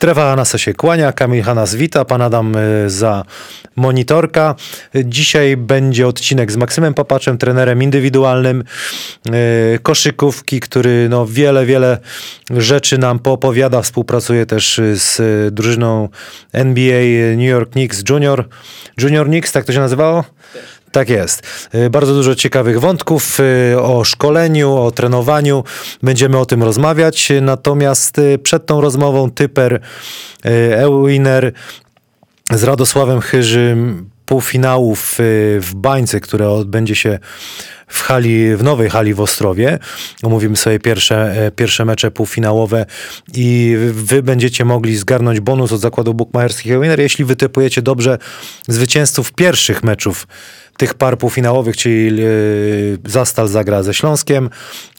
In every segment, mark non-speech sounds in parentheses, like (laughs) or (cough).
Strefa Hanasa się kłania, Kamil Hanas wita, pan Adam y, za monitorka. Dzisiaj będzie odcinek z Maksymem Papaczem, trenerem indywidualnym y, koszykówki, który no wiele, wiele rzeczy nam poopowiada. Współpracuje też z drużyną NBA New York Knicks Junior. Junior Knicks, tak to się nazywało? Tak jest. Y, Bardzo dużo ciekawych wątków y, o szkoleniu, o trenowaniu. Będziemy o tym rozmawiać. Natomiast y, przed tą rozmową typer Ewiner z Radosławem Chyżym półfinałów w Bańce, które odbędzie się w hali, w nowej hali w Ostrowie. Omówimy sobie pierwsze, pierwsze mecze półfinałowe i wy będziecie mogli zgarnąć bonus od zakładu bukmacherskich Winner, jeśli wytypujecie dobrze zwycięzców pierwszych meczów tych par półfinałowych, czyli Zastal zagra ze Śląskiem,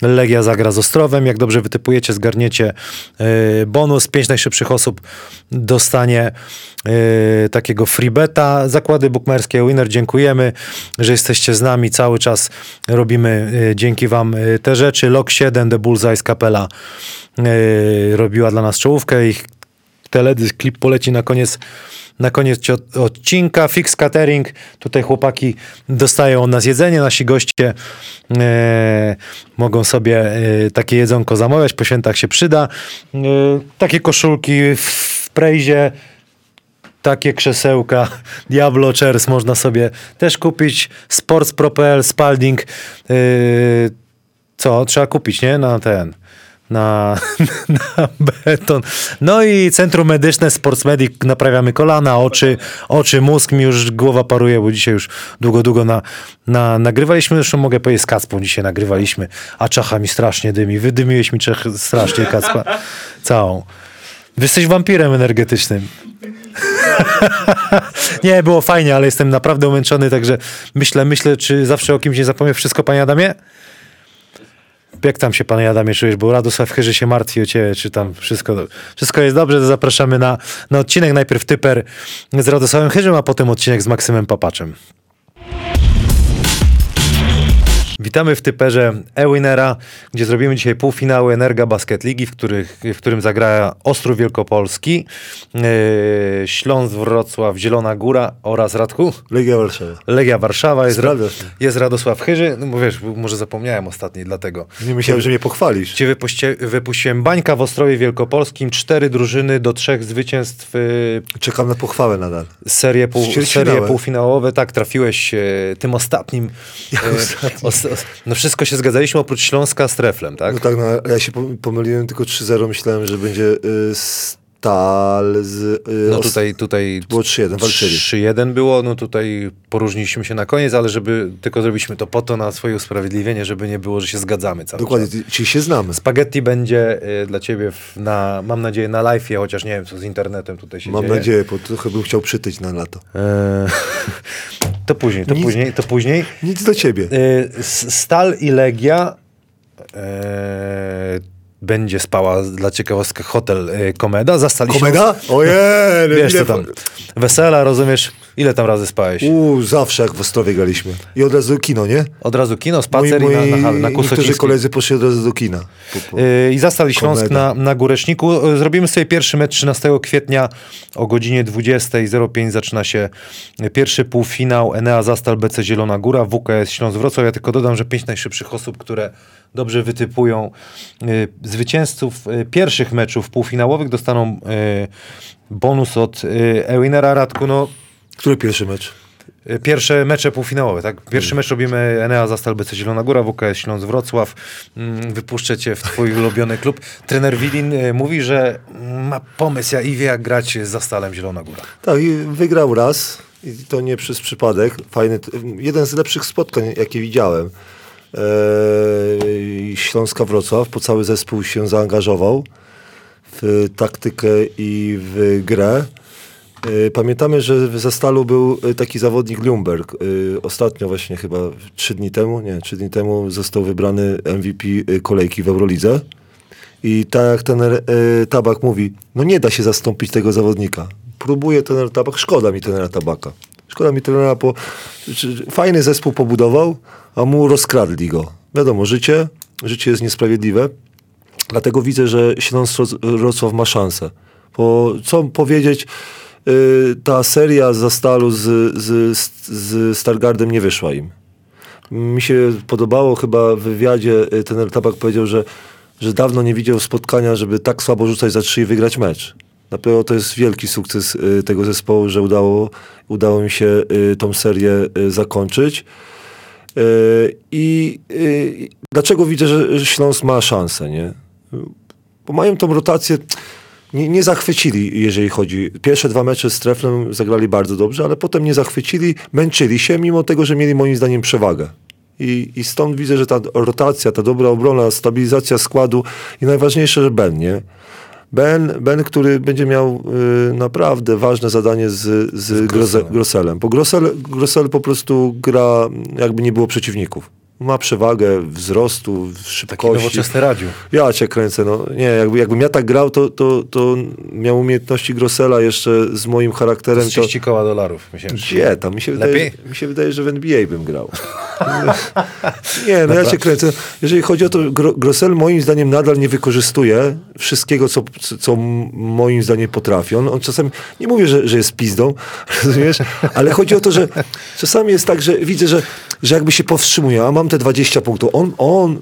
Legia zagra z Ostrowem. Jak dobrze wytypujecie, zgarniecie bonus. Pięć najszybszych osób dostanie takiego freebeta. Zakłady bukmerskie Winner, dziękujemy, że jesteście z nami cały czas. Robimy dzięki wam te rzeczy. Lok 7, The Bullseye Kapela robiła dla nas czołówkę. Ich teledysk, klip poleci na koniec na koniec odcinka. Fix Catering. Tutaj chłopaki dostają od nas jedzenie. Nasi goście e, mogą sobie e, takie jedzonko zamawiać. Po świętach się przyda. E, takie koszulki w Prejzie. Takie krzesełka (laughs) Diablo Chairs można sobie też kupić. Sports Propel, Spalding. E, co? Trzeba kupić, nie? Na ten na, (laughs) na beton. No i Centrum Medyczne Sportsmedic, naprawiamy kolana, oczy, oczy, mózg, mi już głowa paruje, bo dzisiaj już długo, długo na, na, nagrywaliśmy, zresztą mogę powiedzieć z Kacpą dzisiaj nagrywaliśmy, a czacha mi strasznie dymi, wydymiłeś mi czech strasznie Kacpa, (laughs) całą. Wy jesteś wampirem energetycznym. (laughs) nie, było fajnie, ale jestem naprawdę umęczony, także myślę, myślę, czy zawsze o kimś nie zapomnę wszystko, panie Adamie? Jak tam się pan Adamie czujesz, bo Radosław Chyży się martwi o ciebie, czy tam wszystko, wszystko jest dobrze, to zapraszamy na, na odcinek. Najpierw typer z Radosławem Chyżym, a potem odcinek z Maksymem Papaczem. Witamy w typerze Ewinera, gdzie zrobimy dzisiaj półfinały Energa Basket Ligi, w, których, w którym zagra Ostrów Wielkopolski, yy, Śląsk Wrocław, Zielona Góra oraz Radku? Legia Warszawa. Legia Warszawa, jest, Ra jest Radosław Chyży. No wiesz, może zapomniałem ostatni, dlatego. Nie myślałem, że mnie pochwalisz. Cię wypuściłem Bańka w Ostrowie Wielkopolskim, cztery drużyny do trzech zwycięstw. Yy, Czekam na pochwałę nadal. Serie, pół, serie półfinałowe, tak, trafiłeś yy, tym ostatnim. Ja ostatnim. (laughs) No wszystko się zgadzaliśmy oprócz Śląska z Treflem, tak? No tak, no, ja się pomyliłem tylko 3-0, myślałem, że będzie y, Stal z... Y, no tutaj... tutaj było 3-1, walczyli. 3-1 było, no tutaj poróżniliśmy się na koniec, ale żeby tylko zrobiliśmy to po to na swoje usprawiedliwienie, żeby nie było, że się zgadzamy cały Dokładnie, czas. czyli się znamy. Spaghetti będzie y, dla ciebie w, na, mam nadzieję, na live'ie, chociaż nie wiem, co z internetem tutaj się mam dzieje. Mam nadzieję, bo trochę bym chciał przytyć na lato. Eee, (laughs) to później, to nic, później, to później. Nic do ciebie. Y, Stal i Legia e, będzie spała dla ciekawostek hotel y, Komeda. Zastaliśmy... Komeda? Ojej! Wiesz co tam, wesela, rozumiesz? Ile tam razy spałeś? Uuu, zawsze jak w Ostrowie graliśmy. I od razu kino, nie? Od razu kino, spacer moi, moi, i na, na, na Niektórzy koledzy poszli od razu do kina. Po, po. Yy, I zastali Śląsk na, na Góreczniku. Zrobimy sobie pierwszy mecz 13 kwietnia o godzinie 20.05 zaczyna się pierwszy półfinał Enea Zastal BC Zielona Góra, WKS Śląsk Wrocław. Ja tylko dodam, że pięć najszybszych osób, które dobrze wytypują y, zwycięzców y, pierwszych meczów półfinałowych dostaną y, bonus od Ewinera Radku. No, Który pierwszy mecz? Y, pierwsze mecze półfinałowe, tak? Pierwszy mecz robimy Enea Zastal BC Zielona Góra, WKS Śląsk Wrocław. Mm, wypuszczę cię w twój (laughs) ulubiony klub. Trener Wilin y, mówi, że ma pomysł i wie jak grać z Zastalem Zielona Góra. Tak, i wygrał raz. I to nie przez przypadek. Fajny, jeden z lepszych spotkań, jakie widziałem. Eee, Śląska Wrocław, po cały zespół się zaangażował w taktykę i w grę. Eee, pamiętamy, że w Zastalu był taki zawodnik Lumberg. Eee, ostatnio właśnie chyba trzy dni temu, nie, trzy dni temu został wybrany MVP kolejki w Eurolidze. I tak ten Tabak mówi, no nie da się zastąpić tego zawodnika. Próbuje ten Tabak, szkoda mi tenera Tabaka. Szkoda mi trenera, bo fajny zespół pobudował, a mu rozkradli go. Wiadomo, życie, życie jest niesprawiedliwe, dlatego widzę, że Śląsk Wrocław ma szansę. Bo co powiedzieć, y, ta seria za Stalu z, z, z Stargardem nie wyszła im. Mi się podobało chyba w wywiadzie, y, ten Tabak powiedział, że, że dawno nie widział spotkania, żeby tak słabo rzucać za trzy i wygrać mecz. Na pewno to jest wielki sukces y, tego zespołu, że udało, udało mi się y, tą serię y, zakończyć. Y, I y, dlaczego widzę, że Śląsk ma szansę, nie? Bo mają tą rotację, nie, nie zachwycili, jeżeli chodzi. Pierwsze dwa mecze z Treflem zagrali bardzo dobrze, ale potem nie zachwycili, męczyli się, mimo tego, że mieli moim zdaniem przewagę. I, I stąd widzę, że ta rotacja, ta dobra obrona, stabilizacja składu i najważniejsze, że Ben, nie? Ben, ben który będzie miał y, naprawdę ważne zadanie z, z, z Grosselem. Grosselem. Bo Grossel, Grossel po prostu gra, jakby nie było przeciwników. Ma przewagę wzrostu, Taki szybkości. nowoczesny radziu. Ja cię kręcę, no nie, jakby, jakbym ja tak grał, to, to, to miał umiejętności Grossela jeszcze z moim charakterem. To, 30 koła dolarów miesięcznie. gdzie tam? Mi się, wydaje, Lepiej? mi się wydaje, że w NBA bym grał. (laughs) nie, no ja cię kręcę. Jeżeli chodzi o to, Gro- Grossel moim zdaniem nadal nie wykorzystuje wszystkiego, co, co- moim zdaniem potrafi. On, on czasami, nie mówię, że, że jest pizdą, (laughs) rozumiesz? Ale chodzi o to, że czasami jest tak, że widzę, że, że jakby się powstrzymuje, a mam te 20 punktów. On, on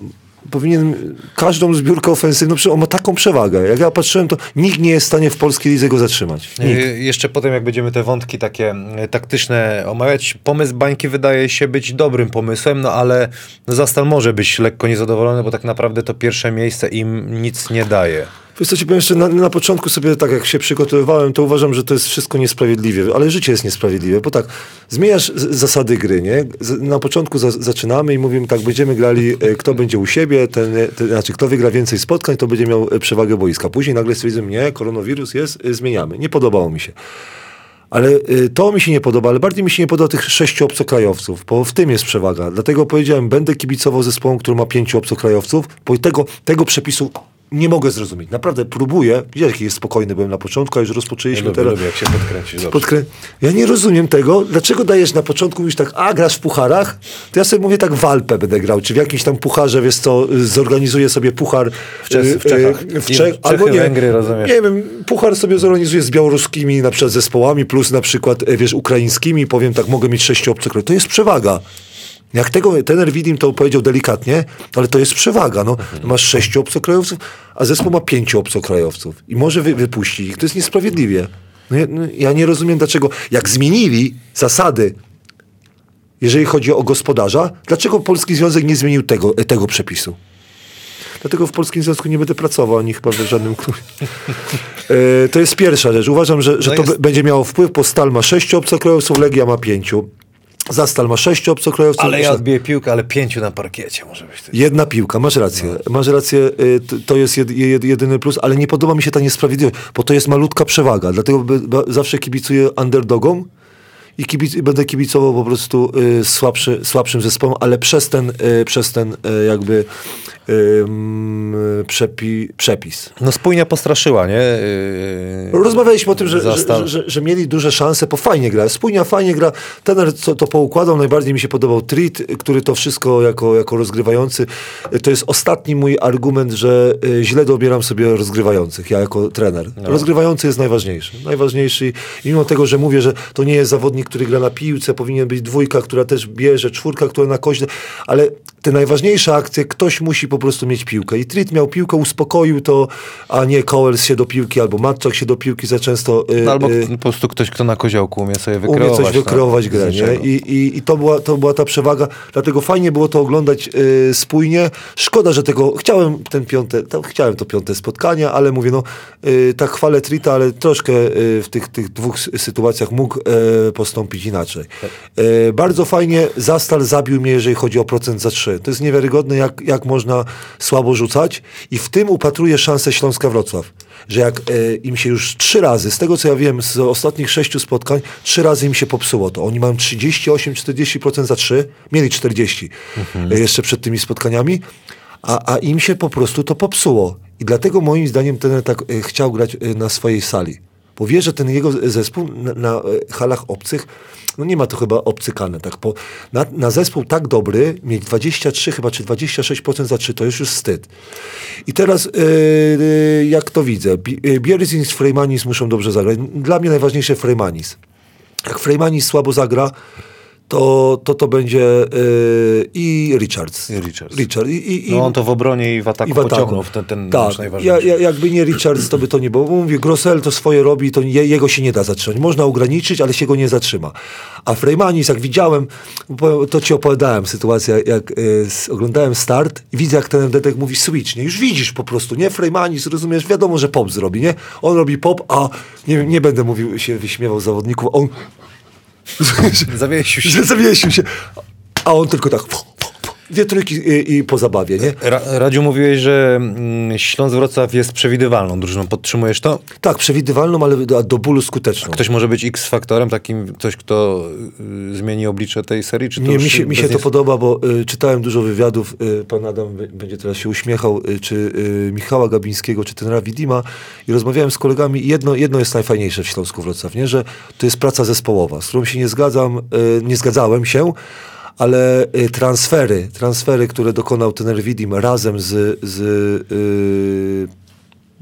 powinien każdą zbiórkę ofensywną, on ma taką przewagę. Jak ja patrzyłem, to nikt nie jest w stanie w polskiej lidze go zatrzymać. Nikt. Y, Jeszcze potem, jak będziemy te wątki takie y, taktyczne omawiać, pomysł bańki wydaje się być dobrym pomysłem, no ale no Zastal może być lekko niezadowolony, bo tak naprawdę to pierwsze miejsce im nic nie daje. Wiesz co ci powiem jeszcze, na, na początku sobie tak jak się przygotowywałem, to uważam, że to jest wszystko niesprawiedliwe, ale życie jest niesprawiedliwe, bo tak, zmieniasz zasady gry, nie? Z, na początku za, zaczynamy i mówimy tak, będziemy grali, e, kto będzie u siebie, ten, e, ten, znaczy kto wygra więcej spotkań, to będzie miał e, przewagę boiska. Później nagle stwierdzimy, nie, koronawirus jest, e, zmieniamy. Nie podobało mi się. Ale y, to mi się nie podoba, ale bardziej mi się nie podoba tych sześciu obcokrajowców, bo w tym jest przewaga. Dlatego powiedziałem, będę kibicował zespołom, który ma pięciu obcokrajowców, bo tego, tego przepisu nie mogę zrozumieć. Naprawdę próbuję. Widziałeś, jaki jest spokojny byłem na początku, a już rozpoczęliśmy lubię, teraz. lubię, jak się podkręcisz. Podkrę... Ja nie rozumiem tego, dlaczego dajesz na początku, mówisz tak, a grasz w pucharach, to ja sobie mówię tak w Alpę będę grał, czy w jakimś tam pucharze, wiesz co, zorganizuję sobie puchar W Czech- y, w Czechach. y, w Czech, Czechy, albo nie, Węgry, rozumiesz. nie wiem, puchar sobie zorganizuję z białoruskimi na przykład zespołami, plus na przykład, y, wiesz, ukraińskimi, powiem tak, mogę mieć sześciu obcokrajowców, to jest przewaga. Jak tego tener Widim to powiedział delikatnie, ale to jest przewaga. No, masz sześciu obcokrajowców, a zespół ma pięciu obcokrajowców i może wy, wypuścić ich. To jest niesprawiedliwie. No, ja, no, ja nie rozumiem dlaczego. Jak zmienili zasady, jeżeli chodzi o gospodarza, dlaczego Polski Związek nie zmienił tego, tego przepisu? Dlatego w Polskim Związku nie będę pracował, ani chyba w żadnym klubie. (laughs) E, to jest pierwsza rzecz. Uważam, że, że No to jest- będzie miało wpływ, bo Stal ma sześciu obcokrajowców, Legia ma pięciu. Zastal ma sześciu obcokrajowców. Ale ja odbiję piłkę, ale pięciu na parkiecie może być. Jedna piłka, masz rację. Masz rację, y, to jest jed, jed, jedyny plus, ale nie podoba mi się ta niesprawiedliwość, bo to jest malutka przewaga. Dlatego zawsze kibicuję underdogom i kibic, i będę kibicował po prostu y, słabszy, słabszym zespołom, ale przez ten, y, przez ten y, jakby y, przepi, przepis. No spójnia postraszyła, nie? Yy, Rozmawialiśmy o tym, że, że, że, że, mieli duże szanse, bo fajnie gra. Spójnia fajnie gra. Tener co to poukładał, najbardziej mi się podobał Treat, który to wszystko jako, jako rozgrywający. To jest ostatni mój argument, że y, źle dobieram sobie rozgrywających, ja jako trener. Rozgrywający jest najważniejszy. Najważniejszy i mimo tego, że mówię, że to nie jest zawodnik, który gra na piłce, powinien być dwójka, która też bierze, czwórka, która na koźle, ale te najważniejsze akcje, ktoś musi po prostu mieć piłkę. I Treat miał piłkę, uspokoił to, a nie Coels się do piłki, albo Matczak się do piłki za często. y, no, albo y, po prostu ktoś, kto na koziołku umie sobie umie wykreować. coś no, wykreować grę, niczego. I, i, i to, była, to była ta przewaga, dlatego fajnie było to oglądać y, spójnie. Szkoda, że tego, chciałem ten piąte, to, chciałem to piąte spotkanie, ale mówię, no tak chwalę Trita, ale troszkę w tych, tych dwóch sytuacjach mógł y, postąpić inaczej. Y, bardzo fajnie Zastal zabił mnie, jeżeli chodzi o procent za trzy. To jest niewiarygodne, jak, jak można słabo rzucać i w tym upatruję szansę Śląska Wrocław że jak e, im się już trzy razy, z tego co ja wiem, z ostatnich sześciu spotkań, trzy razy im się popsuło to. Oni mają 38-40% za trzy, mieli 40 e, jeszcze przed tymi spotkaniami, a, a im się po prostu to popsuło. I dlatego moim zdaniem ten tak e, chciał grać e, na swojej sali. Bo wie, że ten jego zespół na, na e, halach obcych, no nie ma to chyba obcykane, tak, po, na, na zespół tak dobry, mieć 23 chyba, czy 26% za 3, to jest już wstyd. I teraz, e, jak to widzę, Bi- Bierzyn z Freymanis muszą dobrze zagrać. Dla mnie najważniejsze Freymanis. Jak Freymanis słabo zagra, to to, to będzie yy, i Richards. I Richards. Richard. I, i, i, No on to w obronie i w ataku i w ataku. pociągnął ten, ten tak, najważniejszy. ja, ja, jakby nie Richards, to by to nie było. Bo Mówię, Grossel to swoje robi, to je, jego się nie da zatrzymać. Można ograniczyć, ale się go nie zatrzyma. A Freymanis, jak widziałem, to ci opowiadałem sytuację, jak y, s- oglądałem start i widzę, jak ten Dedek mówi switch, nie? Już widzisz po prostu, nie? Freymanis, rozumiesz, wiadomo, że pop zrobi, nie? On robi pop, a nie, nie będę mówił, się wyśmiewał zawodników, on Zawiesił się. zawiesił się, a on tylko tak dwie trójki i, i po zabawie, nie? Ra Radziu, mówiłeś, że mm, Śląsk Wrocław jest przewidywalną drużyną. Podtrzymujesz to? Tak, przewidywalną, ale do, do bólu skuteczną. Ktoś może być X-faktorem, takim ktoś, kto y, zmieni oblicze tej serii? Czy Nie, mi się, mi się to nie- podoba, bo y, czytałem dużo wywiadów, y, pan Adam będzie teraz się uśmiechał, y, czy y, Michała Gabińskiego, czy tenera Widima i rozmawiałem z kolegami jedno, jedno jest najfajniejsze w Śląsku Wrocław, nie? że to jest praca zespołowa, z którą się nie zgadzam, y, nie zgadzałem się, ale y, transfery, transfery, które dokonał tener Widim razem z, z y,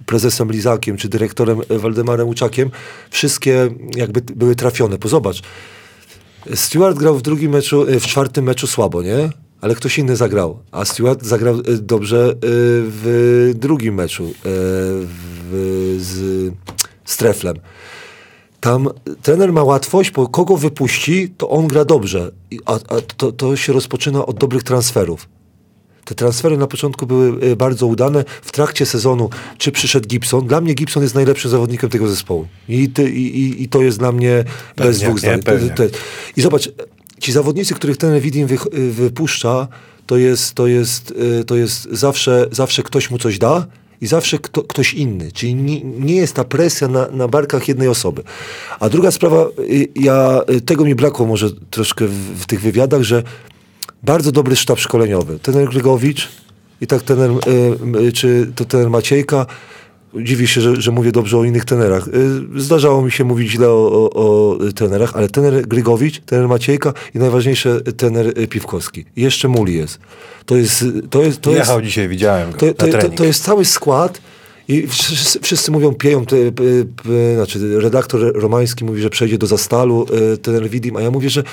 prezesem Lizakiem czy dyrektorem Waldemarem Łuczakiem, wszystkie jakby były trafione. Bo zobacz, Stewart grał w drugim meczu, e, w czwartym meczu słabo, nie? Ale ktoś inny zagrał. A Stewart zagrał e, dobrze w drugim meczu w, z, z Treflem. Tam trener ma łatwość, bo kogo wypuści, to on gra dobrze. A, a to, to się rozpoczyna od dobrych transferów. Te transfery na początku były e, bardzo udane. W trakcie sezonu, czy przyszedł Gibson, dla mnie Gibson jest najlepszym zawodnikiem tego zespołu. I, ty, i, i, to jest dla mnie bez Pewnie, dwóch nie? zdań. I zobacz, ci zawodnicy, których ten Widim wych, y, wypuszcza, to jest, to jest, y, to jest zawsze, zawsze ktoś mu coś da i zawsze kto, ktoś inny. Czyli nie, nie jest ta presja na, na barkach jednej osoby. A druga sprawa, y, ja, y, tego mi brakło może troszkę w, w tych wywiadach, że bardzo dobry sztab szkoleniowy. Tener Grygowicz i tak tener, y, y, czy to tener Maciejka. Dziwię się, że, że mówię dobrze o innych tenerach. Y, Zdarzało mi się mówić źle o, o, o tenerach, ale tener Grygowicz, tener Maciejka i najważniejsze tener y, Piwkowski. Jeszcze Muli jest. To jest, to jest, to jest, Jechał dzisiaj, widziałem go to, na to, to, to jest cały skład i wszyscy, wszyscy mówią, pieją, te, p, p, znaczy redaktor Romański mówi, że przejdzie do Zastalu, y, ten Widim, a ja mówię, że,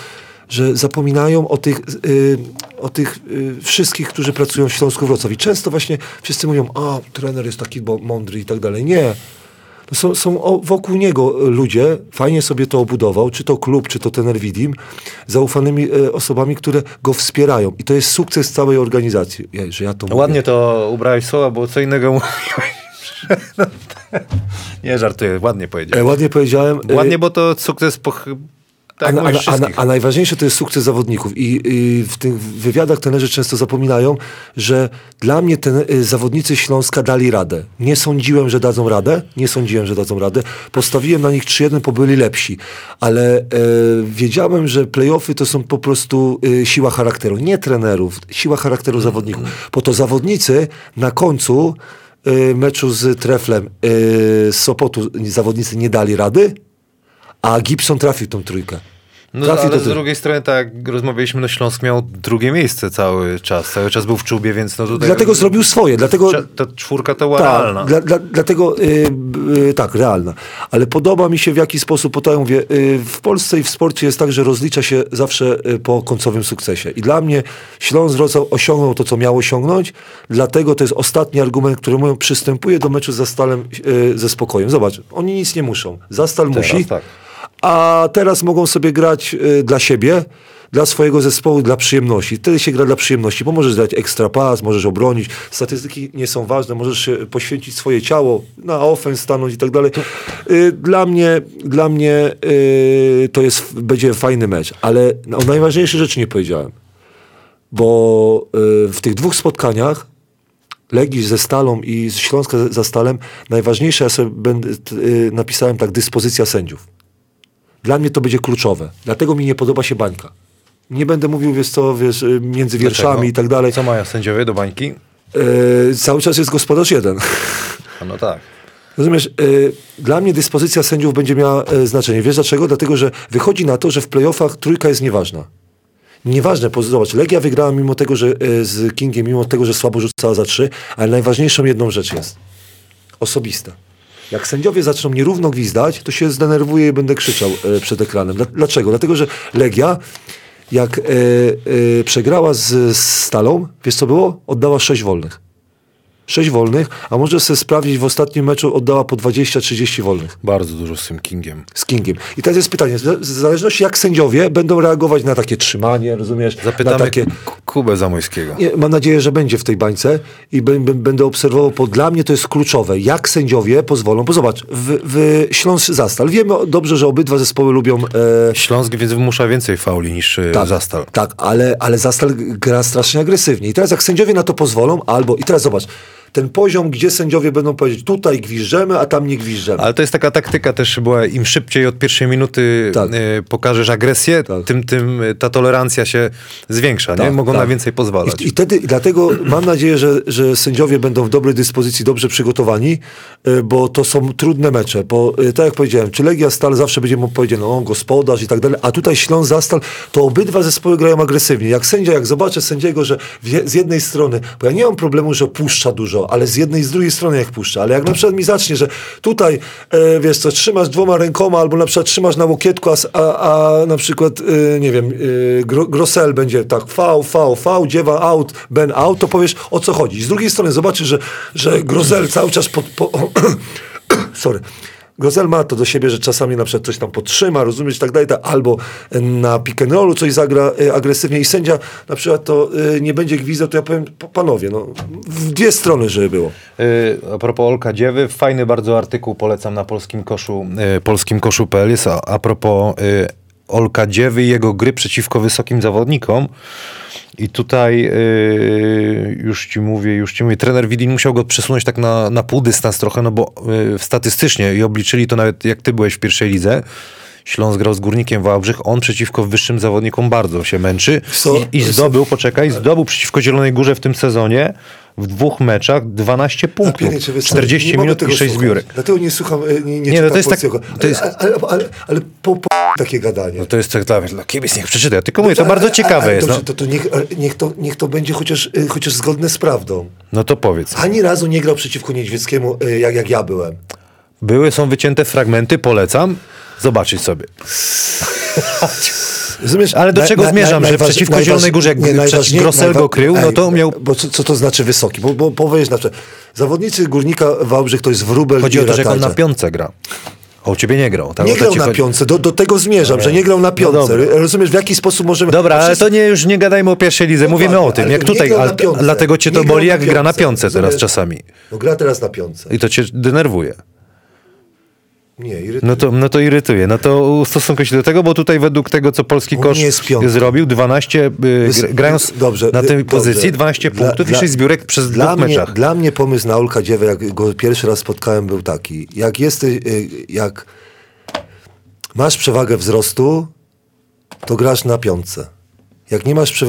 że zapominają o tych, y, o tych y, wszystkich, którzy pracują w Śląsku Wrocław i często właśnie wszyscy mówią, a trener jest taki mądry i tak dalej. Nie. No są, są o, wokół niego ludzie, fajnie sobie to obudował, czy to klub, czy to tener Widim, zaufanymi y, osobami, które go wspierają. I to jest sukces całej organizacji. Ja, że ja to mówię. Ładnie to ubrałeś słowa, bo co innego (laughs) mówiłeś. Nie żartuję, ładnie E, powiedziałem. ładnie powiedziałem. e, Ładnie, bo to sukces Tak, a, jak a, a, a, najważniejsze to jest sukces zawodników. I, i w tych wywiadach trenerzy często zapominają, że dla mnie ten, y, zawodnicy Śląska dali radę. Nie sądziłem, że dadzą radę. Nie sądziłem, że dadzą radę. Postawiłem na nich 3-1, bo byli lepsi. Ale e, wiedziałem, że playoffy to są po prostu e, siła charakteru. Nie trenerów, siła charakteru zawodników. Bo to zawodnicy na końcu e, meczu z Treflem e, z Sopotu zawodnicy nie dali rady, a Gibson trafił tą trójkę. No, ale z drugiej strony, tak jak rozmawialiśmy, no Śląsk miał drugie miejsce cały czas. Cały czas był w czubie, więc no tutaj... Dlatego zrobił swoje, dlatego... Ta czwórka to była realna. Tak, dla, dla, dlatego y, y, tak, realna. Ale podoba mi się w jaki sposób, bo to ja mówię, y, w Polsce i w sporcie jest tak, że rozlicza się zawsze y, po końcowym sukcesie. I dla mnie Śląsk Wrocław osiągnął to, co miał osiągnąć, dlatego to jest ostatni argument, który mówią, przystępuje do meczu z Zastalem y, ze spokojem. Zobacz, oni nic nie muszą. Zastal Teraz, musi, tak. A teraz mogą sobie grać y, dla siebie, dla swojego zespołu, dla przyjemności. Wtedy się gra dla przyjemności, bo możesz dać ekstra pas, możesz obronić. Statystyki nie są ważne, możesz poświęcić swoje ciało, na ofens stanąć i tak dalej. Y, Dla mnie, dla mnie y, to jest, będzie fajny mecz, ale o najważniejszej rzeczy nie powiedziałem. Bo w tych dwóch spotkaniach Legii ze Stalą i Śląska za Stalem, najważniejsze ja sobie będę, napisałem tak, dyspozycja sędziów. Dla mnie to będzie kluczowe. Dlatego mi nie podoba się bańka. Nie będę mówił, wiesz co, wiesz, między wierszami Dlaczego? i tak dalej. Co mają sędziowie do bańki? E, cały czas jest gospodarz jeden. A no tak. Rozumiesz, y, dla mnie dyspozycja sędziów będzie miała y, znaczenie. Wiesz dlaczego? Dlatego, że wychodzi na to, że w playoffach trójka jest nieważna. Nieważne, po- zobacz, Legia wygrała mimo tego, że z Kingiem, mimo tego, że słabo rzucała za trzy, ale najważniejszą jedną rzecz jest. Osobista. Jak sędziowie zaczną nierówno gwizdać, to się zdenerwuję i będę krzyczał e, przed ekranem. Dla- Dlaczego? Dlatego, że Legia, jak e, e, przegrała z, z Stalą, wiesz co było? Oddała sześć wolnych. Sześć wolnych, a możesz sobie sprawdzić, w ostatnim meczu oddała po 20-30 wolnych Bardzo dużo z tym Kingiem. z Kingiem. I teraz jest pytanie, w zależności jak sędziowie będą reagować na takie trzymanie, rozumiesz? Zapytamy na takie... Kubę Zamojskiego. Nie, mam nadzieję, że będzie w tej bańce i będę obserwował, bo dla mnie to jest kluczowe. Jak sędziowie pozwolą, bo zobacz, w, w Śląsk Zastal, wiemy dobrze, że obydwa zespoły lubią... E, Śląsk więc wymusza więcej fauli niż tak. tak, Zastal. Tak, ale, ale Zastal gra strasznie agresywnie. I teraz jak sędziowie na to pozwolą, albo... I teraz zobacz, ten poziom, gdzie sędziowie będą powiedzieć, tutaj gwiżdżemy, a tam nie gwiżdżemy. Ale to jest taka taktyka też była, im szybciej od pierwszej minuty Tak. e, pokażesz agresję, Tak. tym, tym e, ta tolerancja się zwiększa, nie? Tak, Mogą tak. na więcej pozwalać. I, I wtedy, dlatego mam nadzieję, że, że sędziowie będą w dobrej dyspozycji, dobrze przygotowani, y, bo to są trudne mecze. Bo y, tak jak powiedziałem, czy Legia Stal zawsze będzie powiedzieć, no gospodarz i tak dalej, a tutaj Śląsk Zastal, to obydwa zespoły grają agresywnie. Jak sędzia, jak zobaczę sędziego, że z jednej strony, bo ja nie mam problemu, że puszcza dużo, ale z jednej i z drugiej strony jak puszcza, ale jak na przykład mi zacznie, że tutaj, e, wiesz co, trzymasz dwoma rękoma, albo na przykład trzymasz na łokietku, a, a, a na przykład, e, nie wiem, e, Gro, Grosel będzie tak V, V, V, dziewa out, Ben out, to powiesz o co chodzi. Z drugiej strony zobaczysz, że, że Grosel cały czas pod... Po, (coughs) sorry. Grozel ma to do siebie, że czasami na przykład coś tam podtrzyma, rozumiesz, tak dalej, albo na pick and rollu coś zagra e, agresywnie i sędzia na przykład to e, nie będzie gwizdał, to ja powiem, "Pa- panowie, no, w dwie strony, żeby było. E, A propos Olka Dziewy, fajny bardzo artykuł polecam na polskim koszu, polskim koszu.pl jest a, a propos Olka Dziewy i jego gry przeciwko wysokim zawodnikom. I tutaj e, już ci mówię, już ci mówię, trener Widin musiał go przesunąć tak na, na pół dystans trochę, no bo e, statystycznie i obliczyli to nawet jak ty byłeś w pierwszej lidze. Śląsk grał z Górnikiem Wałbrzych, on przeciwko wyższym zawodnikom bardzo się męczy Co? i, i zdobył, poczekaj, zdobył przeciwko Zielonej Górze w tym sezonie w dwóch meczach 12 punktów, Pierniczy, wiesz co, 40 nie mogę minut i 6 słuchać. zbiórek. Dlatego nie słucham, e, nie, nie, Nie, no to jest tak- to jest- Ale, ale, ale, ale po, po takie gadanie. No to jest tak dla, dla kibic, niech przeczyta. Ja tylko mówię, to bardzo Ale- ciekawe jest. Dobrze, No, to, to niech, niech, to, niech to będzie chociaż, e, chociaż zgodne z prawdą. no to powiedz. Ani razu nie grał przeciwko Niedźwieckiemu, e, jak, jak ja byłem. Były, są wycięte fragmenty, polecam. Zobaczyć sobie. (laughs) Rozumiesz? Ale do czego na- zmierzam, na- że najważ- przeciwko najważ- Zielonej Górze, jak nie, najważniej- Grossel go najwa- krył, no to miał- Bo co, co to znaczy wysoki? Bo, bo powiesz na przykład, zawodnicy Górnika Wałbrzych to jest wróbel Chodzi o to, że on na piątce gra. A u ciebie nie grał. Tak? Nie O grał na piątce, do, do tego zmierzam, że nie grał na piątce. No. Rozumiesz, w jaki sposób możemy... Dobra, ale to nie, już nie gadajmy o pierwszej lidze, mówimy o tym. Jak tutaj, ale, dlatego cię to boli, jak gra na piątce. teraz czasami. No gra teraz na piątce. I to cię denerwuje. Nie, irytuje. No to, no to irytuje. No to ustosunkuj się do tego, bo tutaj według tego, co polski kosz zrobił, 12, y, grając dobrze, na wy- tej dobrze. pozycji, 12 Dla- punktów dla- i 6 zbiórek przez Dla dwóch mnie, meczach. dla mnie pomysł na Olka Dziewę, jak go pierwszy raz spotkałem, był taki. Jak jesteś, y, jak masz przewagę wzrostu, to grasz na piątce. Jak nie masz y,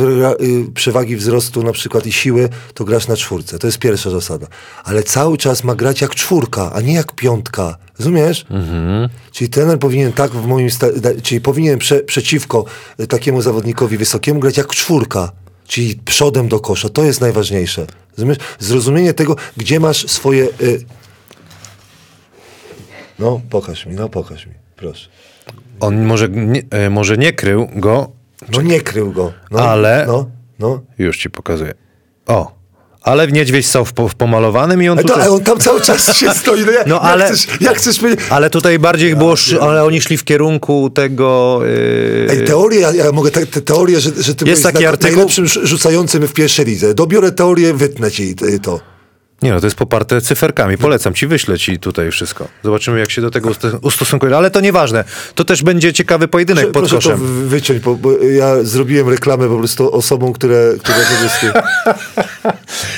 przewagi wzrostu na przykład i siły, to grasz na czwórce. To jest pierwsza zasada. Ale cały czas ma grać jak czwórka, a nie jak piątka. Rozumiesz? Czyli trener powinien tak w moim czyli powinien prze, przeciwko y, takiemu zawodnikowi wysokiemu grać jak czwórka. Czyli przodem do kosza. To jest najważniejsze. Rozumiesz? Zrozumienie tego, gdzie masz swoje... Y... No, pokaż mi, no pokaż mi. Proszę. On może nie, e, może nie krył go, No nie krył go. No, Ale- No, no. już ci pokazuję. O, ale w niedźwiedź stał w, w pomalowanym i on to, tutaj... a on tam cały czas się (laughs) stoi. No, jak, No, ale- jak chcesz, jak chcesz. Ale tutaj bardziej było, szy- ale oni szli w kierunku tego... Yy, Ej, teorię, ja, ja mogę te, te teorię, że, że ty Jest byłeś taki naj- artykuł- najlepszym rzu- rzucającym w pierwszej lidze. Dobiorę teorię, wytnę ci y, to. Nie no, to jest poparte cyferkami. Polecam ci, wyślę ci tutaj wszystko. Zobaczymy, jak się do tego usto- ustosunkuje. Ale to nieważne. To też będzie ciekawy pojedynek pod Proszę to koszem. wy- wyciąć, bo, bo ja zrobiłem reklamę po prostu osobom, które, które. (laughs)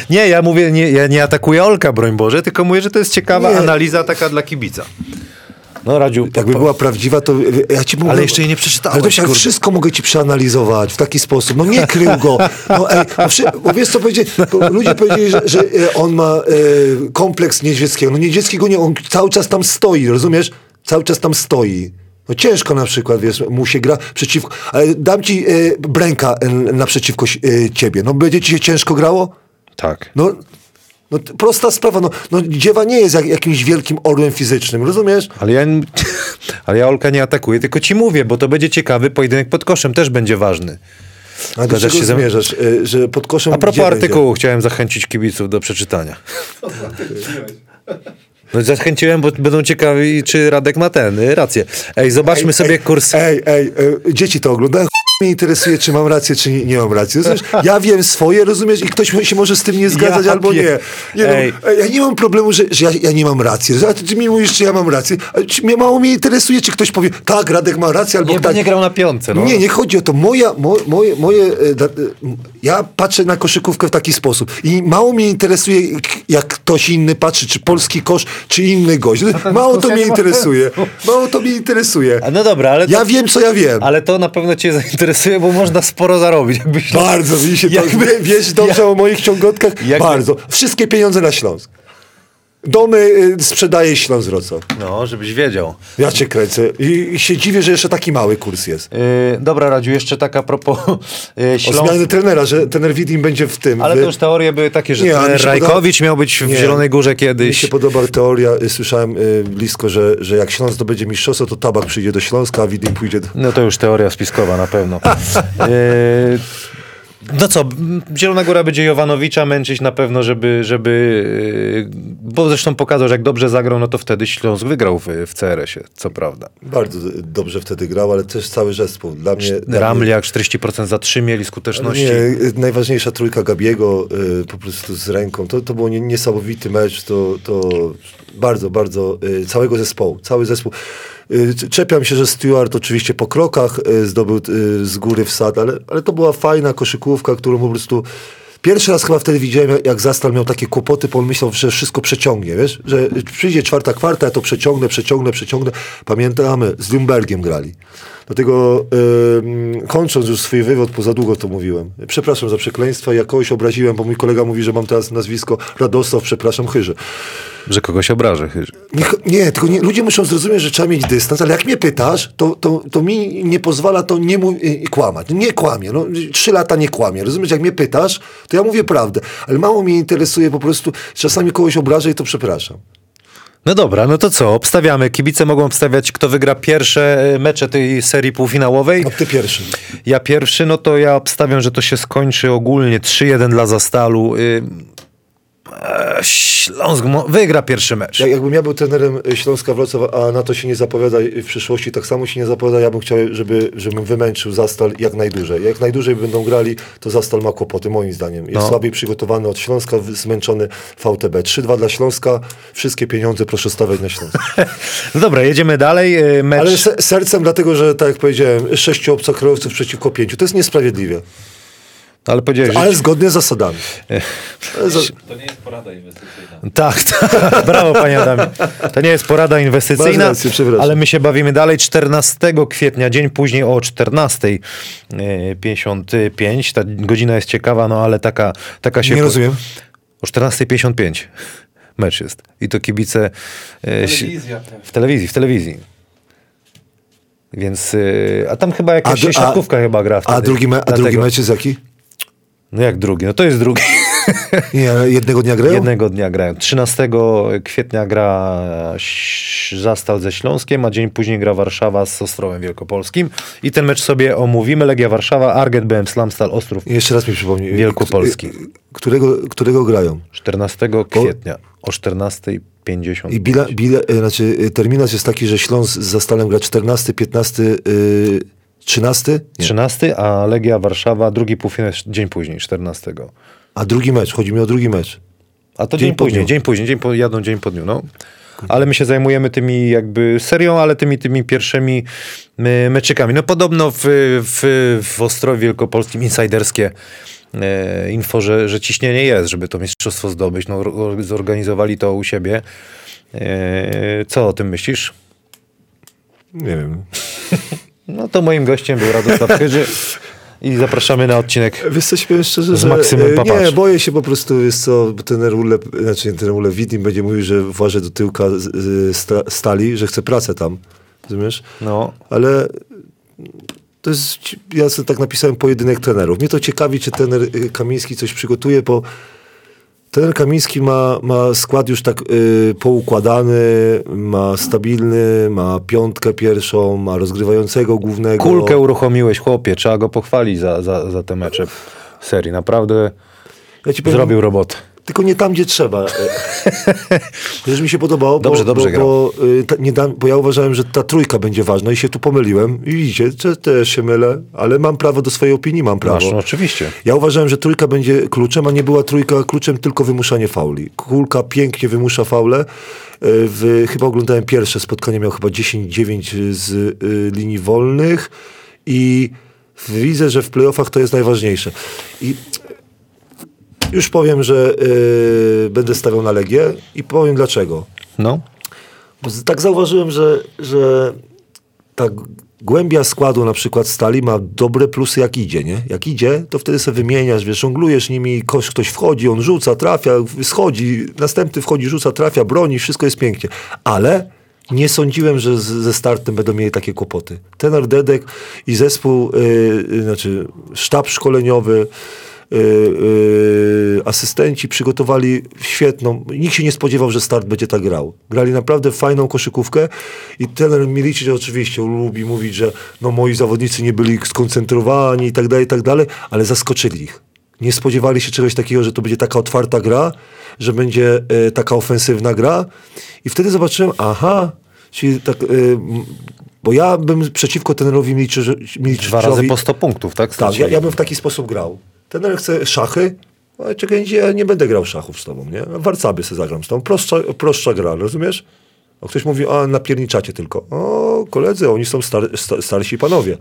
Nie, ja mówię, nie, ja nie atakuję Olka, broń Boże, tylko mówię, że to jest ciekawa Nie. analiza taka dla kibica. No Radziu, po, Jakby po, była prawdziwa, to e, ja ci mogę... Ale jeszcze jej nie przeczytałeś, Ale to wszystko mogę ci przeanalizować w taki sposób. No nie krył go. No, ej, bo, wszy- bo wiesz co powiedzieli? Ludzie powiedzieli, że, że e, on ma e, kompleks niedźwieckiego. No niedźwieckiego nie, on cały czas tam stoi, rozumiesz? Cały czas tam stoi. No ciężko na przykład, wiesz, mu się gra przeciwko... Ale dam ci e, Bręka e, naprzeciwko e, ciebie. No będzie ci się ciężko grało? tak. No, no prosta sprawa. No, no dziewa nie jest jak, jakimś wielkim orłem fizycznym, rozumiesz? Ale ja, (laughs) ale ja Olka nie atakuję, tylko ci mówię, bo to będzie ciekawy pojedynek pod koszem, też będzie ważny. A do czego się zmierzasz? E, Że pod koszem A propos artykułu, chciałem zachęcić kibiców do przeczytania. (laughs) No zachęciłem, bo będą ciekawi, czy Radek ma ten, y, rację. Ej, zobaczmy będzie? sobie ej, kurs. Ej, ej, e, dzieci to oglądają. Mnie interesuje, czy mam rację, czy nie, nie mam racji. Rozumiesz? Ja wiem swoje, rozumiesz? I ktoś się może z tym nie zgadzać Ja albo nie. nie Ej. no, ej, ja nie mam problemu, że, że ja, ja nie mam racji. A ty, mi mówisz, czy ja mam rację. A mnie mało mnie interesuje, czy ktoś powie, tak, Radek ma rację, albo Nie, tak. nie grał na piątce. No. Nie, nie chodzi o to. Moja, mo, moje, moje, e, e, ja patrzę na koszykówkę w taki sposób i mało mnie interesuje, jak ktoś inny patrzy, czy polski kosz, czy inny gość. Mało to mnie interesuje. Mało to mnie interesuje. A no dobra, ale to, Ja wiem, co ja wiem. ale to na pewno cię zainteresuje, bo można sporo zarobić. Jakbyś Bardzo mi się Jakby- wie- wiesz dobrze o moich ciągotkach? Jakby- Bardzo. Wszystkie pieniądze na Śląsk. Domy y, sprzedaje Śląsk Wrocław. No, żebyś wiedział. Ja cię kręcę. I, I się dziwię, że jeszcze taki mały kurs jest. Yy, dobra, Radziu, jeszcze taka propos yy, O Śląsk... zmiany trenera, że trener Widim będzie w tym. Ale w- to już teorie były takie, że Nie, trener mi Rajkowicz miał być w Nie. Zielonej Górze Mi kiedyś. się podoba teoria, y, słyszałem y, blisko, że, że jak Śląsk zdobędzie mistrzostwo, to Tabak przyjdzie do Śląska, a Widim pójdzie do... No to już teoria spiskowa na pewno. Yy, (laughs) no co, Zielona Góra będzie Jowanowicza męczyć na pewno, żeby, żeby yy, bo zresztą pokazał, że jak dobrze zagrał, no to wtedy Śląsk wygrał w, w CRS-ie, co prawda. Bardzo dobrze wtedy grał, ale też cały zespół. Dla mnie... dla mnie- Ramliak 40% za 3 mieli skuteczności. Nie, y, najważniejsza trójka Gabiego y, po prostu z ręką. To, to był nie- niesamowity mecz. To, to bardzo, bardzo całego zespołu. Cały zespół. Y, czepiam się, że Stewart oczywiście po krokach y, zdobył y, z góry wsad, ale, ale to była fajna koszykówka, którą po prostu Pierwszy raz chyba wtedy widziałem, jak Zastal miał takie kłopoty, bo on myślał, że wszystko przeciągnie, wiesz? Że przyjdzie czwarta kwarta, ja to przeciągnę, przeciągnę, przeciągnę. Pamiętamy, z Lumbergiem grali. Dlatego kończąc już swój wywód, bo za długo to mówiłem. Przepraszam za przekleństwa, ja kogoś obraziłem, bo mój kolega mówi, że mam teraz nazwisko Radosław, przepraszam, Chyży. Że kogoś obrażę. Nie, nie tylko nie, ludzie muszą zrozumieć, że trzeba mieć dystans, ale jak mnie pytasz, to, to, to mi nie pozwala to nie mów, y, kłamać. Nie kłamie. No, trzy lata nie kłamie. Rozumiesz, jak mnie pytasz, to ja mówię prawdę. Ale mało mnie interesuje po prostu, czasami kogoś obrażę i to przepraszam. No dobra, no to co? Obstawiamy. Kibice mogą obstawiać, kto wygra pierwsze e, mecze tej serii półfinałowej. No ty pierwszy. Ja pierwszy, no to ja obstawiam, że to się skończy ogólnie 3-1 dla Zastalu. Y, e, Śląsk wygra pierwszy mecz. Jak, jakbym ja był trenerem y, Śląska Wrocław, a na to się nie zapowiada i w przyszłości tak samo się nie zapowiada, ja bym chciał, żeby, żebym wymęczył Zastal jak najdłużej. Jak najdłużej będą grali, to Zastal ma kłopoty, moim zdaniem. Jest No. słabiej przygotowany od Śląska, zmęczony VTB. 3-2 dla Śląska, wszystkie pieniądze proszę stawiać na Śląsk. (laughs) No dobra, jedziemy dalej. Mecz. Ale se, sercem dlatego, że tak jak powiedziałem, sześciu obcokrajowców przeciwko pięciu. To jest niesprawiedliwie. Ale powiedziałeś, że... Ale zgodnie z zasadami. Ale (laughs) za- To nie jest porada inwestycyjna. Tak, tak. (laughs) brawo panie Adamie. To nie jest porada inwestycyjna, rację, ale my się bawimy dalej. 14 kwietnia, dzień później o 14.55. Ta godzina jest ciekawa, no ale taka, taka się... Nie rozumiem. O 14.55 mecz jest. I to kibice... e, Telewizja. W telewizji, w telewizji. Więc... e, A tam chyba jakaś d- siatkówka chyba gra wtedy. a, drugi me, a drugi mecz jest jaki? No jak drugi? No to jest drugi. Jednego dnia grają? Jednego dnia grają. 13 kwietnia gra Zastal ze Śląskiem, a dzień później gra Warszawa z Ostrowem Wielkopolskim. I ten mecz sobie omówimy. Legia Warszawa, Arget, BM Slamstal, Ostrów. Jeszcze raz mi przypomnij. Wielkopolski. K- Którego, którego grają? 14 kwietnia o 14.50. I bila, bila, e, znaczy, terminarz jest taki, że Śląsk z Zastalem gra 14, 15, yy, 13, nie. 13, a Legia Warszawa, drugi półfinał dzień później, 14. a drugi mecz, chodzi mi o drugi mecz. A to Dzień dzień, później, dzień później, dzień po, jadą dzień po dniu, no. Ale my się zajmujemy tymi jakby serią, ale tymi, tymi pierwszymi meczykami. No podobno w, w, w Ostrowie Wielkopolskim insiderskie e, info, że, że ciśnienie jest, żeby to mistrzostwo zdobyć. No, or- zorganizowali to u siebie. E, co o tym myślisz? Nie wiem. No to moim gościem był Radosław (laughs) Chyży i zapraszamy na odcinek. Wiesz co, powiem szczerze, Z że Maksymem e, Papacz. nie, boję się po prostu, jest co, ten Ule, znaczy ten Ule Widnim będzie mówił, że włażę do tyłka stali, że chce pracę tam, rozumiesz? No, Ale to jest, ja sobie tak napisałem pojedynek trenerów. Mnie to ciekawi, czy trener y, Kamiński coś przygotuje, bo trener Kamiński ma, ma skład już tak y, poukładany, ma stabilny, ma piątkę pierwszą, ma rozgrywającego głównego. kulkę uruchomiłeś, chłopie, trzeba go pochwalić za, za, za te mecze w serii. Naprawdę Ja powiem, zrobił robotę. Tylko nie tam, gdzie trzeba. (laughs) Też mi się podobało, Dobrze, bo, dobrze bo, bo, y, ta, nie dam, bo ja uważałem, że ta trójka będzie ważna i się tu pomyliłem. I widzicie, że też się mylę, ale mam prawo do swojej opinii, mam prawo. Masz, no, oczywiście. Ja uważałem, że trójka będzie kluczem, a nie była trójka kluczem, tylko wymuszanie fauli. Kulka pięknie wymusza faule. Y, W, chyba oglądałem pierwsze spotkanie, miał chyba 10-9 z y, linii wolnych i widzę, że w playoffach to jest najważniejsze. I już powiem, że y, będę stawiał na Legię i powiem dlaczego. No, Bo tak zauważyłem, że, że ta głębia składu na przykład stali ma dobre plusy jak idzie, nie? Jak idzie, to wtedy sobie wymieniasz, wiesz, żonglujesz nimi, koś, ktoś wchodzi, on rzuca, trafia, schodzi, następny wchodzi, rzuca, trafia, broni, wszystko jest pięknie. Ale nie sądziłem, że z, ze startem będą mieli takie kłopoty. Tener Dedek i zespół, yy, yy, znaczy sztab szkoleniowy, yy, yy, asystenci przygotowali świetną. Nikt się nie spodziewał, że start będzie tak grał. Grali naprawdę fajną koszykówkę i trener Milicic oczywiście lubi mówić, że no moi zawodnicy nie byli skoncentrowani i tak dalej, i tak dalej, ale zaskoczyli ich. Nie spodziewali się czegoś takiego, że to będzie taka otwarta gra, że będzie e, taka ofensywna gra i wtedy zobaczyłem, aha, czyli tak, bo ja bym przeciwko trenerowi Miliciczowi dwa razy po 100 punktów, tak? tak, ja, ja bym w taki sposób grał. Trener chce szachy, ale czekaj, ja nie będę grał szachów z tobą, nie? Warcaby sobie zagram z tobą. Prostsza, prostsza gra, rozumiesz? A ktoś mówi, a napierniczacie tylko. O, koledzy, oni są star, sta, starsi panowie.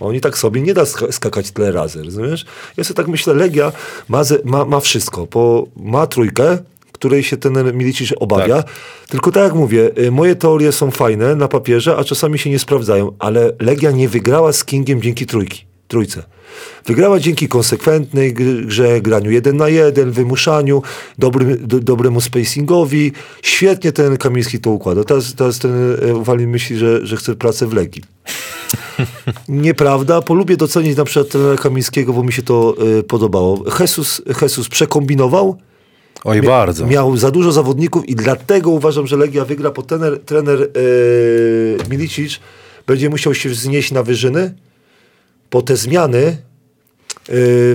Oni tak sobie nie da sk- skakać tyle razy, rozumiesz? Ja sobie tak myślę, Legia ma, ze, ma, ma wszystko, bo ma trójkę, której się ten Milicic obawia. Tylko tak jak mówię, y, moje teorie są fajne na papierze, a czasami się nie sprawdzają, ale Legia nie wygrała z Kingiem dzięki trójki, trójce. Wygrała dzięki konsekwentnej gr- grze, graniu jeden na jeden, wymuszaniu, dobrym, do, dobremu spacingowi. Świetnie ten Kamiński to układa. Teraz, teraz ten e, Walin myśli, że, że chce pracę w Legii. (laughs) Nieprawda, bo lubię docenić na przykład trenera Kamińskiego, bo mi się to y, podobało. Jesus, Jesus przekombinował, Oj, bardzo. miał za dużo zawodników i dlatego uważam, że Legia wygra, bo trener, trener y, Milicic będzie musiał się wznieść na wyżyny, bo te zmiany y,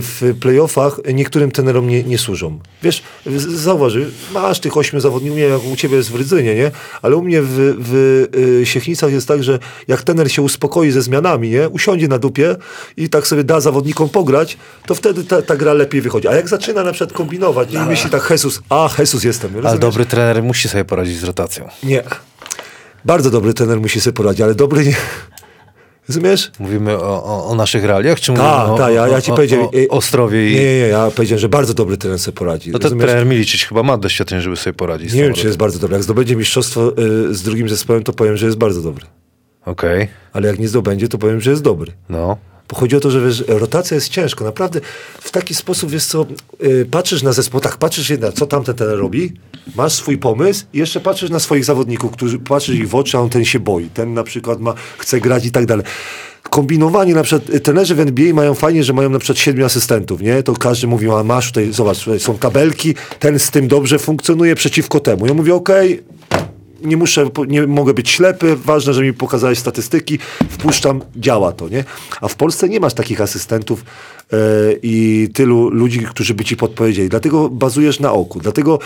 w playoffach niektórym trenerom nie, nie służą. Wiesz, zauważ, masz tych ośmiu zawodników, nie jak u ciebie jest w Rydzynie, nie? Ale u mnie w, w y, Siechnicach jest tak, że jak trener się uspokoi ze zmianami, nie? Usiądzie na dupie i tak sobie da zawodnikom pograć, to wtedy ta, ta gra lepiej wychodzi. A jak zaczyna na przykład kombinować nie? i myśli tak, Jesus, a Jesus jestem. Ale rozumiesz? dobry trener musi sobie poradzić z rotacją. Nie. Bardzo dobry trener musi sobie poradzić, ale dobry nie. Rozumiesz? Mówimy o, o, o naszych realiach, czy mówimy Tak, o, tak, ja, ja ci o, powiedziałem. o, o Ostrowie i... Nie, nie, ja powiedziałem, że bardzo dobry trener sobie poradzi. No to rozumiesz? trener Milicic chyba ma doświadczenie, żeby sobie poradzić Nie wiem, czy jest bardzo dobry. Jak zdobędzie mistrzostwo y, z drugim zespołem, to powiem, że jest bardzo dobry. Okej, Ale jak nie zdobędzie, to powiem, że jest dobry. no. Bo chodzi o to, że wiesz, rotacja jest ciężko. Naprawdę w taki sposób, wiesz co, y, patrzysz na zespół, tak, patrzysz na co tamten ten robi, masz swój pomysł i jeszcze patrzysz na swoich zawodników, którzy patrzysz ich w oczy, a on ten się boi. Ten na przykład ma, chce grać i tak dalej. Kombinowanie, na przykład y, trenerzy w NBA mają fajnie, że mają na przykład siedmiu asystentów, nie? To każdy mówi, a masz tutaj, zobacz, tutaj są tabelki, ten z tym dobrze funkcjonuje przeciwko temu. Ja mówię, okej, nie muszę, nie mogę być ślepy, ważne, że mi pokazałeś statystyki, wpuszczam, działa to, nie? A w Polsce nie masz takich asystentów i tylu ludzi, którzy by ci podpowiedzieli. Dlatego bazujesz na oku. Dlatego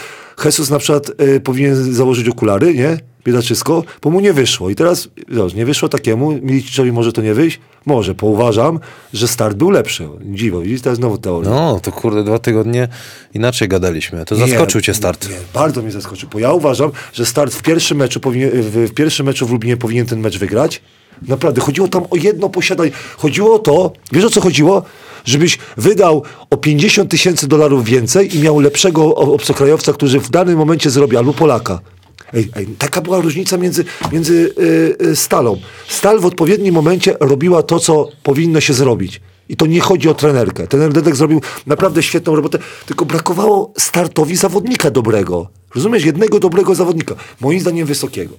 Jesus na przykład e, powinien założyć okulary, nie? Biedaczysko, bo mu nie wyszło. I teraz, zobacz, nie wyszło takiemu, Miliciczowi może to nie wyjść? Może, bo uważam, że start był lepszy. Dziwo, widzisz, teraz znowu teoria. No, to kurde, dwa tygodnie inaczej gadaliśmy. To Nie, zaskoczył cię start. Nie, bardzo mnie zaskoczył, bo ja uważam, że start w pierwszym meczu powinien, w, w pierwszym meczu w Lublinie powinien ten mecz wygrać. Naprawdę, chodziło tam o jedno posiadanie. Chodziło o to, wiesz o co chodziło? Żebyś wydał o 50 tysięcy dolarów więcej i miał lepszego obcokrajowca, który w danym momencie zrobi, albo Polaka. Ej, ej, taka była różnica między, między y, y, Stalą. Stal w odpowiednim momencie robiła to, co powinno się zrobić. I to nie chodzi o trenerkę. Trener Dedek zrobił naprawdę świetną robotę, tylko brakowało startowi zawodnika dobrego. Rozumiesz? Jednego dobrego zawodnika. Moim zdaniem wysokiego.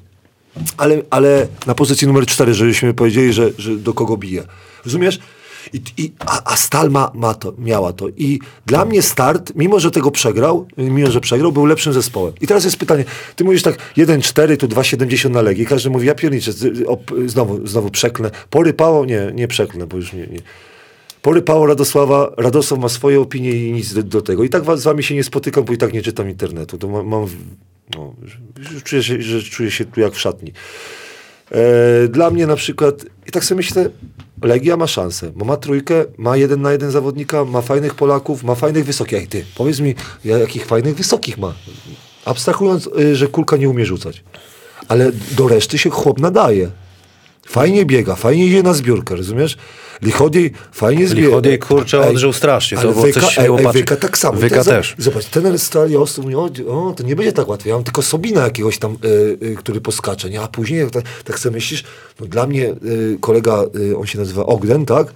Ale, ale na pozycji numer cztery, żebyśmy powiedzieli, że, że do kogo bije. Rozumiesz? I, i, a, a Stal ma, ma to, miała to. I dla mnie start, mimo że tego przegrał, mimo że przegrał, był lepszym zespołem. I teraz jest pytanie, ty mówisz tak 1-4, tu 2,70 na Legii. Każdy mówi, ja pierniczę, znowu, znowu przeklnę. Porypało? Nie, nie przeklnę, bo już nie, nie. Porypało Radosława, Radosław ma swoje opinie i nic do, do tego. I tak z wami się nie spotykam, bo i tak nie czytam internetu. To mam no, czuję się, że czuję się tu jak w szatni. E, dla mnie na przykład, i tak sobie myślę, Legia ma szansę, bo ma trójkę, ma jeden na jeden zawodnika, ma fajnych Polaków, ma fajnych wysokich. Ej ty, powiedz mi, ja- jakich fajnych wysokich ma? Abstrahując, y, że kulka nie umie rzucać. Ale do reszty się chłop nadaje. Fajnie biega, fajnie idzie na zbiórkę, rozumiesz? Lichodiej fajnie zbiega. Lichodiej, kurczę, odżył strasznie, to było Wyka, coś ej, ej. Wyka tak samo. Wyka Ten też. Zobacz, ten Stali Ostro mówi, o, to nie będzie tak łatwo. Ja mam tylko Sobina jakiegoś tam, y, y, który poskacze, nie? A później, tak, tak sobie myślisz, no dla mnie y, kolega, on się nazywa Ogden, tak?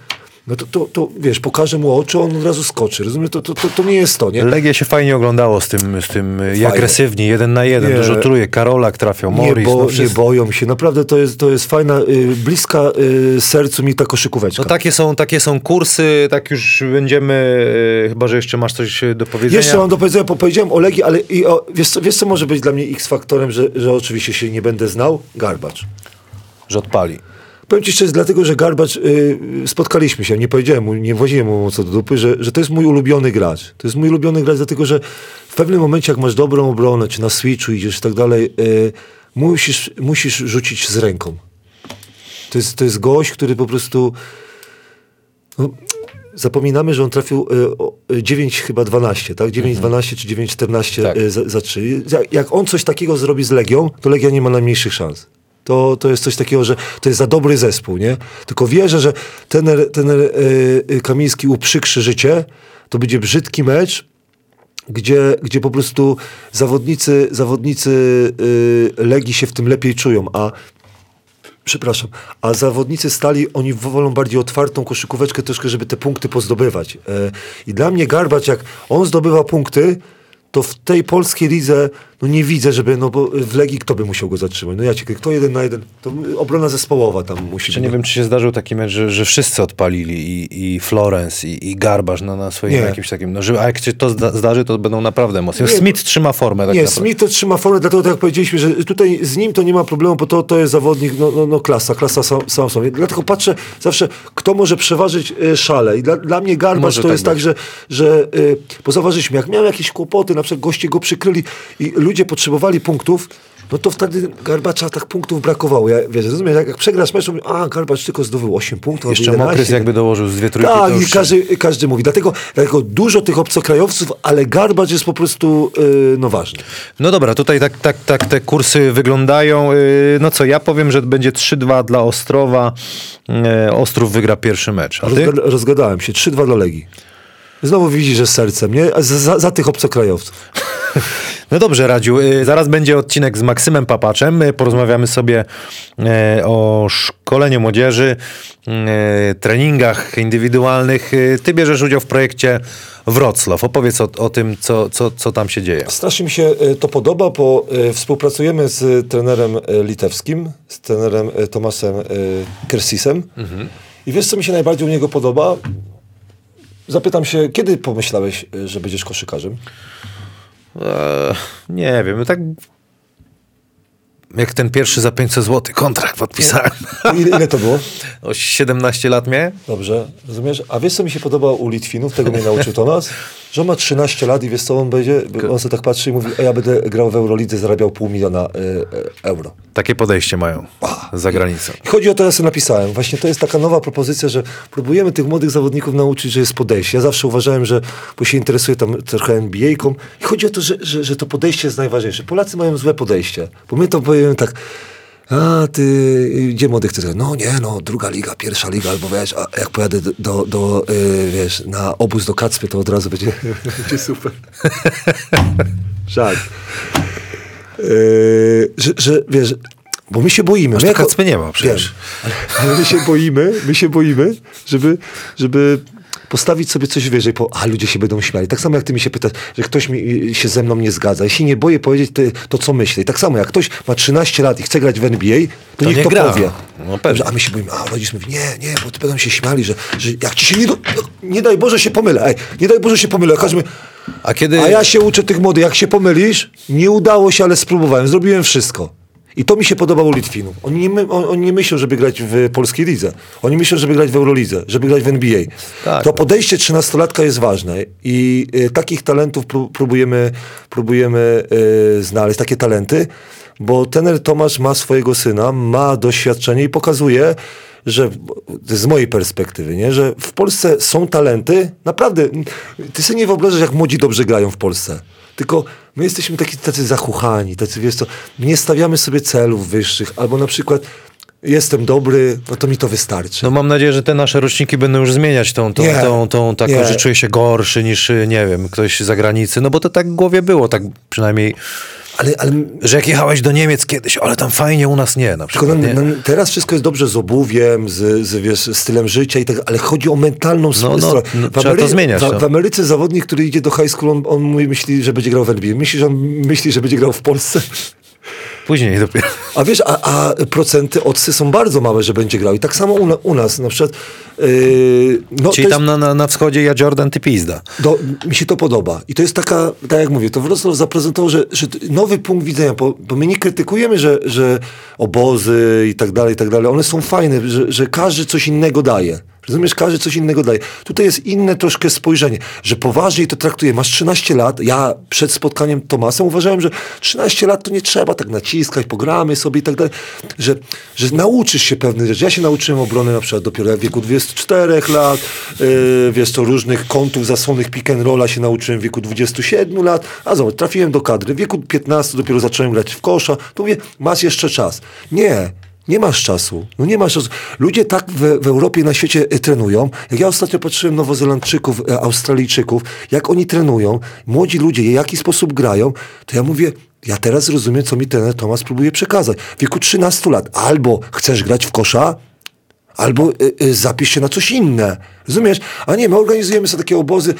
No to, to, to wiesz, pokażę mu oczy, on od razu skoczy. Rozumiesz? To, to, to, to nie jest to, nie? Legia się fajnie oglądało z tym, z tym Fajnie. agresywnie, jeden na jeden, Nie. dużo trójek, Karolak trafiał, Nie, Morris, bo, no nie boją się. Naprawdę to jest, to jest fajna, y, bliska y, sercu mi ta koszykóweczka. No takie są, takie są kursy, tak już będziemy, e, chyba że jeszcze masz coś do powiedzenia. Jeszcze mam do powiedzenia, bo powiedziałem o Legii, ale i o, wiesz, co, wiesz co może być dla mnie X-faktorem, że, że oczywiście się nie będę znał? Garbacz. Że odpali. Powiem ci szczerze, dlatego, że Garbacz, y, spotkaliśmy się, nie powiedziałem mu, nie woziłem mu co do dupy, że, że to jest mój ulubiony gracz. To jest mój ulubiony gracz, dlatego, że w pewnym momencie, jak masz dobrą obronę, czy na switchu idziesz i tak dalej, y, musisz, musisz rzucić z ręką. To jest, to jest gość, który po prostu... No, zapominamy, że on trafił y, o, y, 9 chyba 12, tak? 9 12 czy 9 14 Tak. y, za, za 3. Jak, jak on coś takiego zrobi z Legią, to Legia nie ma najmniejszych szans. To, to jest coś takiego, że to jest za dobry zespół, nie? Tylko wierzę, że ten, ten y, y, Kamiński uprzykrzy życie, to będzie brzydki mecz, gdzie, gdzie po prostu zawodnicy, zawodnicy y, Legii się w tym lepiej czują, a przepraszam, a zawodnicy Stali, oni wolą bardziej otwartą koszykóweczkę troszkę, żeby te punkty pozdobywać. E, I dla mnie Garbacz, jak on zdobywa punkty, to w tej polskiej lidze no nie widzę, żeby, no bo w Legii kto by musiał go zatrzymać? No ja cię, kto jeden na jeden? To obrona zespołowa tam musi Czy nie wiem, czy się zdarzył taki mecz, że, że wszyscy odpalili i, i Florence, i, i Garbasz na, na swoim Nie. jakimś takim, no, że, a jak się to zda, zdarzy, to będą naprawdę mocni. Nie, Smith trzyma formę tak nie, naprawdę. Smith to trzyma formę, dlatego tak jak powiedzieliśmy, że tutaj z nim to nie ma problemu, bo to, to jest zawodnik, no, no, no klasa, klasa sam, sam sobie. Dlatego patrzę zawsze, kto może przeważyć y, szale. I dla, dla mnie Garbacz Może to tak jest tak, być. że, że y, bo zauważyliśmy, jak miał jakieś kłopoty, na przykład goście go przykryli i ludzie potrzebowali punktów, no to wtedy Garbacza tak punktów brakowało. Ja, wiesz, rozumiem, jak, jak przegrasz mecz, mówię, a Garbacz tylko zdobył 8 punktów. Jeszcze 11. Mokrys jakby dołożył z dwie trójki, Tak, i każdy, każdy mówi. Dlatego, dlatego dużo tych obcokrajowców, ale Garbacz jest po prostu y, no ważny. No dobra, tutaj tak, tak, tak te kursy wyglądają. Yy, No co, ja powiem, że będzie 3-2 dla Ostrowa. Yy, Ostrów wygra pierwszy mecz. Rozga- rozgadałem się. 3-2 dla Legii. Znowu widzisz, że sercem, nie? Za, za, za tych obcokrajowców. (laughs) No dobrze, Radziu. y, Zaraz będzie odcinek z Maksymem Papaczem. Y, Porozmawiamy sobie e, o szkoleniu młodzieży, e, treningach indywidualnych. Y, Ty bierzesz udział w projekcie Wrocław. Opowiedz o, o tym, co, co, co tam się dzieje. Strasznie mi się to podoba, bo współpracujemy z trenerem litewskim, z trenerem Tomasem Kersisem. I wiesz, co mi się najbardziej u niego podoba? Zapytam się, kiedy pomyślałeś, że będziesz koszykarzem? E, nie wiem, tak jak ten pierwszy za 500 zł kontrakt podpisałem. Ile, ile to było? (laughs) O 17 lat miałem? Dobrze, rozumiesz? A wiesz, co mi się podoba u Litwinów, tego mnie nauczył Tomas? Że on ma 13 lat i wiesz, co on będzie? On sobie tak patrzy i mówi, a ja będę grał w Eurolidze, zarabiał pół miliona y, y, euro. Takie podejście mają za granicą. I chodzi o to, ja sobie napisałem. Właśnie to jest taka nowa propozycja, że próbujemy tych młodych zawodników nauczyć, że jest podejście. Ja zawsze uważałem, że, bo się interesuję tam trochę NBA-ką i chodzi o to, że, że, że to podejście jest najważniejsze. Polacy mają złe podejście, bo my to powiemy tak, a ty, gdzie młody chcesz? No nie, no druga liga, pierwsza liga, albo wiesz, a jak pojadę do, do, do y, wiesz, na obóz do Kacpy, to od razu będzie, (laughs) będzie super. (laughs) Żart. Yy, że, że wiesz, bo my się boimy. Aż My kacpy nie ma przecież. Wiem, ale, my się boimy, my się boimy, żeby, żeby postawić sobie coś wyżej, po, a ludzie się będą śmiali. Tak samo jak ty mi się pytasz, że ktoś mi, się ze mną nie zgadza. Się nie boję powiedzieć to, to co myślę. I tak samo jak ktoś ma 13 lat i chce grać w NBA, to, To niech nie to gra. powie. No pewnie. A my się boimy, a rodzic mówi, nie, nie, bo ty będą się śmiali, że, że jak ci się nie, do, nie daj Boże się pomylę, ej, nie daj Boże się pomylę. Każdy mówi, A kiedy... a ja się uczę tych młodych, jak się pomylisz, nie udało się, ale spróbowałem, zrobiłem wszystko. I to mi się podobało Litwinów. Oni nie, my, on, oni nie myślą, żeby grać w polskiej lidze. Oni myślą, żeby grać w Eurolidze, żeby grać w NBA. Tak. To podejście trzynastolatka jest ważne i y, takich talentów pró- próbujemy, próbujemy y, znaleźć, takie talenty, bo tener Tomasz ma swojego syna, ma doświadczenie i pokazuje, że z mojej perspektywy, nie, że w Polsce są talenty, naprawdę, ty sobie nie wyobrażasz, jak młodzi dobrze grają w Polsce. Tylko my jesteśmy taki, tacy zachuchani, tacy, wiesz co, nie stawiamy sobie celów wyższych, albo na przykład jestem dobry, no to mi to wystarczy. No mam nadzieję, że te nasze roczniki będą już zmieniać tą, tą, Nie. tą, tą taką, Nie. że czuję się gorszy niż, nie wiem, ktoś z zagranicy. No bo to tak w głowie było, tak przynajmniej, Ale, ale że jak jechałeś do Niemiec kiedyś, ale tam fajnie, u nas nie na Tylko przykład. na, teraz wszystko jest dobrze z obuwiem, z, z wiesz, stylem życia i tak, ale chodzi o mentalną No, no, stronę. no, trzeba to zmieniać, W, no. w Ameryce zawodnik, który idzie do high school, on, on myśli, że będzie grał w NBA. Myśli, że on myśli, że będzie grał w Polsce. Później dopiero. A wiesz, a, a procenty odsy są bardzo małe, że będzie grał. I tak samo u, na, u nas, na przykład. Yy, no, Czyli tam na, na, na wschodzie ja Jordan, ty pizda. do, mi się to podoba. I to jest taka, tak jak mówię, to Wrocław zaprezentował, że, że nowy punkt widzenia, bo, bo my nie krytykujemy, że, że obozy i tak dalej, i tak dalej. One są fajne, że, że każdy coś innego daje. Rozumiesz, każdy coś innego daje. Tutaj jest inne troszkę spojrzenie, że poważniej to traktuje. Masz 13 lat, ja przed spotkaniem Tomasem uważałem, że 13 lat to nie trzeba tak naciskać, pogramy sobie i tak dalej, że, że nauczysz się pewnych rzeczy. Ja się nauczyłem obrony na przykład dopiero w wieku 24 lat, yy, wiesz co, różnych kątów zasłonych pick and rolla się nauczyłem w wieku 27 lat, a zobacz, trafiłem do kadry, w wieku 15 dopiero zacząłem grać w kosza, to mówię, masz jeszcze czas. Nie, nie masz czasu. No nie masz czasu. Ludzie tak w, w Europie na świecie e, trenują. Jak ja ostatnio patrzyłem Nowozelandczyków, e, Australijczyków, jak oni trenują, młodzi ludzie, w jaki sposób grają, to ja mówię, ja teraz rozumiem, co mi trener Tomas próbuje przekazać. W wieku 13 lat albo chcesz grać w kosza, albo y, y, zapisz się na coś inne. Rozumiesz? A nie, my organizujemy sobie takie obozy,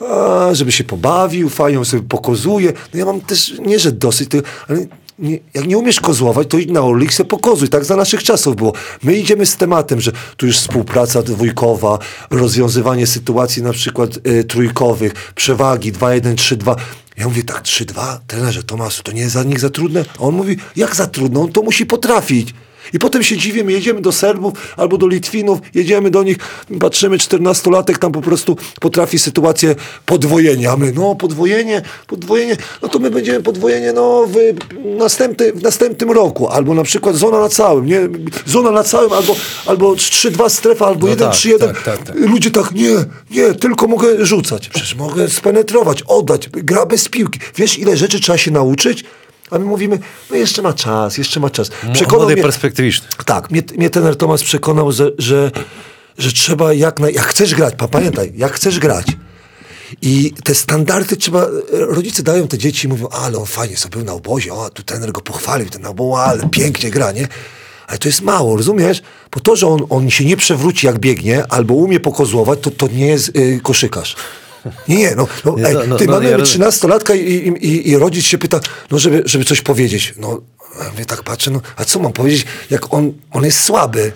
a, żeby się pobawił, fajnie sobie pokozuje. No ja mam też, nie że dosyć, ale nie, jak nie umiesz kozłować, to idź na Orlik se pokozuj. Tak za naszych czasów było. My idziemy z tematem, że tu już współpraca dwójkowa, rozwiązywanie sytuacji na przykład y, trójkowych, przewagi 2-1, 3-2. Ja mówię tak, 3-2? Trenerze, Tomasu, to nie jest za nich za trudne? A on mówi, jak za trudno? On to musi potrafić. I potem się dziwimy, jedziemy do Serbów albo do Litwinów, jedziemy do nich, patrzymy, 14-latek tam po prostu potrafi sytuację podwojenia. A my, no podwojenie, podwojenie, no to my będziemy podwojenie no, w, następny, w następnym roku. Albo na przykład zona na całym, nie? Zona na całym, albo, albo 3-2 strefa, albo No 1-3-1. tak, tak, tak, tak. Ludzie tak, nie, nie, tylko mogę rzucać. Przecież mogę spenetrować, oddać, gra bez piłki. Wiesz, ile rzeczy trzeba się nauczyć? A my mówimy, no jeszcze ma czas, jeszcze ma czas. Młody, mnie- perspektywiczny. tak, mnie, mnie Tomasz przekonał, że, że, że trzeba jak naj... Jak chcesz grać, pa, pamiętaj, jak chcesz grać. I te standardy trzeba, rodzice dają te dzieci i mówią, ale on fajnie sobie był na obozie, o, tu trener go pochwalił, ten oboz, ale pięknie gra, nie? Ale to jest mało, rozumiesz? Bo to, że on, on się nie przewróci jak biegnie, albo umie pokozłować, to, to nie jest y, koszykarz. Nie, nie, no, no, Nie, no, no, ty no, mamy ja rozumiem. 13-latka i, i, i, i rodzic się pyta, no żeby, żeby coś powiedzieć. No, ja mówię, tak patrzę, no, a co mam powiedzieć, jak on, on jest słaby.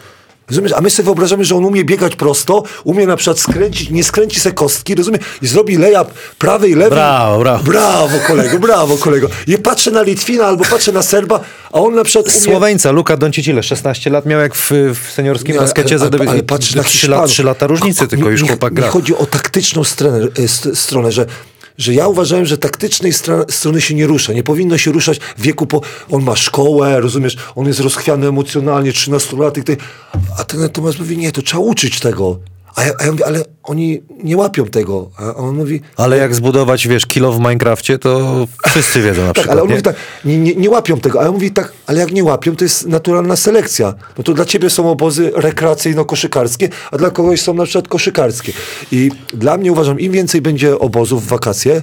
Rozumiesz? A my sobie wyobrażamy, że on umie biegać prosto, umie na przykład skręcić, nie skręci se kostki, rozumiesz? I zrobi layup prawej, lewej. Brawo, brawo. Brawo, kolego, brawo, kolego. I patrzę na Litwina albo patrzę na Serba, a on na przykład umie... Słoweńca, Luka Doncic ile? 16 lat miał jak w, w seniorskim Nie, baskecie ale, ale, ale patrz na 3, lat, Hiszpanów. 3 lata różnicy, tylko Nie- już nie- chłopak Nie gra. chodzi o taktyczną stronę, e, st- stronę że, że ja uważałem, że taktycznej strony się nie rusza. Nie powinno się ruszać w wieku po... On ma szkołę, rozumiesz? On jest rozchwiany emocjonalnie, 13-latek. ty- A ten Tomasz mówi, nie, to trzeba uczyć tego. A ja, a ja mówię, ale oni nie łapią tego. A on mówi, Ale jak zbudować, wiesz, kilo w Minecrafcie, to wszyscy wiedzą na tak, przykład, ale on nie? mówi tak, nie, nie, nie łapią tego, a ja mówi tak, ale jak nie łapią, to jest naturalna selekcja. No to dla ciebie są obozy rekreacyjno-koszykarskie, a dla kogoś są na przykład koszykarskie. I dla mnie uważam, im więcej będzie obozów w wakacje,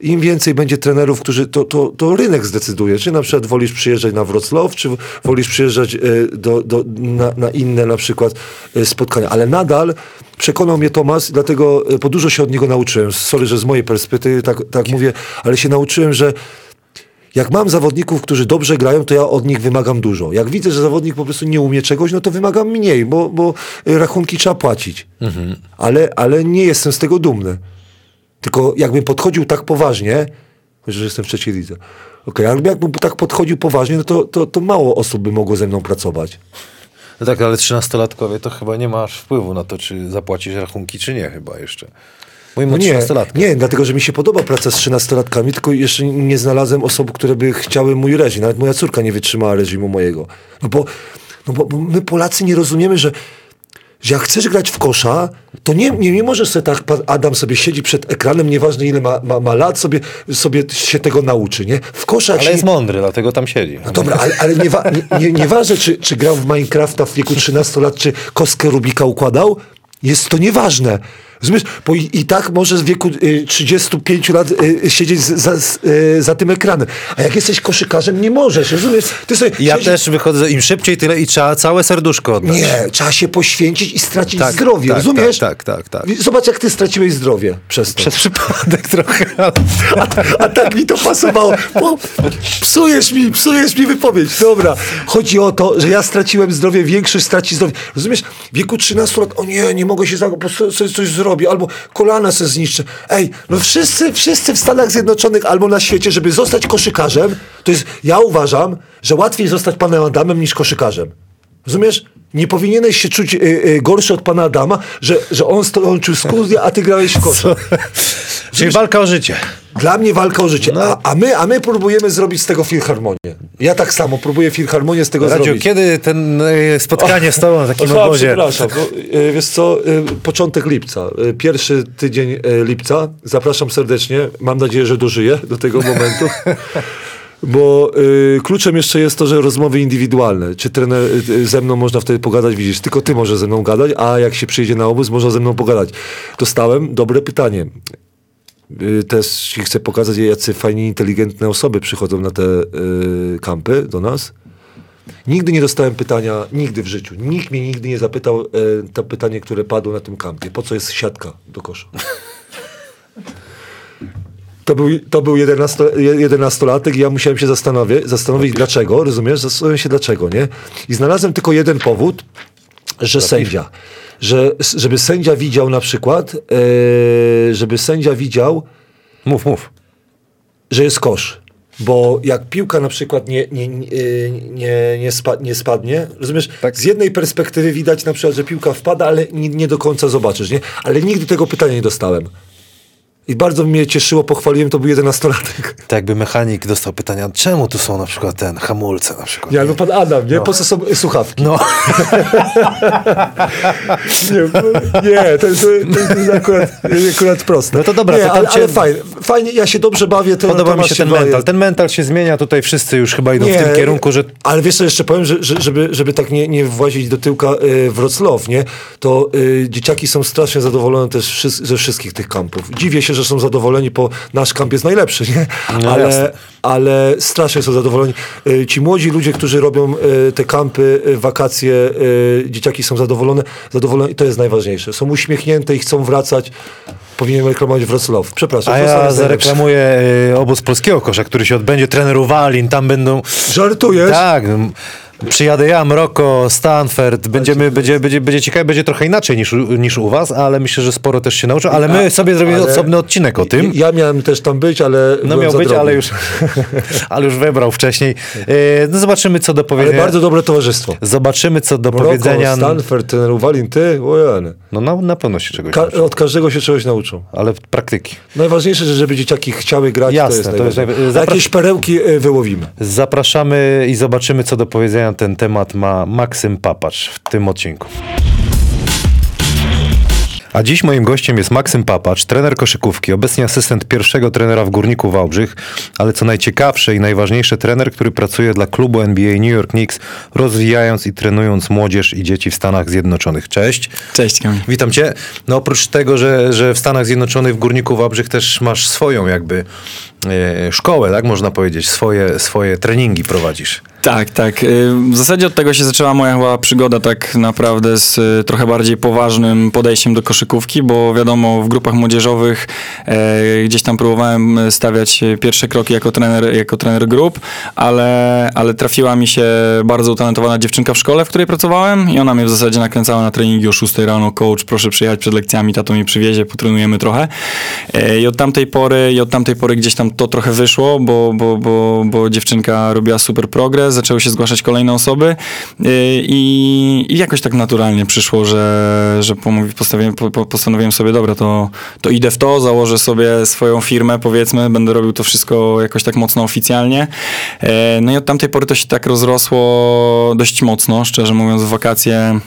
im więcej będzie trenerów, którzy, to, to, to rynek zdecyduje, czy na przykład wolisz przyjeżdżać na Wrocław, czy wolisz przyjeżdżać e, do, do, na, na inne na przykład e, spotkania, ale nadal przekonał mnie Tomas, dlatego e, po dużo się od niego nauczyłem, sorry, że z mojej perspektywy tak, tak mówię, ale się nauczyłem, że jak mam zawodników, którzy dobrze grają, to ja od nich wymagam dużo. Jak widzę, że zawodnik po prostu nie umie czegoś, no to wymagam mniej, bo, bo rachunki trzeba płacić. Ale, ale nie jestem z tego dumny. Tylko jakbym podchodził tak poważnie, chociaż jestem w trzeciej lidze, okay, ale jakbym tak podchodził poważnie, no to, to, to mało osób by mogło ze mną pracować. No tak, ale trzynastolatkowie to chyba nie masz wpływu na to, czy zapłacisz rachunki, czy nie chyba jeszcze. Mówimy No nie, nie, dlatego, że mi się podoba praca z trzynastolatkami, tylko jeszcze nie znalazłem osób, które by chciały mój reżim. Nawet moja córka nie wytrzymała reżimu mojego. No bo, no bo, bo my Polacy nie rozumiemy, że, że jak chcesz grać w kosza, to nie, nie, nie możesz sobie tak, pan Adam sobie siedzi przed ekranem, nieważne ile ma, ma, ma lat, sobie, sobie się tego nauczy, nie? W kosza Ale się jest mądry, dlatego tam siedzi. no dobra, ale, ale nie, nie, nie, nieważne, czy, czy grał w Minecrafta w wieku 13 lat, czy kostkę Rubika układał, jest to nieważne. Rozumiesz? Bo i, i tak może w wieku y, 35 lat y, siedzieć z, za, z, y, za tym ekranem. A jak jesteś koszykarzem, nie możesz. Rozumiesz? Ty sobie Ja też wychodzę, im szybciej tyle i trzeba całe serduszko oddać. Nie, trzeba się poświęcić i stracić Tak, zdrowie. tak, rozumiesz? tak, tak, tak, tak. Zobacz, jak ty straciłeś zdrowie przez to. Przez przypadek trochę. A, a tak mi to pasowało. Bo psujesz mi, psujesz mi wypowiedź. Dobra. Chodzi o to, że ja straciłem zdrowie, większość straci zdrowie. Rozumiesz? W wieku 13 lat, o nie, nie mogę się sobie coś zrobię, albo kolana sobie zniszczę. Ej, no wszyscy, wszyscy w Stanach Zjednoczonych albo na świecie, żeby zostać koszykarzem, to jest, ja uważam, że łatwiej zostać panem Adamem niż koszykarzem. Rozumiesz? Nie powinieneś się czuć y, y, gorszy od pana Adama, że, że on skończył studia, a ty grałeś w kosza. (laughs) Czyli walka o życie. Dla mnie walka o życie. A, a, my, a my próbujemy zrobić z tego filharmonię. Ja tak samo próbuję filharmonię z tego Radziu, zrobić. kiedy ten e, spotkanie z tobą na takim Aha, obozie? przepraszam. No, e, wiesz co, e, początek lipca. Pierwszy tydzień lipca. Zapraszam serdecznie. Mam nadzieję, że dożyję do tego momentu. (laughs) Bo y, kluczem jeszcze jest to, że rozmowy indywidualne. Czy trener y, y, ze mną można wtedy pogadać, widzisz, tylko ty możesz ze mną gadać, a jak się przyjdzie na obóz, można ze mną pogadać. Dostałem dobre pytanie. Y, też chcę pokazać, jacy fajnie inteligentne osoby przychodzą na te y, kampy do nas. Nigdy nie dostałem pytania, nigdy w życiu. Nikt mnie nigdy nie zapytał e, to pytanie, które padło na tym kampie. Po co jest siatka do kosza? To był, to był 11, jedenastolatek i ja musiałem się zastanowić, zastanowić dlaczego, rozumiesz? Zastanowiłem się dlaczego, nie? I znalazłem tylko jeden powód, że sędzia. Że, żeby sędzia widział na przykład, e, żeby sędzia widział, Mów, mów. że jest kosz. Bo jak piłka na przykład nie, nie, nie, nie, nie, spa, nie spadnie, rozumiesz? Tak. Z jednej perspektywy widać na przykład, że piłka wpada, ale nie, nie do końca zobaczysz, nie? Ale nigdy tego pytania nie dostałem. I bardzo mnie cieszyło, pochwaliłem, to był jedenastolatek. Tak jakby mechanik dostał pytania, czemu tu są na przykład ten, hamulce na przykład. Nie, albo pan Adam, nie? Po co są słuchawki? No, (laughs) Nie, nie to, jest, to jest akurat, akurat proste. No to dobra, nie, to ale, cię- ale fajnie, fajnie, ja się dobrze bawię. Ten podoba mi się ten mental. Ten mental się zmienia, tutaj wszyscy już chyba idą w tym kierunku, że Ale wiesz co, jeszcze powiem, że, że, żeby, żeby tak nie, nie włazić do tyłka y, Wrocław, nie? To y, dzieciaki są strasznie zadowolone też wszy- ze wszystkich tych kampów. Dziwię się, że są zadowoleni, bo nasz kamp jest najlepszy, nie? No jasne. ale, ale strasznie są zadowoleni. Y, ci młodzi ludzie, którzy robią y, te kampy, y, wakacje, dzieciaki są zadowolone, zadowolone i to jest najważniejsze. Są uśmiechnięte i chcą wracać. Powinienem reklamować Wrocław. Przepraszam. A ja zareklamuję obóz polskiego kosza, który się odbędzie, trener Uwalin, tam będą... Żartujesz? Tak, przyjadę ja, Mroko, Stanford, będziemy, będzie, będzie, będzie ciekawe, będzie trochę inaczej niż, u- niż u was, ale myślę, że sporo też się nauczą, ale my sobie zrobimy ale- osobny odcinek o tym. Ja miałem też tam być, ale No miał być, drogi. ale już, (laughs) ale już wybrał wcześniej. Y, No zobaczymy, co do Ale powiedzenia. bardzo dobre towarzystwo. Zobaczymy, co do Moroko, powiedzenia. Stanford, ten Uwalin, ty, ojej. No na, na pewno się czegoś Ka- nauczą, od każdego się czegoś nauczą. ale praktyki. Najważniejsze, że żeby dzieciaki chciały grać, Jasne, to jest to jest Jakieś perełki y, wyłowimy. Zapraszamy i zobaczymy, co do powiedzenia na ten temat ma Maksym Papacz w tym odcinku. A dziś moim gościem jest Maksym Papacz, trener koszykówki, obecnie asystent pierwszego trenera w Górniku Wałbrzych, ale co najciekawsze i najważniejsze, trener, który pracuje dla klubu NBA New York Knicks, rozwijając i trenując młodzież i dzieci w Stanach Zjednoczonych. Cześć. Cześć Kamil. Witam cię. No oprócz tego, że, że w Stanach Zjednoczonych w Górniku Wałbrzych też masz swoją jakby szkołę, tak można powiedzieć, swoje, swoje treningi prowadzisz. Tak, tak. Y, W zasadzie od tego się zaczęła moja chyba przygoda tak naprawdę z y, trochę bardziej poważnym podejściem do koszykówki, bo wiadomo, w grupach młodzieżowych e, gdzieś tam próbowałem stawiać pierwsze kroki jako trener, jako trener grup, ale, ale trafiła mi się bardzo utalentowana dziewczynka w szkole, w której pracowałem i ona mnie w zasadzie nakręcała na treningi o 6 rano, coach, proszę przyjechać przed lekcjami, tato mnie przywiezie, potrenujemy trochę. E, I od tamtej pory, i od tamtej pory gdzieś tam to trochę wyszło, bo, bo, bo, bo dziewczynka robiła super progres, zaczęły się zgłaszać kolejne osoby yy, i, i jakoś tak naturalnie przyszło, że, że pomówi- postawiłem, po, po- postanowiłem sobie, dobra, to, to idę w to, założę sobie swoją firmę, powiedzmy, będę robił to wszystko jakoś tak mocno oficjalnie. Yy, No i od tamtej pory to się tak rozrosło dość mocno, szczerze mówiąc, w wakacje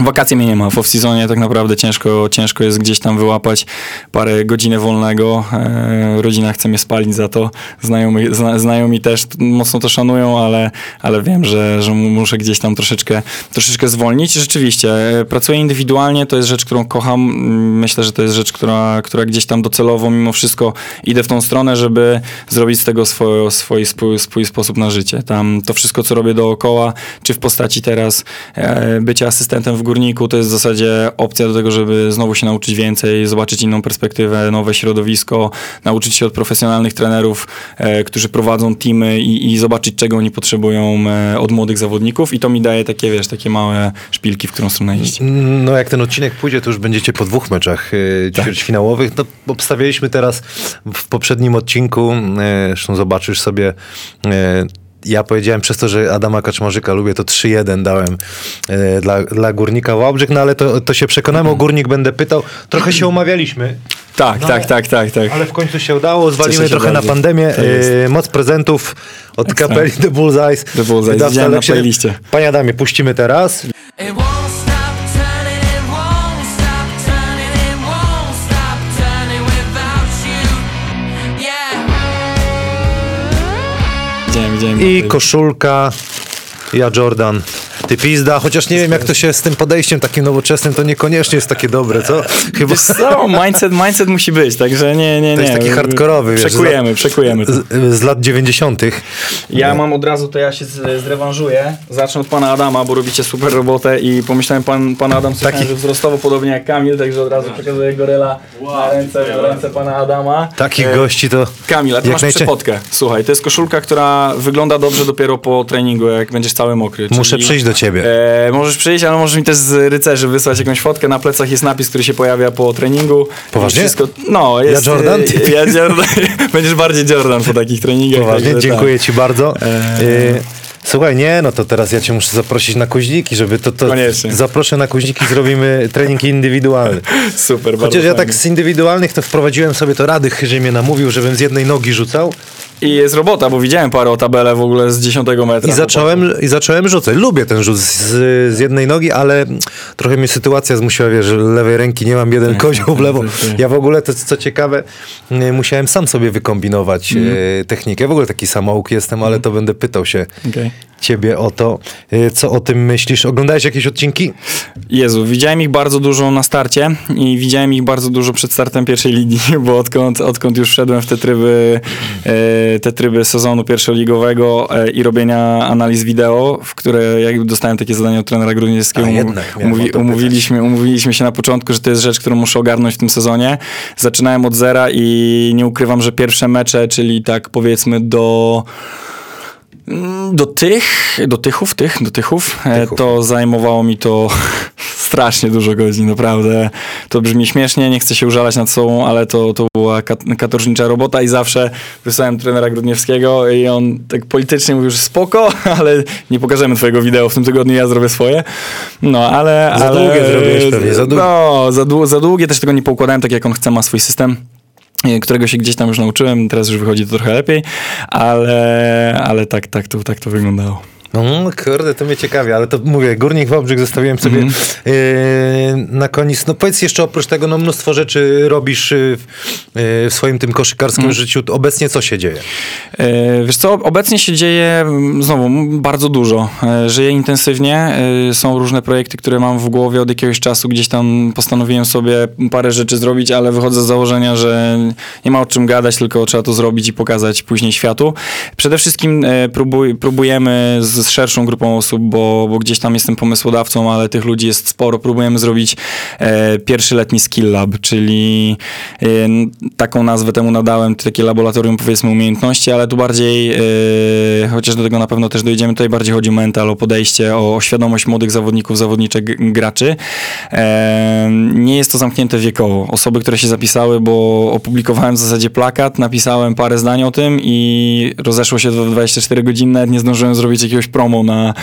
Wakacje mnie nie ma. W off-seasonie tak naprawdę ciężko, ciężko jest gdzieś tam wyłapać parę godzin wolnego. E, rodzina chce mnie spalić za to. Znajomi, zna, znajomi też mocno to szanują, ale, ale wiem, że, że mu- muszę gdzieś tam troszeczkę, troszeczkę zwolnić. Rzeczywiście, e, pracuję indywidualnie, to jest rzecz, którą kocham. Mm, Myślę, że to jest rzecz, która, która gdzieś tam docelowo mimo wszystko idę w tą stronę, żeby zrobić z tego swoje, swój, swój, swój sposób na życie. Tam to wszystko, co robię dookoła, czy w postaci teraz e, bycia asystentem w górniku, to jest w zasadzie opcja do tego, żeby znowu się nauczyć więcej, zobaczyć inną perspektywę, nowe środowisko, nauczyć się od profesjonalnych trenerów, e, którzy prowadzą teamy i, i zobaczyć, czego oni potrzebują e, od młodych zawodników i to mi daje takie, wiesz, takie małe szpilki, w którą stronę iść. No jak ten odcinek pójdzie, to już będziecie po dwóch meczach e, ćwierćfinałowych. No, obstawialiśmy teraz w poprzednim odcinku, e, zresztą zobaczysz sobie, e, ja powiedziałem przez to, że Adama Kaczmarzyka lubię, to 3-1 dałem e, dla, dla Górnika Wałbrzych, no ale to, to się przekonamy, o Górnik będę pytał. Trochę się umawialiśmy, Tak, No, tak, tak, tak, tak. ale w końcu się udało, zwalimy się trochę bardzo. na pandemię. E, moc prezentów od kapeli The Bullseyes. The Bullseyes, widziałem na playliście. Panie Adamie, puścimy teraz. Widziałem. I koszulka, ja Jordan. Ty pizda, chociaż nie wiem jak to się z tym podejściem takim nowoczesnym, to niekoniecznie jest takie dobre, co? Chyba Wiesz co, mindset, mindset musi być, także nie, nie, nie. to jest taki hardkorowy, wiesz. Przekujemy, z lat- przekujemy. to. Z, z lat 90. Ja mam od razu, to ja się zrewanżuję. Zacznę od pana Adama, bo robicie super robotę i pomyślałem, pan, pan Adam Taki- że wzrostowo podobnie jak Kamil, także od razu przekazuję goryla na ręce, na ręce pana Adama. Takich E, gości to... Kamil, a ty jak masz najczę- przepotkę. Słuchaj, to jest koszulka, która wygląda dobrze dopiero po treningu, jak będziesz cały mokry. Muszę czyli- przyjść do ciebie. E, możesz przyjść, ale możesz mi też z rycerzy wysłać jakąś fotkę. Na plecach jest napis, który się pojawia po treningu. Poważnie? Wszystko, no, jest, Jordan? e, Ja Jordan. (laughs) Będziesz bardziej Jordan po takich treningach. Poważnie, także dziękuję tak. ci bardzo. Eee. Y, Słuchaj, nie, no to teraz ja cię muszę zaprosić na kuźniki, żeby to, to Koniecznie. zaproszę na kuźniki, zrobimy trening indywidualny. (laughs) Super, bardzo Chociaż ja fajnie. tak z indywidualnych to wprowadziłem sobie to rady, że mnie namówił, żebym z jednej nogi rzucał I jest robota, bo widziałem parę tabelę w ogóle z 10 metra. i zacząłem, i zacząłem rzucać. Lubię ten rzut z, z jednej nogi, ale trochę mnie sytuacja zmusiła, wiesz, że lewej ręki nie mam, jeden kozioł w lewo. (laughs) Ja w ogóle, to co ciekawe, y, musiałem sam sobie wykombinować y, technikę. Ja w ogóle taki samouk jestem, ale to będę pytał się Okej. ciebie o to. Y, Co o tym myślisz? Oglądałeś jakieś odcinki? Jezu, widziałem ich bardzo dużo na starcie i widziałem ich bardzo dużo przed startem pierwszej ligi, (laughs) bo odkąd, odkąd już wszedłem w te tryby, e, te tryby sezonu pierwszoligowego e, i robienia analiz wideo, w które jak dostałem takie zadanie od trenera Grudniewskiego, A, umów- jednak miałem o to pytać. umówiliśmy, umówiliśmy się na początku, że to jest rzecz, którą muszę ogarnąć w tym sezonie. Zaczynałem od zera i nie ukrywam, że pierwsze mecze, czyli tak powiedzmy do Do tych, do tychów, tych, do tychów, e, Tychów. to zajmowało mi to (laughs) strasznie dużo godzin, naprawdę. To brzmi śmiesznie, nie chcę się użalać nad sobą, ale to, to była kat- katorżnicza robota i zawsze wysłałem trenera Grudniewskiego i on tak politycznie mówił, że spoko, (laughs) ale nie pokażemy twojego wideo w tym tygodniu, ja zrobię swoje. No, ale... Za ale, długie zrobiłeś pewnie, za długie. No, za, dłu- za długie też tego nie poukładałem, tak jak on chce, ma swój system którego się gdzieś tam już nauczyłem, teraz już wychodzi to trochę lepiej, ale, ale tak, tak, to, tak to wyglądało. No, kurde, to mnie ciekawi, ale to mówię, Górnik Wałbrzych zostawiłem sobie Mhm. yy, na koniec. No powiedz jeszcze oprócz tego, no mnóstwo rzeczy robisz yy, w, yy, swoim tym koszykarskim Mhm. życiu. Obecnie co się dzieje? E, Wiesz co, obecnie się dzieje mm, znowu bardzo dużo. Żyję intensywnie. Są różne projekty, które mam w głowie od jakiegoś czasu. Gdzieś tam postanowiłem sobie parę rzeczy zrobić, ale wychodzę z założenia, że nie ma o czym gadać, tylko trzeba to zrobić i pokazać później światu. Przede wszystkim próbuj, próbujemy z z szerszą grupą osób, bo, bo gdzieś tam jestem pomysłodawcą, ale tych ludzi jest sporo. Próbujemy zrobić e, pierwszy letni Skill Lab, czyli e, taką nazwę temu nadałem, takie laboratorium powiedzmy umiejętności, ale tu bardziej, e, chociaż do tego na pewno też dojdziemy, tutaj bardziej chodzi o mental, o podejście, o świadomość młodych zawodników, zawodniczek, graczy. E, nie jest to zamknięte wiekowo. Osoby, które się zapisały, bo opublikowałem w zasadzie plakat, napisałem parę zdań o tym i rozeszło się w 24 godziny, nawet nie zdążyłem zrobić jakiegoś promo na,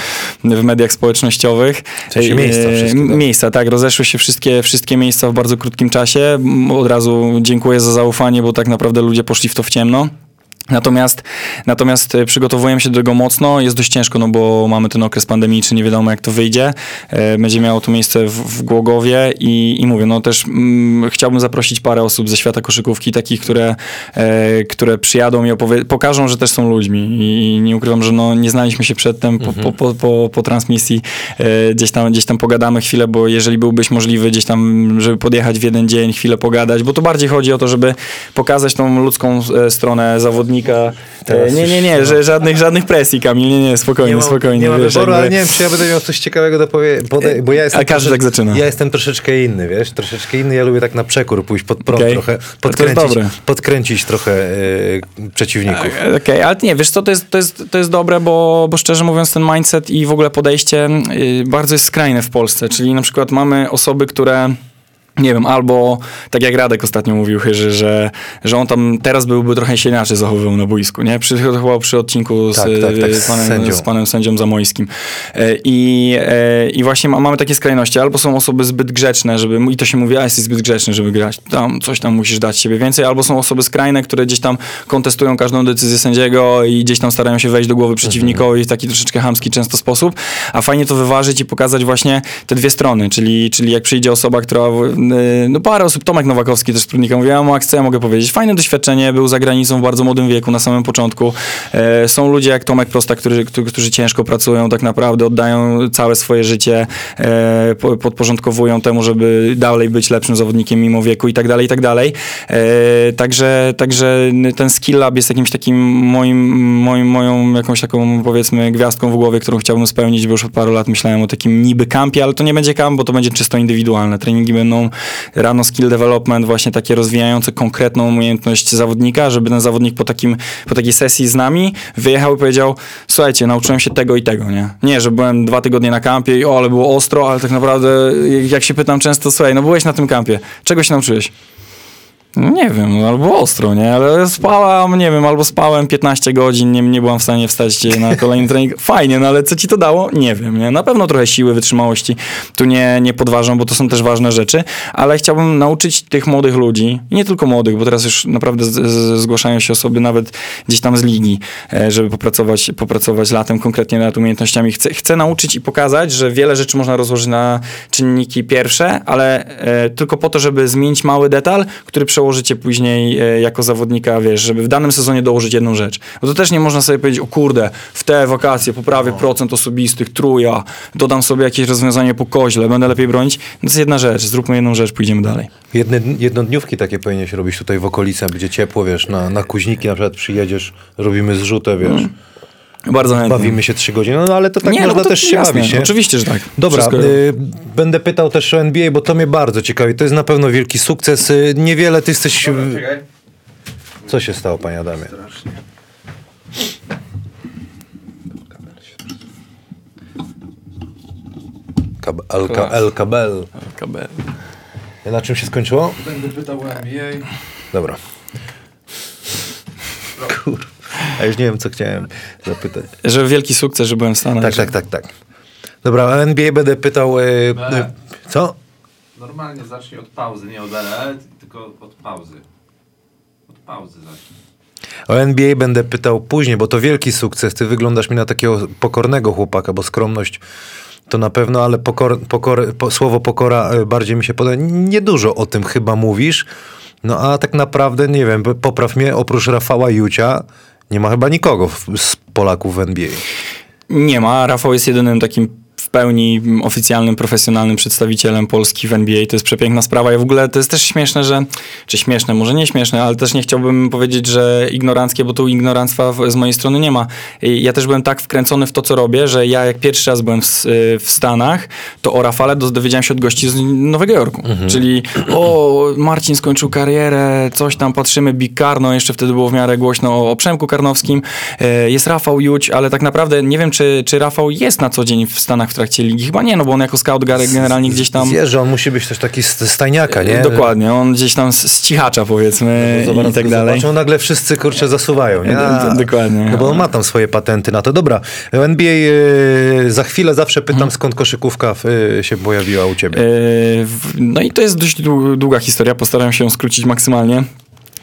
w mediach społecznościowych. Miejsca E, wszystkie, tak? Miejsca, tak. Rozeszły się wszystkie, wszystkie miejsca w bardzo krótkim czasie. Od razu dziękuję za zaufanie, bo tak naprawdę ludzie poszli w to w ciemno. Natomiast, natomiast e, przygotowujemy się do tego mocno. Jest dość ciężko, no bo mamy ten okres pandemiczny, nie wiadomo jak to wyjdzie. E, Będzie miało to miejsce w, w Głogowie i, i mówię, no też mm, chciałbym zaprosić parę osób ze świata koszykówki, takich, które, e, które przyjadą i opowie- pokażą, że też są ludźmi. I nie ukrywam, że no, nie znaliśmy się przedtem po, po, po, po, po transmisji. E, Gdzieś tam, gdzieś tam pogadamy chwilę, bo jeżeli byłbyś możliwy gdzieś tam, żeby podjechać w jeden dzień, chwilę pogadać, bo to bardziej chodzi o to, żeby pokazać tą ludzką e, stronę zawodnika. (laughs) Teraz E, Nie, nie, nie, że żadnych, żadnych presji, Kamil, nie, nie, spokojnie, nie spokojnie. nie ma wiesz, wyboru, jakby- ale nie wiem, czy ja będę miał coś ciekawego do powiedzenia, bo ja jestem A każdy tak zaczyna. Ja jestem troszeczkę inny, wiesz, troszeczkę inny, ja lubię tak na przekór pójść pod prąd Okej. trochę, podkręcić, dobre. podkręcić trochę e, przeciwników. E, Okej, ale nie, wiesz co, to jest, to jest, to jest dobre, bo, bo szczerze mówiąc ten mindset i w ogóle podejście y, bardzo jest skrajne w Polsce, czyli na przykład mamy osoby, które nie wiem, albo tak jak Radek ostatnio mówił, że, że, że on tam teraz byłby trochę się inaczej zachowywał na boisku, nie? Przy, chyba przy odcinku z, Tak, tak, tak, z panem, sędzią. z panem sędzią Zamojskim. E, I, e, i właśnie ma, mamy takie skrajności. Albo są osoby zbyt grzeczne, żeby, i to się mówi, a jesteś zbyt grzeczny, żeby grać. Tam coś tam musisz dać siebie więcej. Albo są osoby skrajne, które gdzieś tam kontestują każdą decyzję sędziego i gdzieś tam starają się wejść do głowy przeciwnikowi w taki troszeczkę hamski często sposób. A fajnie to wyważyć i pokazać właśnie te dwie strony, czyli, czyli jak przyjdzie osoba, która, no parę osób, Tomek Nowakowski też z Prudnika mówi, ja Max, co ja mogę powiedzieć? Fajne doświadczenie, był za granicą w bardzo młodym wieku, na samym początku. E, są ludzie jak Tomek Prosta, którzy, którzy, ciężko pracują, tak naprawdę oddają całe swoje życie, e, po- podporządkowują temu, żeby dalej być lepszym zawodnikiem mimo wieku i tak dalej, i tak dalej. E, także, także ten skill lab jest jakimś takim moim, moim, moją jakąś taką powiedzmy gwiazdką w głowie, którą chciałbym spełnić, bo już od paru lat myślałem o takim niby kampie, ale to nie będzie kamp, bo to będzie czysto indywidualne. Treningi będą rano skill development, właśnie takie rozwijające konkretną umiejętność zawodnika, żeby ten zawodnik po, takim, po takiej sesji z nami wyjechał i powiedział, słuchajcie, nauczyłem się tego i tego, nie? Nie, że byłem dwa tygodnie na kampie i o, ale było ostro, ale tak naprawdę jak się pytam często, słuchaj, no byłeś na tym kampie, czego się nauczyłeś? No nie wiem, no, albo ostro, nie? Ale spałam, nie wiem, albo spałem 15 godzin, nie, nie byłam w stanie wstać na (laughs) kolejny trening. Fajnie, no ale co ci to dało? Nie wiem, nie? Na pewno trochę siły, wytrzymałości tu nie, nie podważam, bo to są też ważne rzeczy, ale chciałbym nauczyć tych młodych ludzi, nie tylko młodych, bo teraz już naprawdę z, z, zgłaszają się osoby nawet gdzieś tam z ligi, e, żeby popracować, popracować latem konkretnie nad umiejętnościami. Chcę, chcę nauczyć i pokazać, że wiele rzeczy można rozłożyć na czynniki pierwsze, ale e, tylko po to, żeby zmienić mały detal, który przełożycie później e, jako zawodnika, wiesz, żeby w danym sezonie dołożyć jedną rzecz. Bo to też nie można sobie powiedzieć, o kurde, w te wakacje poprawię procent osobistych, truja, dodam sobie jakieś rozwiązanie po koźle, będę lepiej bronić. No to jest jedna rzecz, zróbmy jedną rzecz, pójdziemy dalej. Jedne, jednodniówki takie powinieneś robić tutaj w okolicy, będzie ciepło, wiesz, na, na Kuźniki na przykład przyjedziesz, robimy zrzutę, wiesz, Bardzo chętnie. bawimy się trzy godziny, no ale to tak nie, no można to też się jasne, bawić, nie? Oczywiście, że tak. Dobra, y, będę pytał też o NBA, bo to mnie bardzo ciekawi. To jest na pewno wielki sukces. Y, niewiele ty jesteś... Czekaj. Co się stało, panie Adamie? Kab El, Ka- El Kabel. KBL. Na czym się skończyło? Będę pytał o NBA. Dobra. A już nie wiem, co chciałem zapytać. Że wielki sukces, że byłem w Stanach. Tak, że- tak, tak, tak. Dobra, o NBA będę pytał... Y, y, B. co? Normalnie zacznij od pauzy, nie od LE, tylko od pauzy. Od pauzy zacznij. O NBA będę pytał później, bo to wielki sukces. Ty wyglądasz mi na takiego pokornego chłopaka, bo skromność to na pewno, ale pokor, pokor, po, słowo pokora e, bardziej mi się podoba. Niedużo o tym chyba mówisz. No a tak naprawdę, nie wiem, popraw mnie, oprócz Rafała Jucia, nie ma chyba nikogo z Polaków w NBA. Nie ma. Rafał jest jedynym takim w pełni oficjalnym, profesjonalnym przedstawicielem Polski w NBA. To jest przepiękna sprawa i w ogóle to jest też śmieszne, że, czy śmieszne, może nie śmieszne, ale też nie chciałbym powiedzieć, że ignoranckie, bo tu ignoranstwa z mojej strony nie ma. Ja też byłem tak wkręcony w to, co robię, że ja jak pierwszy raz byłem w, w Stanach, to o Rafale do- dowiedziałem się od gości z Nowego Jorku. Czyli o, Marcin skończył karierę, coś tam patrzymy, Big Karno, jeszcze wtedy było w miarę głośno o, o Przemku Karnowskim. E, Jest Rafał Juć, ale tak naprawdę nie wiem, czy, czy Rafał jest na co dzień w Stanach w trakcie ligi. Chyba nie, no bo on jako scout gar- generalnie gdzieś tam... Wiesz, że on musi być też taki z stajniaka, nie? Dokładnie, on gdzieś tam z, cichacza powiedzmy Zobacz, i tak dalej. Zobaczą, nagle wszyscy kurczę zasuwają, nie? (laughs) D- dokładnie. No bo on ma tam swoje patenty na to. Dobra, NBA e, za chwilę zawsze pytam, Mhm. skąd koszykówka e, się pojawiła u ciebie. W- No i to jest dość dłu- długa historia, postaram się ją skrócić maksymalnie.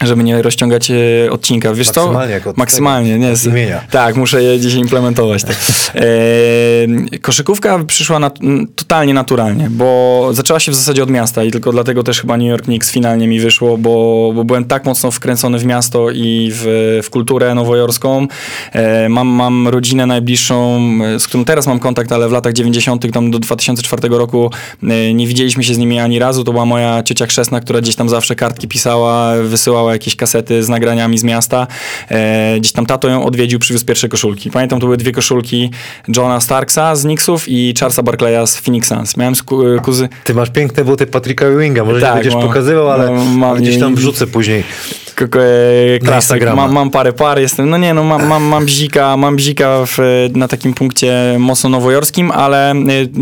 Żeby nie rozciągać e, odcinka. Wiesz Maksymalnie, co? jak od Maksymalnie, nie. z- imienia. Tak, muszę je dzisiaj implementować. Tak. (laughs) E, koszykówka przyszła totalnie naturalnie, bo zaczęła się w zasadzie od miasta i tylko dlatego też chyba New York Knicks finalnie mi wyszło, bo, bo byłem tak mocno wkręcony w miasto i w, w kulturę nowojorską. E, mam, mam rodzinę najbliższą, e, z którą teraz mam kontakt, ale w latach 90. tam do 2004 roku e, nie widzieliśmy się z nimi ani razu. To była moja ciocia chrzestna, która gdzieś tam zawsze kartki pisała, wysyłała jakieś kasety z nagraniami z miasta. E, gdzieś tam tato ją odwiedził, przywiózł pierwsze koszulki. Pamiętam, to były dwie koszulki Johna Starksa z Knicksów i Charlesa Barclaya z Phoenix Suns. Miałem sku- kuzy... Ty masz piękne buty Patricka Ewinga, może Tak, nie będziesz mam- pokazywał, ale mam- gdzieś tam wrzucę później. K- klasyk. Mam, mam parę par, jestem, no nie no, mam, mam, mam bzika, mam bzika w, na takim punkcie mocno nowojorskim, ale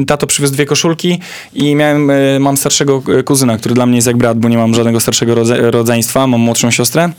y, tato przywiózł dwie koszulki i miałem, y, mam starszego kuzyna, który dla mnie jest jak brat, bo nie mam żadnego starszego rodze, rodzeństwa, mam młodszą siostrę.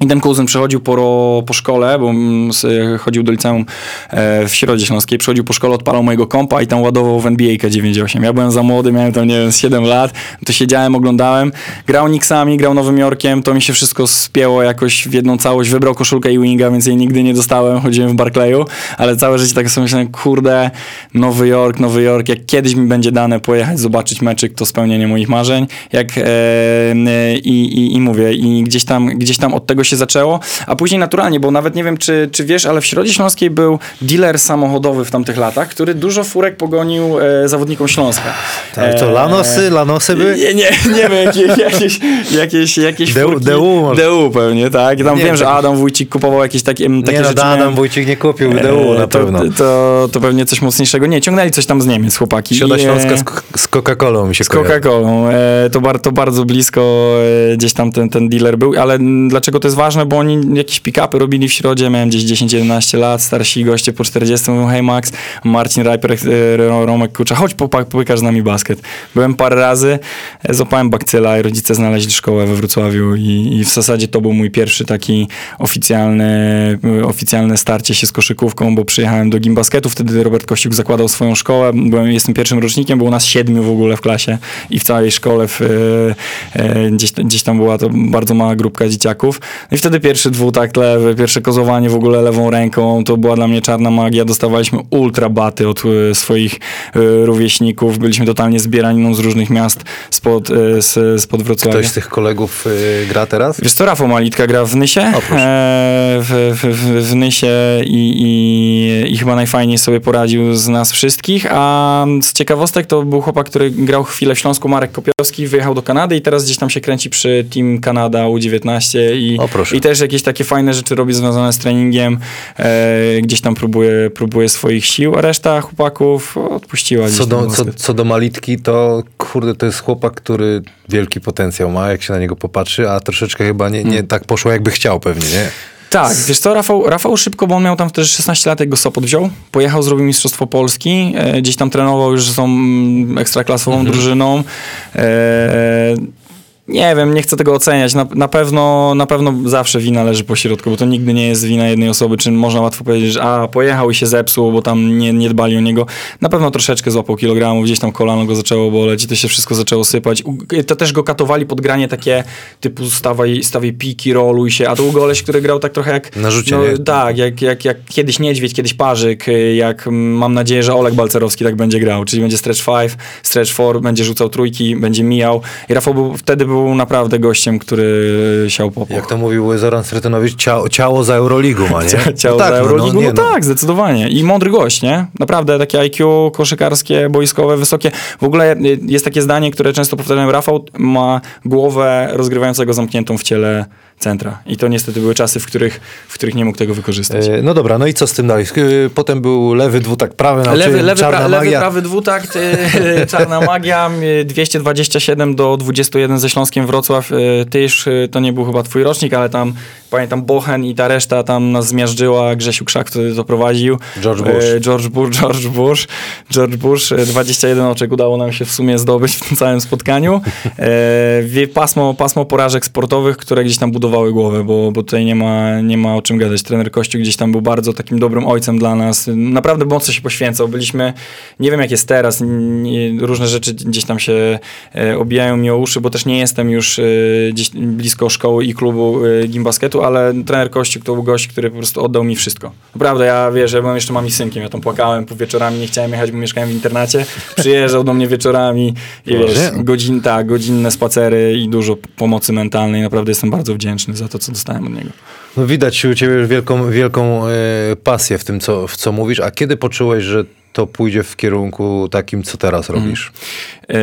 I ten kuzyn przechodził po, po szkole, bo mm, s- chodził do liceum e, w Środzie Śląskiej, przechodził po szkole, odpalał mojego kompa i tam ładował w NBA 98. Ja byłem za młody, miałem tam, nie wiem, z 7 lat, to siedziałem, oglądałem. Grał Knicksami, grał Nowym Jorkiem, to mi się wszystko spięło jakoś w jedną całość. Wybrał koszulkę i winga, więc jej nigdy nie dostałem, chodziłem w Barclayu, ale całe życie tak sobie myślałem, kurde, Nowy Jork, Nowy Jork, jak kiedyś mi będzie dane pojechać, zobaczyć meczyk, to spełnienie moich marzeń. Jak, e, e, i, i, I mówię, i gdzieś tam, gdzieś tam od tego się zaczęło, a później naturalnie, bo nawet nie wiem, czy, czy wiesz, ale w Środzie Śląskiej był dealer samochodowy w tamtych latach, który dużo furek pogonił e, zawodnikom Śląska. Tak, to E, lanosy, lanosy były? Nie, nie, nie wiem, (laughs) jakieś, jakieś, jakieś, jakieś DU furki. DU może. DU pewnie, tak. Tam Nie, wiem, że tak- Adam Wójcik kupował jakieś takie, takie Nie no, rzeczy. Adam Wójcik nie kupił DU E, na to, pewno. To, to pewnie coś mocniejszego. Nie, ciągnęli coś tam z Niemiec, chłopaki. Środa e, Śląska z, z Coca-Colą mi się z. Coca-Colą. E, to, bar, to bardzo blisko e, gdzieś tam ten, ten dealer był, ale dlaczego to jest ważne? Bo oni jakieś pick-upy robili w środzie, miałem gdzieś 10-11 lat, starsi goście po 40 mówią, hej Max, Marcin Rajper, e, Ro- Romek Kucza, chodź popykasz z nami basket. Byłem parę razy, e, złapałem bakcyla i rodzice znaleźli szkołę we Wrocławiu i, i w zasadzie to był mój pierwszy taki oficjalny, e, oficjalne starcie się z koszykówką, bo przyjechałem do Gimbasketu, wtedy Robert Kościuk zakładał swoją szkołę, byłem, jestem pierwszym rocznikiem, było nas siedmiu w ogóle w klasie i w całej szkole w, gdzieś, gdzieś tam była to bardzo mała grupka dzieciaków. No i wtedy pierwszy dwutakt lewy, pierwsze kozowanie w ogóle lewą ręką, to była dla mnie czarna magia. Dostawaliśmy ultra baty od e, swoich e, rówieśników. Byliśmy totalnie zbieraniną z różnych miast spod, e, z, spod Wrocławia. Ktoś z tych kolegów gra teraz? Wiesz co, Rafał Malitka gra w Nysie, O, e, w, w, w Nysie i, i, i chyba najfajniej sobie poradził z nas wszystkich, a z ciekawostek to był chłopak, który grał chwilę w Śląsku, Marek Kopiowski, wyjechał do Kanady i teraz gdzieś tam się kręci przy Team Kanada U19 i, O, proszę. i też jakieś takie fajne rzeczy robi związane z treningiem, e, gdzieś tam próbuje, próbuje swoich sił, a reszta chłopaków odpuściła Co do, co, co do Malitki, to kurde, to jest chłopak, który wielki potencjał ma, jak się na niego popatrzy, a troszeczkę chyba nie, nie tak poszło, jakby chciał pewnie, nie? Tak, wiesz co, Rafał, Rafał szybko, bo on miał tam wtedy 16 lat, jak go Sopot wziął. Pojechał, zrobił Mistrzostwo Polski, e, gdzieś tam trenował już z tą mm, ekstraklasową drużyną. E, Nie wiem, nie chcę tego oceniać. Na, na, pewno, na pewno zawsze wina leży po środku, bo to nigdy nie jest wina jednej osoby, czy można łatwo powiedzieć, że a, pojechał i się zepsuł, bo tam nie, nie dbali o niego. Na pewno troszeczkę złapał kilogramów, gdzieś tam kolano go zaczęło boleć i to się wszystko zaczęło sypać. To też go katowali pod granie takie typu stawaj, stawaj piki, roluj się, a to był goleś, który grał tak trochę jak... Na rzucie, no? Tak, jak, jak, jak kiedyś Niedźwiedź, kiedyś Parzyk, jak mm, mam nadzieję, że Olek Balcerowski tak będzie grał, czyli będzie stretch 5, stretch 4, będzie rzucał trójki, będzie mijał. I Rafał był, wtedy był naprawdę gościem, który siał popłoch. Jak to mówił Zoran Stretonowicz, ciało, ciało za Euroligą, ma nie? (laughs) Ciało no tak, za Euroligą, nie, no, tak, zdecydowanie. I mądry gość, nie? Naprawdę takie IQ koszykarskie, boiskowe, wysokie. W ogóle jest takie zdanie, które często powtarzam, Rafał ma głowę rozgrywającego zamkniętą w ciele centra. I to niestety były czasy, w których, w których nie mógł tego wykorzystać. E, No dobra, no i co z tym dalej? E, Potem był lewy dwutak, prawy, no, Lewy, lewy, czarna pra, lewy, magia. prawy dwutakt, y, (laughs) czarna magia, y, 227 do 21 ze Śląskiem Wrocław. Ty już, to nie był chyba twój rocznik, ale tam pamiętam Bochen i ta reszta tam nas zmiażdżyła. Grzesiu Krzak wtedy to prowadził. George Bush. George Bush, George Bush, George Bush. y, 21 oczek udało nam się w sumie zdobyć w tym całym spotkaniu. E, pasmo, pasmo porażek sportowych, które gdzieś tam budowały głowę, bo, bo tutaj nie ma, nie ma o czym gadać. Trener Kościu gdzieś tam był bardzo takim dobrym ojcem dla nas. Naprawdę mocno się poświęcał. Byliśmy, nie wiem jak jest teraz, różne rzeczy gdzieś tam się e, obijają mi o uszy, bo też nie jestem już e, gdzieś blisko szkoły i klubu e, gimbasketu, ale trener Kościuk to był gość, który po prostu oddał mi wszystko. Naprawdę, ja wiesz, ja byłem jeszcze mam i synkiem, ja tam płakałem po wieczorami, nie chciałem jechać, bo mieszkałem w internacie. Przyjeżdżał do mnie wieczorami i wiesz, godzin, tak, godzinne spacery i dużo pomocy mentalnej. Naprawdę jestem bardzo wdzięczny za to, co dostałem od niego. No widać u ciebie wielką, wielką e, pasję w tym, co, w co mówisz. A kiedy poczułeś, że to pójdzie w kierunku takim, co teraz robisz? Yy,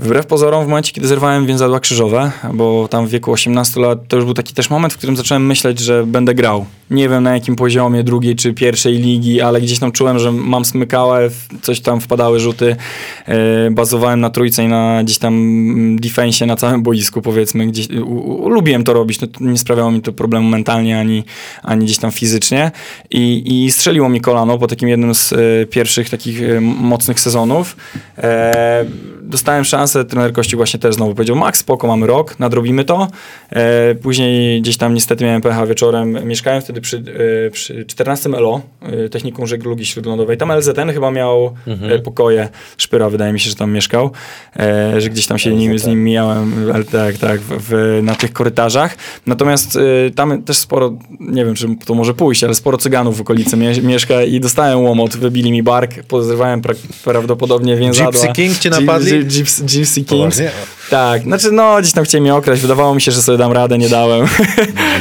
wbrew pozorom, w momencie, kiedy zerwałem więzadła krzyżowe, bo tam w wieku 18 lat, to już był taki też moment, w którym zacząłem myśleć, że będę grał. Nie wiem na jakim poziomie, drugiej czy pierwszej ligi, ale gdzieś tam czułem, że mam smykałę, coś tam wpadały rzuty. Yy, bazowałem na trójce i na gdzieś tam mm, defensie na całym boisku, powiedzmy. Gdzieś, lubiłem to robić, no, nie sprawiało mi to problemu mentalnie, ani, ani gdzieś tam fizycznie. I, I strzeliło mi kolano po takim jednym z e, pierwszych takich e, mocnych sezonów. E, dostałem szansę, trener Kości właśnie też znowu powiedział, Max, spoko, mamy rok, nadrobimy to. E, później gdzieś tam niestety miałem pecha wieczorem, mieszkałem wtedy przy, e, przy 14 LO, e, Technikum Żeglugi Śródlądowej. Tam LZN chyba miał e, pokoje, Szpyra wydaje mi się, że tam mieszkał, e, że gdzieś tam się nim, z nim mijałem, ale tak, tak, w, w, na tych korytarzach. Natomiast e, tam też sporo, nie wiem, czy to może pójść, ale sporo cyganów w okolicy mie mieszka i dostałem łomot, wybili mi bark, pozrywałem pra prawdopodobnie więzadła. Gypsy King cię napadli? Gi- Gypsy, Gypsy Kings. Tak, znaczy no, gdzieś tam chcieli mnie okraść, wydawało mi się, że sobie dam radę, nie dałem.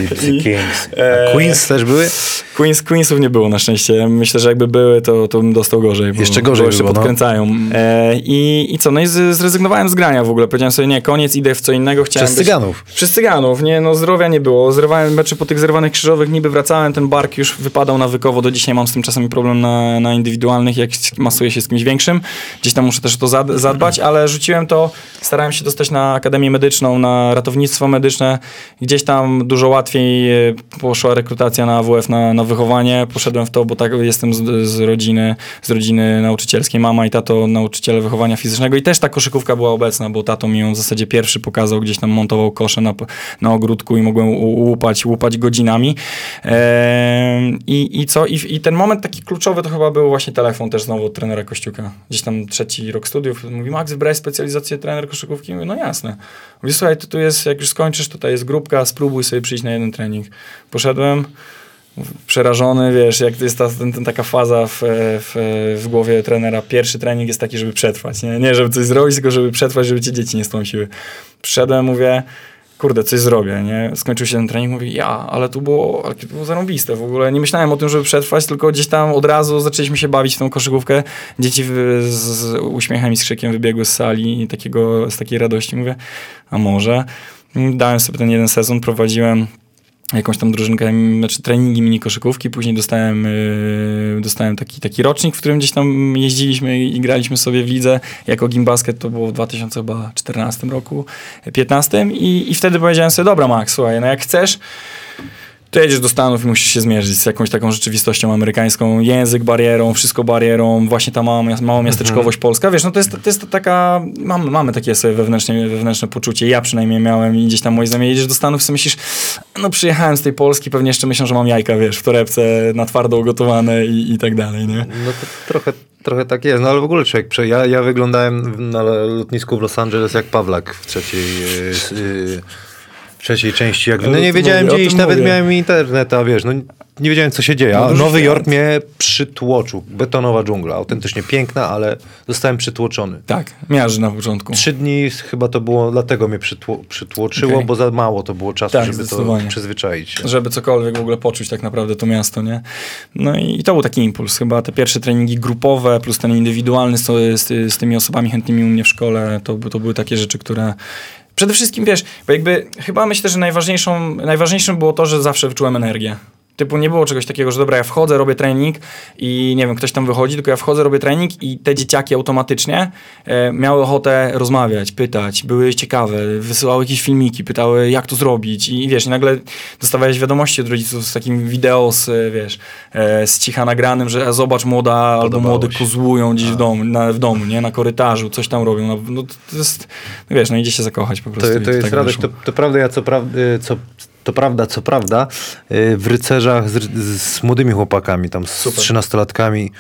Gypsy Kings. e, A Queens też były? Queens, Queensów nie było na szczęście. Myślę, że jakby były, to, to bym dostał gorzej. Bo, Jeszcze gorzej bo jeszcze było, no. podkręcają. E, i, I co? No i z, zrezygnowałem z grania w ogóle. Powiedziałem sobie, nie, koniec, idę w co innego. Chciałem Przez być- cyganów. Przez cyganów, nie, no zdrowia nie było. Zrywałem mecze po tych zerwanych krzyżowych, niby wracałem, ten bark już wypadał nawykowo. Do dzisiaj mam z tym czasami problem na, na indywidualnych, jak masuję się z kimś większym. Gdzieś tam muszę też o to zad- zadbać, ale rzuciłem to, starałem się dostać na Akademię Medyczną, na ratownictwo medyczne. Gdzieś tam dużo łatwiej e, poszła rekrutacja na AWF, na, na wychowanie. Poszedłem w to, bo tak jestem z, z rodziny, z rodziny nauczycielskiej. Mama i tato nauczyciele wychowania fizycznego i też ta koszykówka była obecna, bo tato mi ją w zasadzie pierwszy pokazał, gdzieś tam montował kosze na, na ogródku i mogłem łupać, łupać godzinami. Ehm, I, I co? I, I ten moment taki kluczowy to chyba był właśnie telefon też znowu od trenera Kościuka. Gdzieś tam trzeci rok studiów. Mówi, Max, wybrałeś specjalizację trener koszykówki? No jasne. Mówi, słuchaj, to tu jest, jak już skończysz, tutaj jest grupka, spróbuj sobie przyjść na jeden trening. Poszedłem, przerażony, wiesz, jak jest ta, ten, ten, taka faza w, w, w głowie trenera. Pierwszy trening jest taki, żeby przetrwać, nie? nie żeby coś zrobić, tylko żeby przetrwać, żeby cię dzieci nie stąsiły. Przyszedłem, mówię, kurde, coś zrobię, nie? Skończył się ten trening, mówię, ja, ale tu było, ale to było zarąbiste, w ogóle nie myślałem o tym, żeby przetrwać, tylko gdzieś tam od razu zaczęliśmy się bawić w tą koszykówkę. Dzieci w, z, z uśmiechem i z krzykiem wybiegły z sali i takiego, z takiej radości, mówię, a może? Dałem sobie ten jeden sezon, prowadziłem jakąś tam drużynkę, znaczy treningi mini koszykówki, później dostałem, yy, dostałem taki, taki rocznik, w którym gdzieś tam jeździliśmy i graliśmy sobie w lidze. Jako Gimbasket, to było w 2014 roku, 15 i, i wtedy powiedziałem sobie, dobra Max, słuchaj, no jak chcesz, to jedziesz do Stanów i musisz się zmierzyć z jakąś taką rzeczywistością amerykańską, język barierą, wszystko barierą, właśnie ta mała, mała miasteczkowość polska, wiesz, no to jest, to jest taka, mamy, mamy takie sobie wewnętrzne, wewnętrzne poczucie, ja przynajmniej miałem i gdzieś tam moi znajomi, jedziesz do Stanów i sobie myślisz, no przyjechałem z tej Polski, pewnie jeszcze myślą, że mam jajka, wiesz, w torebce na twardo ugotowane i, i tak dalej, nie? No to trochę, trochę tak jest, no ale w ogóle człowiek, ja, ja wyglądałem na lotnisku w Los Angeles jak Pawlak w trzeciej, s- yy, w trzeciej części. Jak, no nie wiedziałem mówię, gdzie iść, nawet mówię. miałem internet, a wiesz, no nie wiedziałem co się dzieje. No A duży Nowy świat. Jork mnie przytłoczył. Betonowa dżungla, autentycznie piękna, ale zostałem przytłoczony. Tak, miarzy na początku. Trzy dni chyba to było, dlatego mnie przytło, przytłoczyło, Okej. bo za mało to było czasu, Tak, żeby to przyzwyczaić się. żeby cokolwiek w ogóle poczuć tak naprawdę to miasto, nie? No i, to był taki impuls. Chyba te pierwsze treningi grupowe plus ten indywidualny z, z, z tymi osobami chętnymi u mnie w szkole, to, to były takie rzeczy, które... Przede wszystkim, wiesz, bo jakby chyba myślę, że najważniejszą, najważniejszym było to, że zawsze wyczułem energię. Typu nie było czegoś takiego, że dobra, ja wchodzę, robię trening i nie wiem, ktoś tam wychodzi, tylko ja wchodzę, robię trening i te dzieciaki automatycznie e, miały ochotę rozmawiać, pytać, były ciekawe, wysyłały jakieś filmiki, pytały jak to zrobić i wiesz, i nagle dostawałeś wiadomości od rodziców z takim wideo z, e, wiesz, e, z cicha nagranym, że zobacz młoda albo Podobało młody się. kozłują gdzieś w domu, na, w domu, nie, na korytarzu, coś tam robią, no, no to jest, no wiesz, no idzie się zakochać po prostu. To, to jest tak radość. To, to prawda, ja co prawda, co, to prawda, co prawda, y, w rycerzach z, z młodymi chłopakami, tam z trzynastolatkami,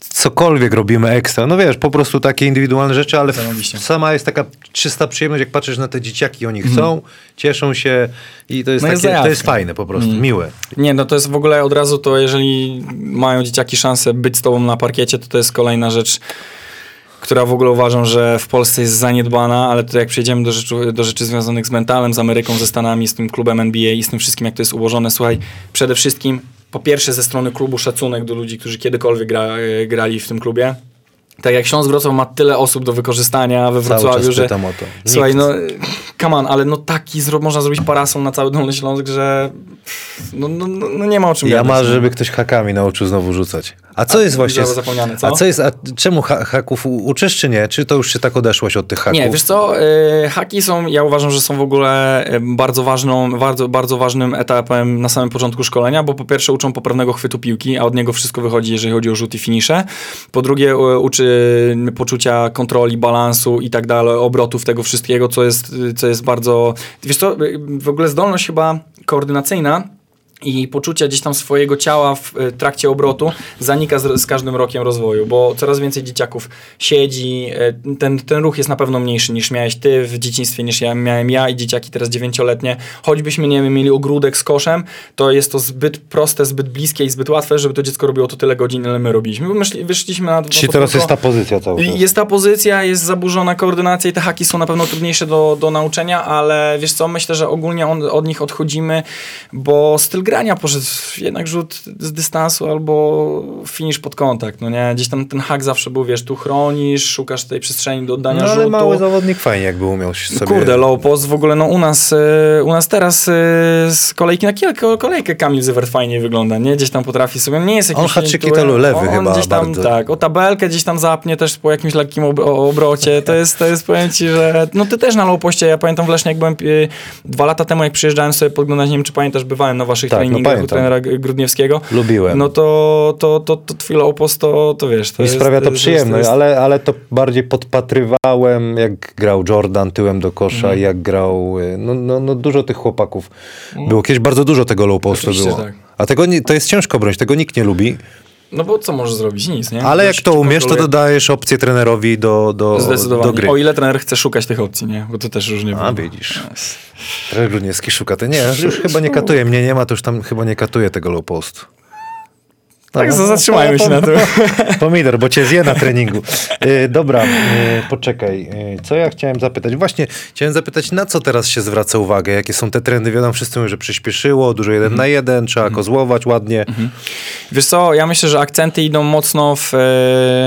cokolwiek robimy ekstra. No wiesz, po prostu takie indywidualne rzeczy, ale Zarobiście. sama jest taka czysta przyjemność, jak patrzysz na te dzieciaki, oni chcą, cieszą się i to jest, Mhm. No jest takie, to zajawka. jest fajne po prostu, miłe. Nie, no to jest w ogóle od razu to, jeżeli mają dzieciaki szansę być z tobą na parkiecie, to to jest kolejna rzecz, która w ogóle uważam, że w Polsce jest zaniedbana, ale to jak przejdziemy do rzeczy, do rzeczy związanych z mentalem, z Ameryką, ze Stanami, z tym klubem NBA i z tym wszystkim, jak to jest ułożone, słuchaj, przede wszystkim po pierwsze ze strony klubu szacunek do ludzi, którzy kiedykolwiek gra, e, grali w tym klubie. Tak jak Śląsk Wrocław ma tyle osób do wykorzystania we Wrocławiu, że pytam o to. słuchaj, no come on, ale no taki zro, można zrobić parasol na cały Dolny Śląsk, że no, no, no, no nie ma o czym Ja gadać. marzę, no. żeby ktoś hakami nauczył znowu rzucać. A co jest właśnie... co? A co jest... A czemu ha haków uczysz, czy nie? Czy to już się tak odeszłaś od tych haków? Nie, wiesz co, y, haki są, ja uważam, że są w ogóle y, bardzo ważną, bardzo, bardzo ważnym etapem na samym początku szkolenia, bo po pierwsze uczą poprawnego chwytu piłki, a od niego wszystko wychodzi, jeżeli chodzi o rzut i finisze. Po drugie y, uczy poczucia kontroli, balansu i tak dalej, obrotów tego wszystkiego, co jest, y, co jest bardzo, wiesz co, w ogóle zdolność chyba koordynacyjna i poczucia gdzieś tam swojego ciała w e, trakcie obrotu zanika z, z każdym rokiem rozwoju, bo coraz więcej dzieciaków siedzi, e, ten, ten ruch jest na pewno mniejszy niż miałeś ty w dzieciństwie, niż ja miałem ja i dzieciaki teraz dziewięcioletnie. Choćbyśmy, nie wiem, mieli ogródek z koszem, to jest to zbyt proste, zbyt bliskie i zbyt łatwe, żeby to dziecko robiło to tyle godzin, ile my robiliśmy. My myśli, wyszliśmy na... Czyli na teraz tylko- jest ta pozycja cały czas. jest ta pozycja, jest zaburzona koordynacja i te haki są na pewno trudniejsze do, do nauczenia, ale wiesz co, myślę, że ogólnie on, od nich odchodzimy, bo styl grania poszedł jednak rzut z dystansu albo finish pod kontakt, no nie? Gdzieś tam ten hak zawsze był, wiesz, tu chronisz, szukasz tej przestrzeni do oddania No ale rzutu. mały zawodnik fajnie jakby umiał się sobie... Kurde, low post w ogóle, no u nas, e, u nas teraz e, z kolejki na kilka, kolejkę Kamil Zywert fajnie wygląda, nie? Gdzieś tam potrafi sobie, nie jest jakiś... On haczyki to lewy on chyba gdzieś tam, bardzo. Tak, o tabelkę gdzieś tam zapnie też po jakimś lekkim ob obrocie, to jest, to jest, powiem ci, że no ty też na low poście, ja pamiętam w Lesznie, jak byłem e, dwa lata temu, jak przyjeżdżałem sobie podglądać, nie wiem, czy pamiętasz, bywałem na waszych Tak, no treningach u trenera Grudniewskiego. Lubiłem. No to, to, to, to twój low post, to, to wiesz, to Mi jest... sprawia to przyjemność, ale, ale to bardziej podpatrywałem, jak grał Jordan tyłem do kosza, Mhm. jak grał, y, no, no, no dużo tych chłopaków było. Kiedyś bardzo dużo tego low postu było. tak. A tego nie, to jest ciężko bronić, tego nikt nie lubi. No bo co możesz zrobić? Nic, nie? Ale jak Ktoś to umiesz, to dodajesz opcję trenerowi do, do, Zdecydowanie. do gry. O ile trener chce szukać tych opcji, nie? Bo to też różnie A, bywa. widzisz. Trener Grudniewski szuka te. Nie, już chyba nie katuje. Mnie nie ma, to już tam chyba nie katuje tego low postu. Tak, No, zatrzymajmy się na tym. (laughs) Pomidor, bo cię zje na (laughs) treningu. Y, dobra, y, poczekaj. Y, co ja chciałem zapytać? Właśnie chciałem zapytać, na co teraz się zwraca uwagę? Jakie są te trendy? Wiadomo, wszyscy mówią, że przyspieszyło, dużo jeden na jeden, trzeba kozłować ładnie. Wiesz co, ja myślę, że akcenty idą mocno w... E,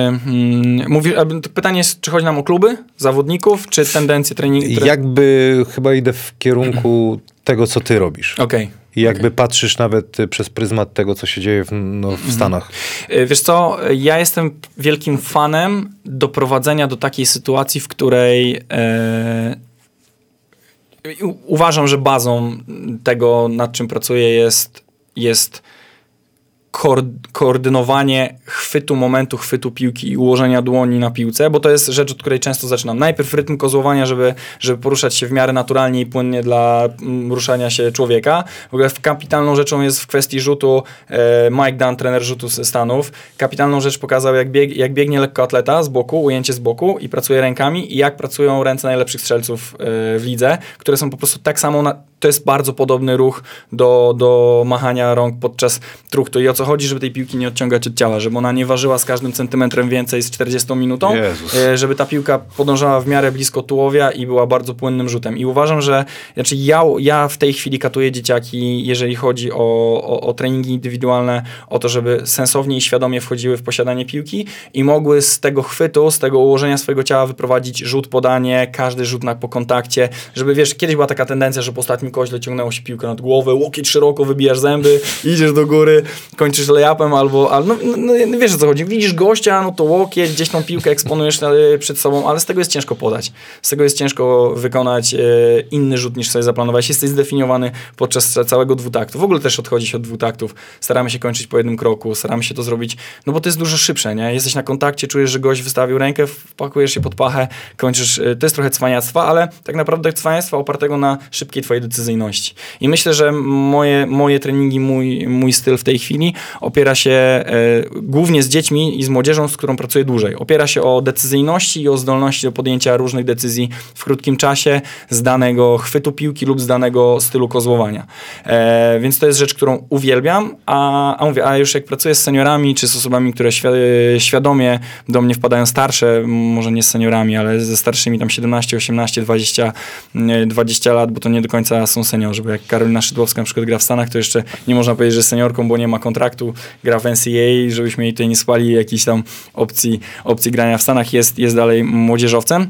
mm, pytanie jest, czy chodzi nam o kluby, zawodników, czy tendencje treningu? Tre... Jakby chyba idę w kierunku tego, co ty robisz. Okej. I jakby patrzysz nawet y, przez pryzmat tego, co się dzieje w, no, w Stanach. E, Wiesz co, ja jestem wielkim fanem doprowadzenia do takiej sytuacji, w której e, uważam, że bazą tego, nad czym pracuję jest, jest koordynowanie chwytu momentu, chwytu piłki i ułożenia dłoni na piłce, bo to jest rzecz, od której często zaczynam. Najpierw rytm kozłowania, żeby, żeby poruszać się w miarę naturalnie i płynnie dla mm, ruszania się człowieka. W ogóle kapitalną rzeczą jest w kwestii rzutu e, Mike Dunn, trener rzutu ze Stanów. Kapitalną rzecz pokazał, jak, bieg, jak biegnie lekkoatleta z boku, ujęcie z boku i pracuje rękami i jak pracują ręce najlepszych strzelców e, w lidze, które są po prostu tak samo, na, to jest bardzo podobny ruch do, do machania rąk podczas truchtu. I o co chodzi, żeby tej piłki nie odciągać od ciała, żeby ona nie ważyła z każdym centymetrem więcej z 40 minutą, Jezus. e, żeby ta piłka podążała w miarę blisko tułowia i była bardzo płynnym rzutem. I uważam, że znaczy ja, ja w tej chwili katuję dzieciaki, jeżeli chodzi o, o, o treningi indywidualne, o to, żeby sensownie i świadomie wchodziły w posiadanie piłki i mogły z tego chwytu, z tego ułożenia swojego ciała wyprowadzić rzut, podanie, każdy rzut na, po kontakcie, żeby wiesz, kiedyś była taka tendencja, że po ostatnim koźle ciągnęło się piłkę nad głowę, łokieć szeroko, wybijasz zęby, (laughs) idziesz do góry, kończysz layupem albo, albo no, no, no wiesz o co chodzi, widzisz gościa, no to łokieć, gdzieś tą piłkę eksponujesz e, przed sobą, ale z tego jest ciężko podać. Z tego jest ciężko wykonać e, inny rzut niż sobie zaplanowałeś. Jesteś zdefiniowany podczas ca- całego dwutaktu. W ogóle też odchodzi się od dwutaktów. Staramy się kończyć po jednym kroku, staramy się to zrobić, no bo to jest dużo szybsze, nie? Jesteś na kontakcie, czujesz, że gość wystawił rękę, wpakujesz się pod pachę, kończysz. e, To jest trochę cwaniactwa, ale tak naprawdę cwaniactwa opartego na szybkiej twojej decyzyjności. I myślę, że moje, moje treningi, mój, mój styl w tej chwili opiera się e, głównie z dziećmi i z młodzieżą, z którą pracuję dłużej. Opiera się o decyzyjności i o zdolności do podjęcia różnych decyzji w krótkim czasie z danego chwytu piłki lub z danego stylu kozłowania. E, więc to jest rzecz, którą uwielbiam, a, a mówię, a już jak pracuję z seniorami, czy z osobami, które świ świadomie do mnie wpadają starsze, może nie z seniorami, ale ze starszymi tam 17, 18, 20, nie, 20 lat, bo to nie do końca są seniorzy, bo jak Karolina Szydłowska na przykład gra w Stanach, to jeszcze nie można powiedzieć, że seniorką, bo nie ma kontraktu, gra w NCAA, żebyśmy jej tutaj nie spali jakiejś tam opcji, opcji grania w Stanach, jest, jest dalej młodzieżowcem.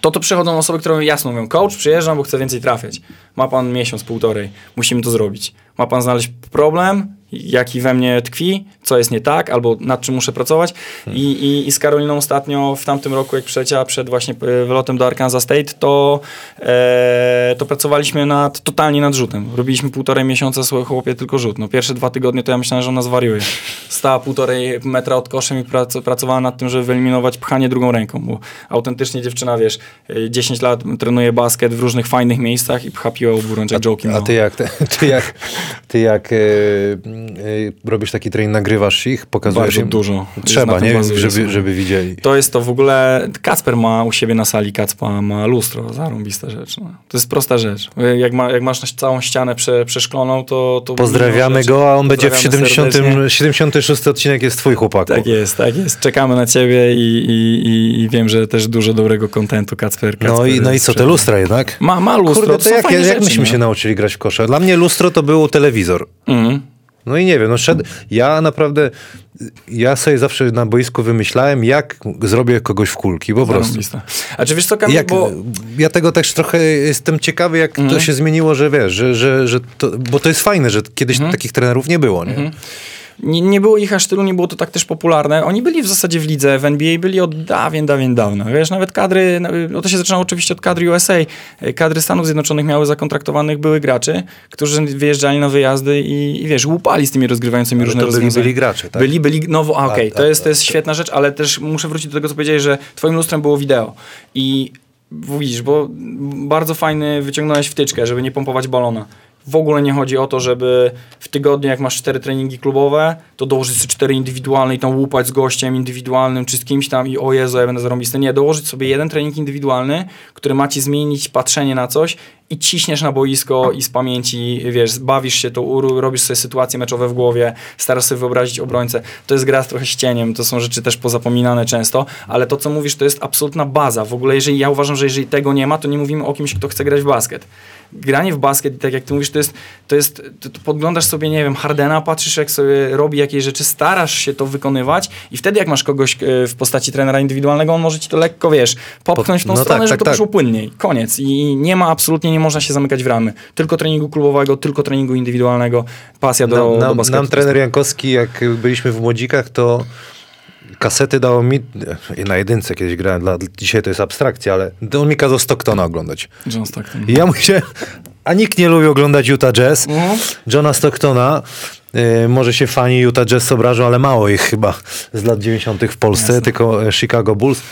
To to przychodzą osoby, które jasno mówią, coach, przyjeżdżam, bo chcę więcej trafiać. Ma pan miesiąc, półtorej, musimy to zrobić. Ma pan znaleźć problem, jaki we mnie tkwi, co jest nie tak, albo nad czym muszę pracować. I, i, I z Karoliną ostatnio w tamtym roku, jak przyleciała przed właśnie e, wylotem do Arkansas State, to, e, to pracowaliśmy nad, totalnie nad rzutem. Robiliśmy półtorej miesiąca, słuchaj chłopie, tylko rzut. No pierwsze dwa tygodnie to ja myślałem, że ona zwariuje. Stała półtorej metra od koszem i prac, pracowała nad tym, żeby wyeliminować pchanie drugą ręką, bo autentycznie dziewczyna, wiesz, e, 10 lat trenuje basket w różnych fajnych miejscach i pcha piłę oburącz jak Joe A Kimmel. ty jak, ty, (laughs) ty jak, ty jak e, e, robisz taki trening, nagrywasz ich, pokazujesz Bardzo im? dużo. Trzeba, nie? Żeby, żeby widzieli. To jest to w ogóle. Kacper ma u siebie na sali, Kacpa ma lustro, zarąbista rzecz. No. To jest prosta rzecz. Jak, ma, jak masz całą ścianę prze, przeszkloną, to. to Pozdrawiamy go, a on będzie w Pozdrawiamy 70, serdecznie. 76 odcinek jest twój chłopak. Tak jest, tak jest. Czekamy na ciebie i, i, i, i wiem, że też dużo dobrego kontentu Kacper. No Kacper i, no i co, te lustra jednak? Ma, ma lustro, Kurde, to to jak, jak rzeczy, myśmy nie? się nauczyli grać w kosza? Dla mnie lustro to był telewizor. Mhm. No i nie wiem, no szedł, ja naprawdę, ja sobie zawsze na boisku wymyślałem, jak zrobię kogoś w kulki, po prostu. A czy wiesz co, Kamil, Jak, bo... Ja tego też trochę jestem ciekawy, jak Mhm. to się zmieniło, że wiesz, że, że, że to, bo to jest fajne, że kiedyś Mhm. takich trenerów nie było, nie? Nie, nie było ich aż tylu, nie było to tak też popularne. Oni byli w zasadzie w lidze, w NBA byli od dawien, dawien dawna. Wiesz, nawet kadry, no to się zaczynało oczywiście od kadry USA. Kadry Stanów Zjednoczonych miały zakontraktowanych były graczy, którzy wyjeżdżali na wyjazdy i, i wiesz, łupali z tymi rozgrywającymi Ale różne to byli, rozwiązania. byli gracze, tak? Byli, byli, no a, okej, tak, to, jest, tak, to jest świetna rzecz, ale też muszę wrócić do tego, co powiedziałeś, że twoim lustrem było wideo i widzisz, bo bardzo fajny wyciągnąłeś wtyczkę, żeby nie pompować balona. W ogóle nie chodzi o to, żeby w tygodniu, jak masz cztery treningi klubowe, to dołożyć sobie cztery indywidualne i tam łupać z gościem indywidualnym, czy z kimś tam i o Jezu, ja będę zarąbisty. Nie, dołożyć sobie jeden trening indywidualny, który ma ci zmienić patrzenie na coś i ciśniesz na boisko i z pamięci, wiesz, bawisz się, to robisz sobie sytuacje meczowe w głowie, starasz sobie wyobrazić obrońcę. To jest gra z trochę z cieniem, to są rzeczy też pozapominane często, ale to, co mówisz, to jest absolutna baza. W ogóle, jeżeli ja uważam, że jeżeli tego nie ma, to nie mówimy o kimś, kto chce grać w basket. Granie w basket, tak jak ty mówisz, to jest, to jest to, to podglądasz sobie, nie wiem, Hardena, patrzysz jak sobie robi jakieś rzeczy, starasz się to wykonywać i wtedy jak masz kogoś e, w postaci trenera indywidualnego, on może ci to lekko, wiesz, popchnąć w tą no tak, stronę, tak, żeby to tak. poszło płynniej. Koniec. I nie ma absolutnie, nie można się zamykać w ramy. Tylko treningu klubowego, tylko treningu indywidualnego, pasja do, nam, do basketu. nam trener Jankowski, jak byliśmy w Młodzikach, to kasety dało mi, e, na jedynce kiedyś grałem, dla, dzisiaj to jest abstrakcja, ale on mi kazał Stocktona oglądać. John Stockton. I ja musiałem, a nikt nie lubi oglądać Utah Jazz, Johna Stocktona, e, może się fani Utah Jazz obrażą, ale mało ich chyba z lat 90. w Polsce, tylko e, Chicago Bulls.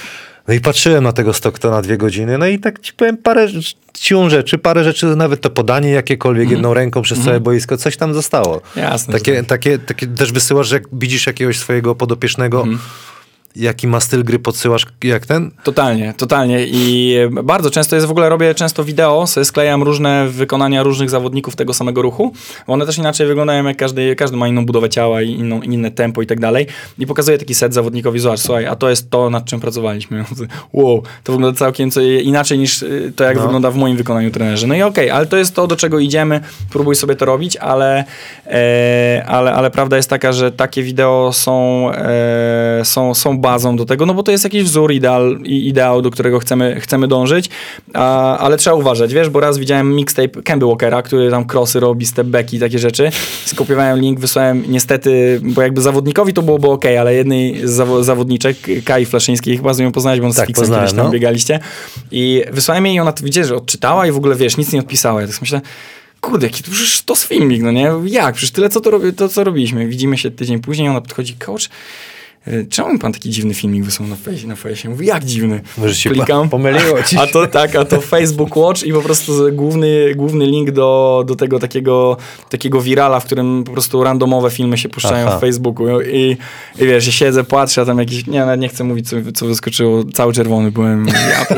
No i patrzyłem na tego Stocktona dwie godziny, no i tak ci powiem parę siłą rzeczy, parę rzeczy, nawet to podanie jakiekolwiek jedną ręką przez całe boisko, coś tam zostało. Jasne, Takie, tak. takie, takie też wysyłasz, że jak widzisz jakiegoś swojego podopiecznego, jaki ma styl gry, podsyłasz jak ten? Totalnie, totalnie i bardzo często jest w ogóle, robię często wideo, sobie sklejam różne wykonania różnych zawodników tego samego ruchu, bo one też inaczej wyglądają, jak każdy, każdy ma inną budowę ciała i inną, inne tempo i tak dalej i pokazuję taki set zawodnikowi, zobacz, słuchaj, a to jest to, nad czym pracowaliśmy. (laughs) Wow, to wygląda całkiem inaczej niż y, to, jak No. wygląda w moim wykonaniu trenerze. No i okej, ale to jest to, do czego idziemy, próbuj sobie to robić, ale, e, ale, ale prawda jest taka, że takie wideo są, e, są, są bazą do tego, no bo to jest jakiś wzór, ideal, i- ideał, do którego chcemy, chcemy dążyć, a, ale trzeba uważać, wiesz, bo raz widziałem mixtape Kemby Walkera, który tam crossy robi, step backi, takie rzeczy, skopiowałem link, wysłałem niestety, bo jakby zawodnikowi to byłoby ok, ale jednej z zawo- zawodniczek, Kai Flaszyńskiej, chyba z nią poznałeś, bo on z Tak, Fixem poznałem, kiedyś tam no. biegaliście i wysłałem jej i ona to widziała, że odczytała i w ogóle, wiesz, nic nie odpisała. Ja tak myślę, kurde, jaki to przecież to z filmik, no nie? Jak? Przecież tyle, co to, to co robiliśmy. Widzimy się tydzień później, ona podchodzi, coach, czemu mi pan taki dziwny filmik wysłał na fejsie? Na fejsie? Mówi, jak dziwny? Może się Klikam. pomyliło ci A to tak, a to Facebook Watch i po prostu główny, główny link do, do tego takiego, takiego wirala, w którym po prostu randomowe filmy się puszczają Aha. w Facebooku i, i wiesz, ja siedzę, patrzę, a tam jakiś, nie, nie chcę mówić, co, co wyskoczyło, cały czerwony byłem, ja.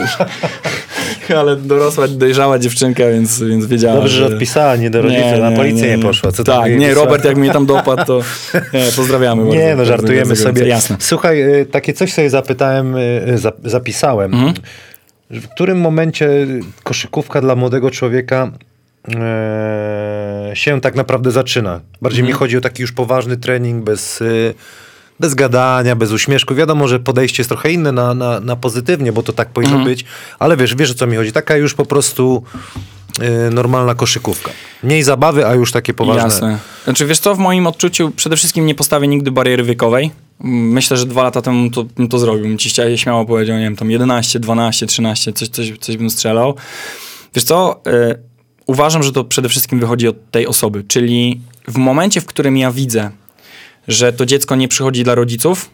(laughs) Ale dorosła, dojrzała dziewczynka, więc, więc wiedziała, Dobrze, że odpisała, nie do rodziców, na policję nie, poszła. Co tak, nie? Robert jak mnie tam dopadł, to nie, pozdrawiamy. bardzo, Nie, no bardzo, żartujemy bardzo sobie. Jasne. Słuchaj, y, takie coś sobie zapytałem, y, zap- zapisałem. Mhm. W którym momencie koszykówka dla młodego człowieka się tak naprawdę zaczyna? Bardziej Mhm. mi chodzi o taki już poważny trening bez, y, bez gadania, bez uśmieszku. Wiadomo, że podejście jest trochę inne na, na, na pozytywnie, bo to tak powinno Mhm. być, ale wiesz, wiesz o co mi chodzi. Taka już po prostu y, normalna koszykówka. Mniej zabawy, a już takie poważne. Jasne. Znaczy, wiesz co, w moim odczuciu przede wszystkim nie postawię nigdy bariery wiekowej. Myślę, że dwa lata temu to, to zrobił. Bym śmiało powiedział, nie wiem, tam 11, 12, 13, coś, coś, coś bym strzelał. Wiesz co, y, uważam, że to przede wszystkim wychodzi od tej osoby, czyli w momencie, w którym ja widzę, że to dziecko nie przychodzi dla rodziców,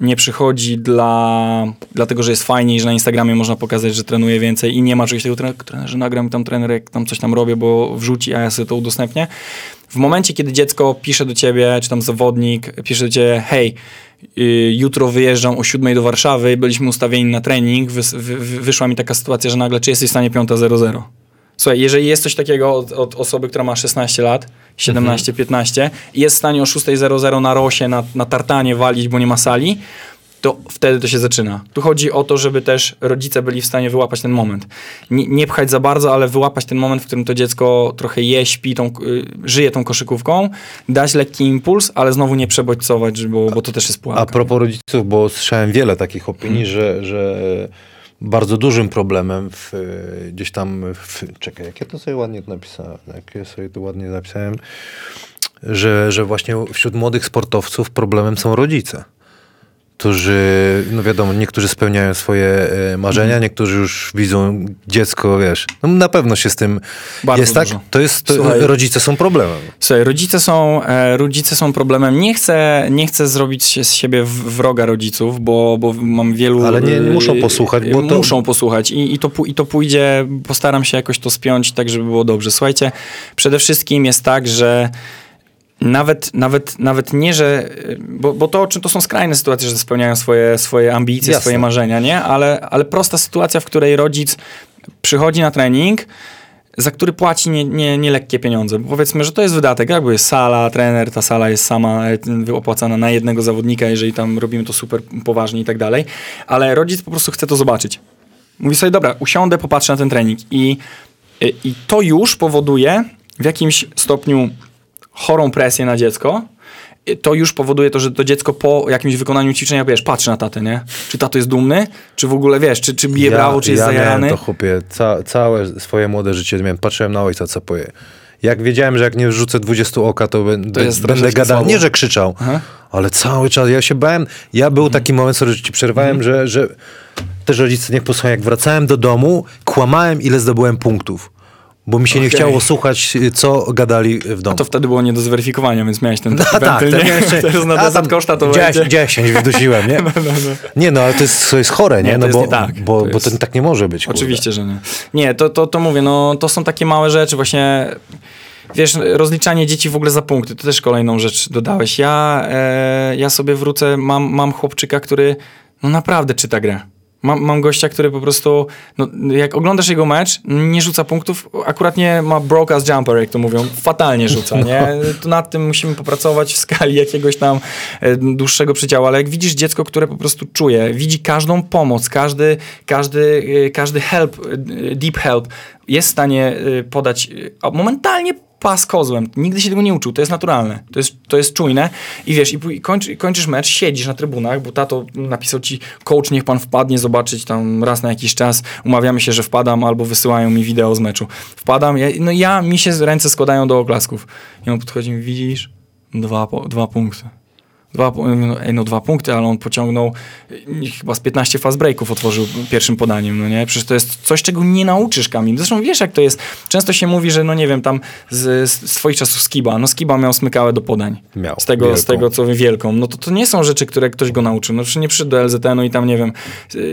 nie przychodzi dla, dlatego, że jest fajniej, że na Instagramie można pokazać, że trenuje więcej i nie ma czegoś trener- trenerze nagram tam trener, jak tam coś tam robię, bo wrzuci, a ja sobie to udostępnię. W momencie, kiedy dziecko pisze do ciebie, czy tam zawodnik pisze do ciebie, hej, y, jutro wyjeżdżam o 7 do Warszawy, byliśmy ustawieni na trening, wys, wy, wy, wyszła mi taka sytuacja, że nagle, czy jesteś w stanie 5.00? Słuchaj, jeżeli jest coś takiego od, od osoby, która ma 16 lat, 17, 15 i jest w stanie o 6.00 na rosie, na, na tartanie walić, bo nie ma sali, to wtedy to się zaczyna. Tu chodzi o to, żeby też rodzice byli w stanie wyłapać ten moment. Nie, nie pchać za bardzo, ale wyłapać ten moment, w którym to dziecko trochę je, śpi, tą, y, żyje tą koszykówką, dać lekki impuls, ale znowu nie przebodźcować, bo, bo to też jest A pułapka. propos rodziców, bo słyszałem wiele takich opinii, że, że bardzo dużym problemem w, e, gdzieś tam, w, czekaj, jak ja to sobie ładnie napisałem, jak ja sobie to ładnie napisałem, że, że właśnie wśród młodych sportowców problemem są rodzice. Którzy, no wiadomo, niektórzy spełniają swoje e, marzenia, Mhm. niektórzy już widzą dziecko, wiesz. No na pewno się z tym Bardzo jest tak. dużo. To jest, to, Słuchaj. rodzice są problemem. Słuchaj, rodzice są, e, rodzice są problemem. Nie chcę, nie chcę zrobić się z siebie wroga rodziców, bo, bo mam wielu... Ale nie- e, muszą posłuchać, bo to- Muszą posłuchać i, i, to, i to pójdzie, postaram się jakoś to spiąć tak, żeby było dobrze. Słuchajcie, przede wszystkim jest tak, że nawet, nawet, nawet nie, że. Bo, bo to, czy to są skrajne sytuacje, że spełniają swoje, swoje ambicje, Jasne. swoje marzenia, nie? Ale, ale prosta sytuacja, w której rodzic przychodzi na trening, za który płaci nie, nie, nie lekkie pieniądze. Bo Powiedzmy, że to jest wydatek, jakby jest sala, trener, ta sala jest sama e, opłacana na jednego zawodnika, jeżeli tam robimy to super poważnie i tak dalej, ale rodzic po prostu chce to zobaczyć. Mówi sobie, dobra, usiądę, popatrzę na ten trening i, i, i to już powoduje w jakimś stopniu chorą presję na dziecko, i to już powoduje to, że to dziecko po jakimś wykonaniu ćwiczenia, wiesz, patrzy na tatę, nie? Czy tato jest dumny? Czy w ogóle, wiesz, czy, czy bije brawo, czy jest ja zajarany? miałem to chłopie, ca, całe swoje młode życie miałem, patrzyłem na ojca, co poje. jak wiedziałem, że jak nie wrzucę 20 oka, to, będę, jest będę gadał. słabo. Nie, że krzyczał, Aha. ale cały czas ja się bałem. Ja był taki moment, sorry, że ci przerwałem, że, że też rodzice niech posłuchają. Jak wracałem do domu, kłamałem, ile zdobyłem punktów. Bo mi się nie Okej. chciało słuchać, co gadali w domu. To wtedy było nie do zweryfikowania, więc miałeś ten No tak, nie? jeszcze, Teraz na a DZ koszta to 10, będzie. 10 wydusiłem, nie? (laughs) Nie, no ale to jest, to jest chore, nie? Nie, no bo, nie tak. bo, To bo jest- to tak nie może być. kurde. Oczywiście, że nie. Nie, to, to, to mówię, no to są takie małe rzeczy właśnie... Wiesz, rozliczanie dzieci w ogóle za punkty, to też kolejną rzecz dodałeś. Ja, e, ja sobie wrócę, mam, mam chłopczyka, który no naprawdę czyta grę. Mam, mam gościa, który po prostu, no, jak oglądasz jego mecz, nie rzuca punktów, akurat nie ma broke as jumper, jak to mówią, fatalnie rzuca, nie? To nad tym musimy popracować w skali jakiegoś tam e, dłuższego przedziału, ale jak widzisz dziecko, które po prostu czuje, widzi każdą pomoc, każdy, każdy, e, każdy help, e, deep help, jest w stanie podać momentalnie pas kozłem. Nigdy się tego nie uczył, to jest naturalne, to jest, to jest czujne i wiesz, i kończy, kończysz mecz, siedzisz na trybunach, bo tato napisał ci, coach niech pan wpadnie zobaczyć tam raz na jakiś czas, umawiamy się, że wpadam albo wysyłają mi wideo z meczu. Wpadam, ja, no ja, mi się ręce składają do oklasków. I on podchodzi i mówi, widzisz, dwa, dwa punkty. Dwa, no, no dwa punkty, ale on pociągnął chyba z 15 fast breaków otworzył pierwszym podaniem, no nie? Przecież to jest coś, czego nie nauczysz, Kamil. Zresztą wiesz, jak to jest. Często się mówi, że no nie wiem, tam z, z swoich czasów Skiba, no Skiba miał smykałę do podań. Miał, Z tego, z tego, co wie wielką. No to to nie są rzeczy, które ktoś go nauczył. No przecież nie przyszedł do LZN-u i tam, nie wiem,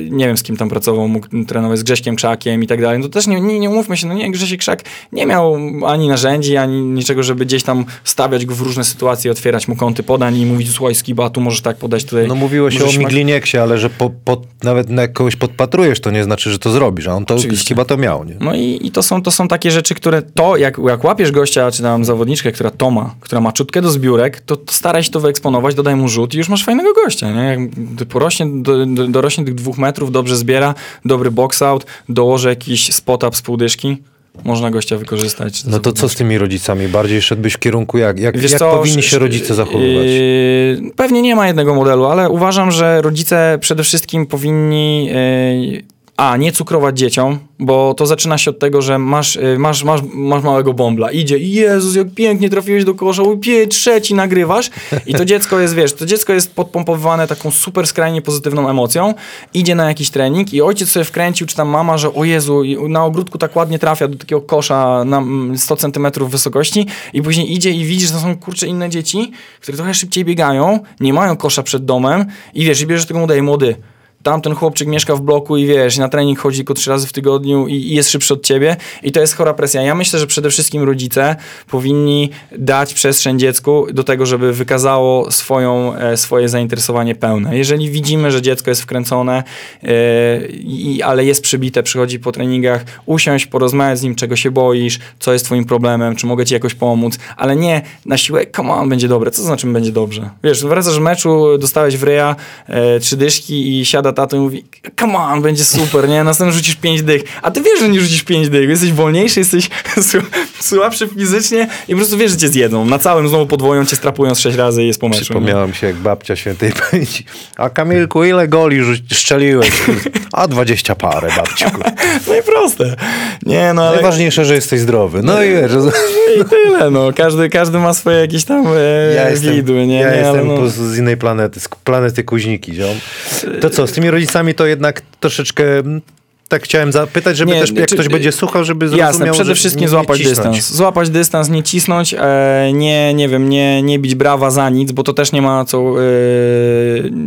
nie wiem z kim tam pracował, mógł trenować z Grześkiem Krzakiem i tak dalej. No to też nie, nie, nie umówmy się, no nie, Grzesiek Krzak nie miał ani narzędzi, ani niczego, żeby gdzieś tam stawiać go w różne sytuacje, otwierać mu kąty podań i mówić, słuchaj Skiba, tu możesz tak podać tutaj. No mówiło się o Miglinieksie, ale że po, po, nawet na kogoś podpatrujesz, to nie znaczy, że to zrobisz, a on to Oczywiście. chyba to miał, nie? No i, i to, są, to są takie rzeczy, które to, jak, jak łapiesz gościa, czy tam zawodniczkę, która to ma, która ma czutkę do zbiórek, to, to staraj się to wyeksponować, dodaj mu rzut i już masz fajnego gościa, nie? Jak porośnie, do, do, dorośnie tych dwóch metrów, dobrze zbiera, dobry box out, dołoży jakiś spot up z półdyszki, można gościa wykorzystać. No to co z tymi rodzicami? Bardziej szedłbyś w kierunku jak? Jak, Wiesz jak co, powinni się rodzice zachowywać? Yy, pewnie nie ma jednego modelu, ale uważam, że rodzice przede wszystkim powinni. Yy, a, nie cukrować dzieciom, bo to zaczyna się od tego, że masz, yy, masz, masz, masz małego bąbla, idzie Jezus, jak pięknie trafiłeś do kosza, pie, trzeci nagrywasz. I to dziecko jest, wiesz, to dziecko jest podpompowane taką super skrajnie pozytywną emocją, idzie na jakiś trening i ojciec sobie wkręcił, czy tam mama, że o Jezu, na ogródku tak ładnie trafia do takiego kosza na mm, 100 centymetrów wysokości. I później idzie i widzi, że to są kurcze inne dzieci, które trochę szybciej biegają, nie mają kosza przed domem i wiesz, i bierzesz tego młodej młody. Tamten chłopczyk mieszka w bloku i wiesz, na trening chodzi tylko trzy razy w tygodniu i, i jest szybszy od ciebie i to jest chora presja. Ja myślę, że przede wszystkim rodzice powinni dać przestrzeń dziecku do tego, żeby wykazało swoją, e, swoje zainteresowanie pełne. Jeżeli widzimy, że dziecko jest wkręcone, e, i, ale jest przybite, przychodzi po treningach, usiąść, porozmawiać z nim, czego się boisz, co jest twoim problemem, czy mogę ci jakoś pomóc, ale nie na siłę, come on, będzie dobre. Co to znaczy będzie dobrze? Wiesz, wracasz z meczu, dostałeś w ryja e, trzy dyszki i siada tato i mówi, come on, będzie super, nie? Następnie rzucisz pięć dych. A ty wiesz, że nie rzucisz pięć dych. Jesteś wolniejszy, jesteś (laughs) sł- słabszy fizycznie i po prostu wiesz, że cię zjedzą. Na całym znowu podwoją cię, strapują z sześć razy i jest po meczu. nie? Przypomniała mi się jak babcia świętej pamięci. A Kamilku, ile goli strzeliłeś? A 20 parę, babciu. (laughs) No i proste. Nie, no ale... Najważniejsze, że jesteś zdrowy. No i wiesz, że- I tyle, no. Każdy, każdy ma swoje jakieś tam e, ja jestem, widły, nie? ja nie, jestem ale po no, z innej planety, z planety Kuźniki, ziom. To co, z tymi rodzicami to jednak troszeczkę mm, tak chciałem zapytać, żeby Nie, też jak czy- ktoś będzie słuchał, żeby zrozumiał, Jasne, przede wszystkim nie złapać cisnąć. dystans. Złapać dystans, nie cisnąć, e, nie, nie wiem, nie, nie bić brawa za nic, bo to też nie ma co e,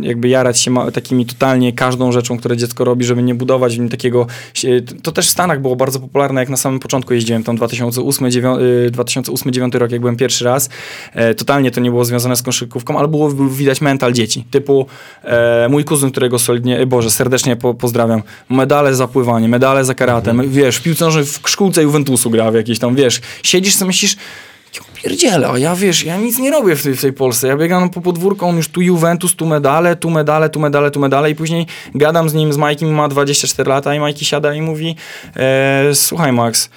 jakby jarać się ma, takimi totalnie każdą rzeczą, które dziecko robi, żeby nie budować w nim takiego... To też w Stanach było bardzo popularne, jak na samym początku jeździłem, tam 2008-2009 rok, jak byłem pierwszy raz. E, totalnie to nie było związane z koszykówką, ale było był widać mental dzieci. Typu e, mój kuzyn, którego solidnie, e, Boże, serdecznie po, pozdrawiam, medale za pływanie, medale za karatem, wiesz, w piłce nożnej w szkółce Juventusu gra w jakiejś tam, wiesz, siedzisz sobie myślisz, ja pierdzielę, a ja wiesz, ja nic nie robię w tej, w tej Polsce. Ja biegam po podwórku, on już tu Juventus, tu medale, tu medale, tu medale, tu medale i później gadam z nim, z Majkiem, ma 24 lata i Majki siada i mówi, e, słuchaj Max,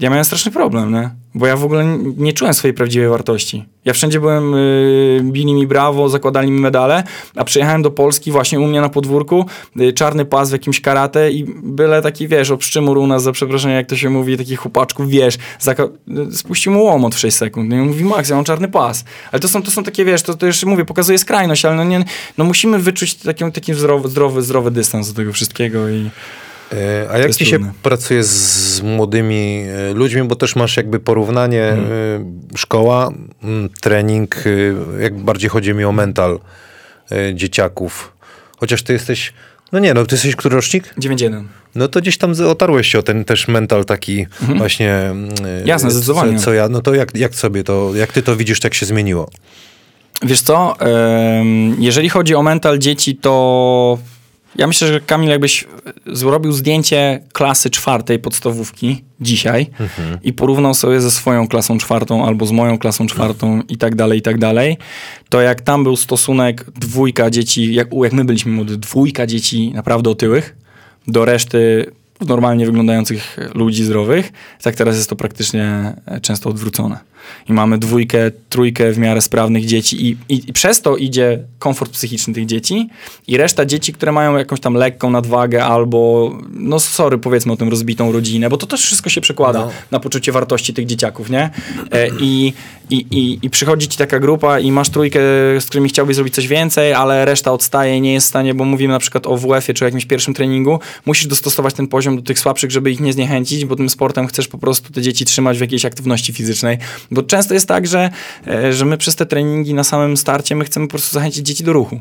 ja miałem straszny problem, nie? Bo ja w ogóle nie czułem swojej prawdziwej wartości. Ja wszędzie byłem, y, bili mi brawo, zakładali mi medale, a przyjechałem do Polski właśnie u mnie na podwórku, y, czarny pas w jakimś karate i byle taki, wiesz, obszczymur u nas, za przeproszeniem, jak to się mówi, takich chłopaczków, wiesz, zaka- y, spuścił mu łomot w 6 sekund. No i mówi, Max, ja mam czarny pas. Ale to są, to są takie, wiesz, to, to już mówię, pokazuje skrajność, ale no, nie, no musimy wyczuć taki, taki zdrowy, zdrowy, zdrowy dystans do tego wszystkiego i... E, A jak ci się trudne. pracuje z, młodymi e, ludźmi, bo też masz jakby porównanie e, szkoła, m, trening, jak bardziej chodzi mi o mental dzieciaków. Chociaż ty jesteś, no nie, no ty jesteś który rocznik? 9-1. No to gdzieś tam otarłeś się o ten też mental taki właśnie. mm, Mhm. Jasne, e, zdecydowanie. Co, co ja, no to jak, jak sobie to, jak ty to widzisz, tak się zmieniło? Wiesz co, jeżeli chodzi o mental dzieci, to ja myślę, że Kamil jakbyś zrobił zdjęcie klasy czwartej podstawówki dzisiaj i porównał sobie ze swoją klasą czwartą albo z moją klasą czwartą i tak dalej, i tak dalej, to jak tam był stosunek dwójka dzieci, jak, jak my byliśmy młody, dwójka dzieci naprawdę otyłych do reszty normalnie wyglądających ludzi zdrowych, tak teraz jest to praktycznie często odwrócone. I mamy dwójkę, trójkę w miarę sprawnych dzieci i, i, i przez to idzie komfort psychiczny tych dzieci i reszta dzieci, które mają jakąś tam lekką nadwagę albo, no sorry, powiedzmy o tym, rozbitą rodzinę, bo to też wszystko się przekłada No. na poczucie wartości tych dzieciaków, nie? E, I, i, i, I przychodzi ci taka grupa i masz trójkę, z którymi chciałbyś zrobić coś więcej, ale reszta odstaje i nie jest w stanie, bo mówimy na przykład o WF-ie czy o jakimś pierwszym treningu, musisz dostosować ten poziom do tych słabszych, żeby ich nie zniechęcić, bo tym sportem chcesz po prostu te dzieci trzymać w jakiejś aktywności fizycznej. Bo często jest tak, że, e, że my przez te treningi na samym starcie my chcemy po prostu zachęcić dzieci do ruchu.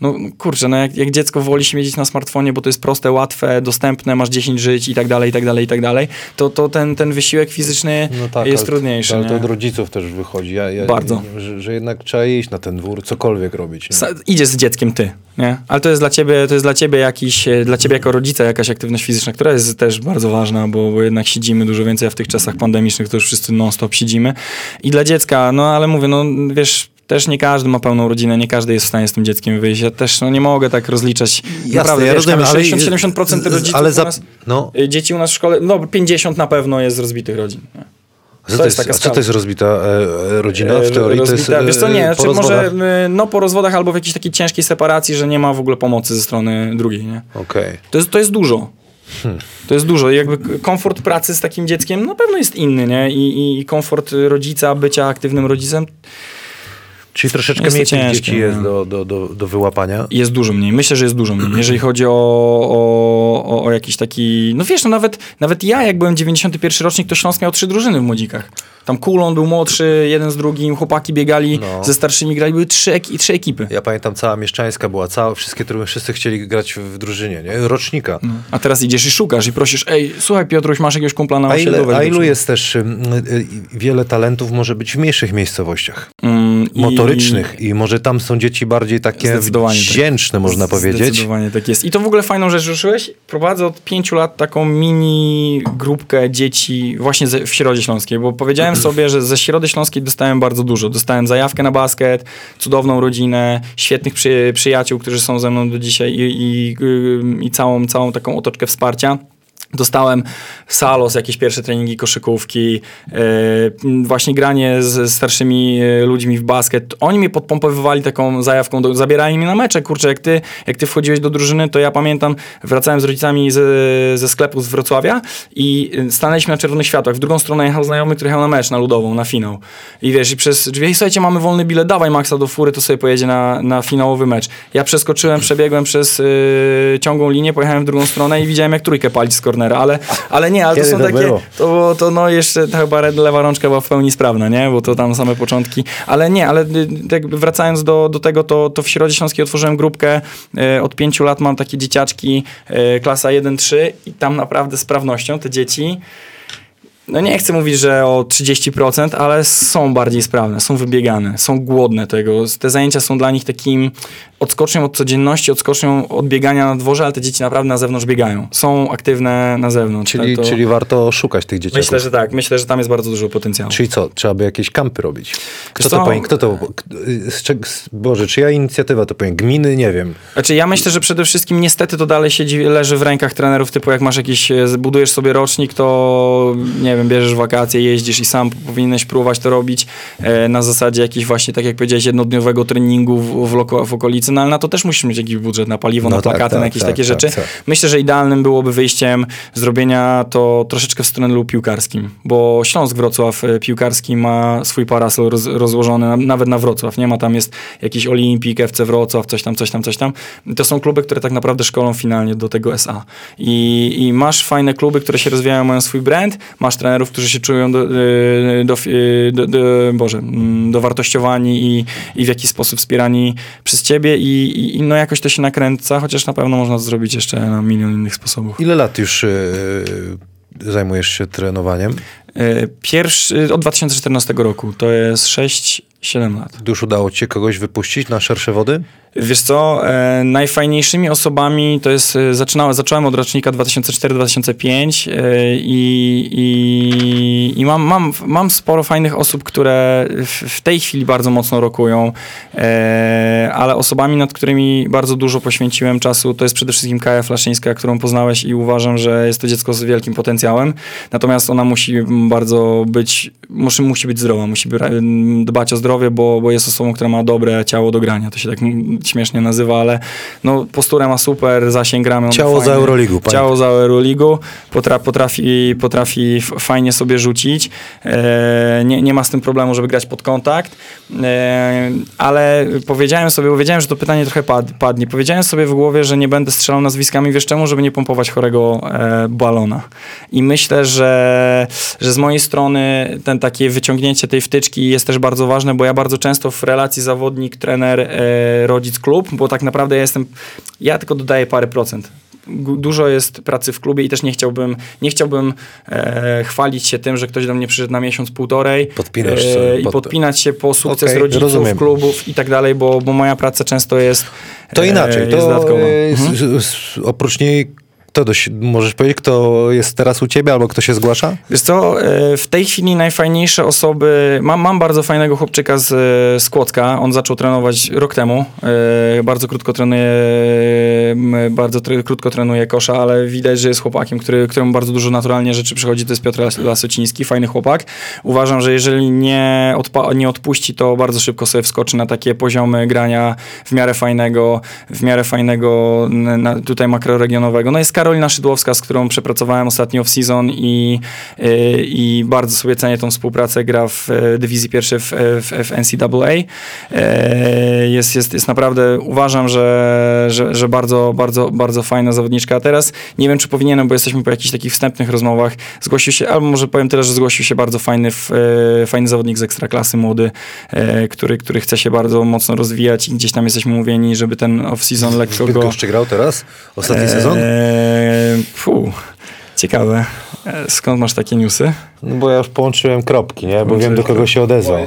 No kurczę, no jak, jak dziecko woli siedzieć na smartfonie, bo to jest proste, łatwe, dostępne, masz 10 żyć i tak dalej, i tak dalej, i tak dalej, to, to ten, ten wysiłek fizyczny jest No ale- trudniejszy. Ale to od rodziców też wychodzi. Ja, ja, Bardzo. Że, że jednak trzeba iść na ten dwór, cokolwiek robić. Sa- idziesz z dzieckiem ty, nie? Ale to jest dla ciebie, to jest dla ciebie jakiś, e, dla ciebie jako rodzica jakaś aktywność fizyczna, która jest też bardzo ważna, bo, bo jednak siedzimy dużo więcej, a w tych czasach pandemicznych to już wszyscy non-stop siedzimy. I dla dziecka, no ale mówię, no wiesz, też nie każdy ma pełną rodzinę, nie każdy jest w stanie z tym dzieckiem wyjść. Ja też no, nie mogę tak rozliczać. Naprawdę, ja rozumiem, ale 60-70% z- rodziców ale u za- nas, no. dzieci u nas w szkole, no 50 na pewno jest z rozbitych rodzin. Co to, jest, a co to jest rozbita e, e, rodzina w E, teorii? To jest, rozbita. e, Wiesz co, nie, po czy może rozwodach? y, no po rozwodach albo w jakiejś takiej ciężkiej separacji, że nie ma w ogóle pomocy ze strony drugiej, nie? Okej. To jest, to jest dużo. To jest dużo. Jakby komfort pracy z takim dzieckiem na pewno jest inny, nie? I, i komfort rodzica, bycia aktywnym rodzicem Czyli troszeczkę Jest mniej tych ciężkie, dzieci jest no. do, do, do, do wyłapania. jest dużo mniej. Myślę, że jest dużo mniej. Jeżeli chodzi o, o, o, jakiś taki... No wiesz, no nawet, nawet ja, jak byłem 91 rocznik, to Śląsk miał trzy drużyny w Młodzikach. Tam Kulon był młodszy, jeden z drugim, chłopaki biegali, No. ze starszymi grali, były trzy, ek- trzy ekipy. Ja pamiętam, cała mieszczańska była, cała, wszystkie, które wszyscy chcieli grać w, drużynie, nie? Rocznika. A teraz idziesz i szukasz i prosisz, ej, słuchaj Piotruś, masz jakiegoś kumpla na osiedlowe? a ilu jest też, ym, y, y, wiele talentów może być w mniejszych miejscowościach, Mm, i- motorycznych i może tam są dzieci bardziej takie tak. wdzięczne, można powiedzieć. Zdecydowanie tak jest. I to w ogóle fajną rzecz ruszyłeś. Prowadzę od pięciu lat taką mini grupkę dzieci właśnie ze, w Środzie Śląskiej, bo powiedziałem (clears throat) sobie, że ze Środy Śląskiej dostałem bardzo dużo. Dostałem zajawkę na basket, cudowną rodzinę, świetnych przy, przyjaciół, którzy są ze mną do dzisiaj i, i, i całą, całą taką otoczkę wsparcia. Dostałem salos, jakieś pierwsze treningi koszykówki, m, właśnie granie z starszymi e, ludźmi w basket. Oni mnie podpompowywali taką zajawką, do, zabierali mnie na mecze. Kurczę, jak ty, jak ty wchodziłeś do drużyny, to ja pamiętam, wracałem z rodzicami ze, ze sklepu z Wrocławia i e, stanęliśmy na czerwonych światłach. W drugą stronę jechał znajomy, który jechał na mecz, na ludową, na finał. I wiesz, i przez drzwi, "Ej, słuchajcie, mamy wolny bilet, dawaj Maxa do fury, to sobie pojedzie na, na finałowy mecz. Ja przeskoczyłem, przebiegłem przez y, ciągłą linię, pojechałem w drugą stronę i widziałem, jak trójkę palić z cornera, ale, ale nie, ale to Kiedy są to takie, było? to, było- to no jeszcze ta chyba lewa rączka była w pełni sprawna, nie, bo to tam same początki, ale nie, ale y, jakby wracając do, do tego, to, to w Środzie Śląskiej otworzyłem grupkę, y, od pięciu lat mam takie dzieciaczki, y, klasa 1-3 i tam naprawdę sprawnością te dzieci no nie chcę mówić, że o 30%, ale są bardziej sprawne, są wybiegane, są głodne tego. Te zajęcia są dla nich takim odskocznią od codzienności, odskocznią od biegania na dworze, ale te dzieci naprawdę na zewnątrz biegają. Są aktywne na zewnątrz. Czyli, to... czyli warto szukać tych dzieciaków. Myślę, że tak. Myślę, że tam jest bardzo dużo potencjału. Czyli co? Trzeba by jakieś kampy robić. Kto to powinien? Kto to? Boże, czyja inicjatywa to powinien? Gminy? Nie wiem. Znaczy ja myślę, że przede wszystkim niestety to dalej siedzi, leży w rękach trenerów, typu jak masz jakiś, e, budujesz sobie rocznik, to nie nie wiem, bierzesz wakacje, jeździsz i sam powinieneś próbować to robić e, na zasadzie jakiejś właśnie, tak jak powiedziałeś, jednodniowego treningu w, w, loko, w okolicy, no ale na to też musisz mieć jakiś budżet na paliwo, No na tak, plakaty, tak, na jakieś tak, takie tak, rzeczy. tak. Myślę, że idealnym byłoby wyjściem zrobienia to troszeczkę w stronę piłkarskim, bo Śląsk Wrocław e, piłkarski ma swój parasol roz, rozłożony na, nawet na Wrocław, nie ma tam jest jakiś Olimpik, FC Wrocław, coś tam, coś tam, coś tam. To są kluby, które tak naprawdę szkolą finalnie do tego SA. I, i masz fajne kluby, które się rozwijają, mają swój brand, masz trenerów, którzy się czują do, e, do, e, do, do, Boże, mm, dowartościowani i, i w jakiś sposób wspierani przez ciebie i, i, no jakoś to się nakręca, chociaż na pewno można to zrobić jeszcze na milion innych sposobów. Ile lat już y, zajmujesz się trenowaniem? Pierwszy, od 2014 roku, to jest 6-7 lat. Już udało ci się kogoś wypuścić na szersze wody? Wiesz co, e, najfajniejszymi osobami to jest, e, zaczynałem, zacząłem od rocznika 2004-2005 e, i, i, i mam, mam, mam sporo fajnych osób, które w, w tej chwili bardzo mocno rokują, e, ale osobami, nad którymi bardzo dużo poświęciłem czasu, to jest przede wszystkim Kaja Flaszyńska, którą poznałeś i uważam, że jest to dziecko z wielkim potencjałem, natomiast ona musi bardzo być, musi, musi być zdrowa, musi dbać o zdrowie, bo, bo jest osobą, która ma dobre ciało do grania, to się tak śmiesznie nazywa, ale no posturę ma super, zasięg ramion Ciało za fajny. Euroligu, pamiętaj. Ciało za Euroligu, potra, potrafi, potrafi fajnie sobie rzucić, e, nie, nie ma z tym problemu, żeby grać pod kontakt, e, ale powiedziałem sobie, bo wiedziałem, że to pytanie trochę pad, padnie, powiedziałem sobie w głowie, że nie będę strzelał nazwiskami, wiesz czemu, żeby nie pompować chorego e, balona. I myślę, że, że z mojej strony ten takie wyciągnięcie tej wtyczki jest też bardzo ważne, bo ja bardzo często w relacji zawodnik, trener, e, rodzic, klub, bo tak naprawdę ja jestem, ja tylko dodaję parę procent. Dużo jest pracy w klubie i też nie chciałbym, nie chciałbym e, chwalić się tym, że ktoś do mnie przyszedł na miesiąc, półtorej Podpinasz sobie i pod- podpinać się po sukces Okej, rodziców, rozumiem. klubów i tak dalej, bo, bo moja praca często jest To e, inaczej. jest To dodatkowa. e, Mhm. oprócz niej, kto dość, możesz powiedzieć, kto jest teraz u ciebie albo kto się zgłasza? Wiesz co, e, w tej chwili najfajniejsze osoby, mam, mam bardzo fajnego chłopczyka z, z Kłodzka, on zaczął trenować rok temu, e, bardzo krótko trenuje, bardzo krótko trenuje kosza, ale widać, że jest chłopakiem, który, któremu bardzo dużo naturalnie rzeczy przychodzi, to jest Piotr Las- Lasociński, fajny chłopak. Uważam, że jeżeli nie, odpa- nie odpuści, to bardzo szybko sobie wskoczy na takie poziomy grania w miarę fajnego, w miarę fajnego na, tutaj makroregionowego. No jest Karolina Szydłowska, z którą przepracowałem ostatnio off-season i, y, i bardzo sobie cenię tą współpracę. Gra w e, dywizji pierwszej w, w, w NCAA. E, Jest, jest, jest naprawdę, uważam, że, że, że bardzo, bardzo, bardzo fajna zawodniczka. A teraz nie wiem, czy powinienem, bo jesteśmy po jakichś takich wstępnych rozmowach. Zgłosił się, albo może powiem tyle, że zgłosił się bardzo fajny, e, fajny zawodnik z ekstraklasy, młody, e, który, który chce się bardzo mocno rozwijać i gdzieś tam jesteśmy mówieni, żeby ten off-season lekko go... Grał teraz? Ostatni sezon? Eee, fu, ciekawe. E, Skąd masz takie newsy? No bo ja już połączyłem kropki, nie? Bo Połączyłeś wiem, do kogo się odezwał.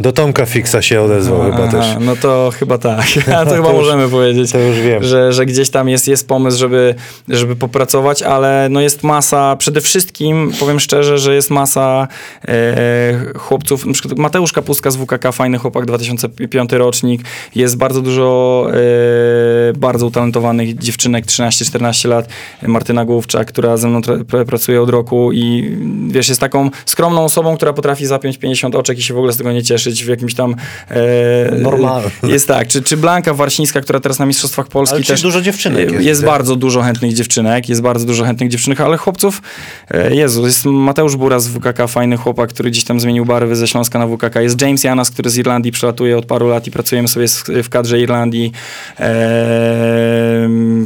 Do Tomka Fixa się odezwał chyba Aha, też. No to chyba tak. (laughs) A to chyba To już- możemy powiedzieć. to już wiem. Że, że gdzieś tam jest, jest pomysł, żeby, żeby popracować, ale no jest masa, przede wszystkim powiem szczerze, że jest masa e, chłopców, na przykład Mateusz Kapustka z WKK, fajny chłopak, 2005 rocznik, jest bardzo dużo e, bardzo utalentowanych dziewczynek, 13-14 lat, Martyna Główczak, która ze mną pracuje od roku i wiesz, jest taką skromną osobą, która potrafi zapiąć 50 oczek i się w ogóle z tego nie cieszyć w jakimś tam... E, Normalne. Jest tak. Czy, czy Blanka Warsińska, która teraz na Mistrzostwach Polski Ale też... dużo dziewczynek e, jest, Jest bardzo dużo chętnych dziewczynek, jest bardzo dużo chętnych dziewczynek, ale chłopców, e, Jezu, jest Mateusz Bura z WKK, fajny chłopak, który gdzieś tam zmienił barwy ze Śląska na WKK. Jest James Janas, który z Irlandii przelatuje od paru lat i pracujemy sobie w kadrze Irlandii. Eee,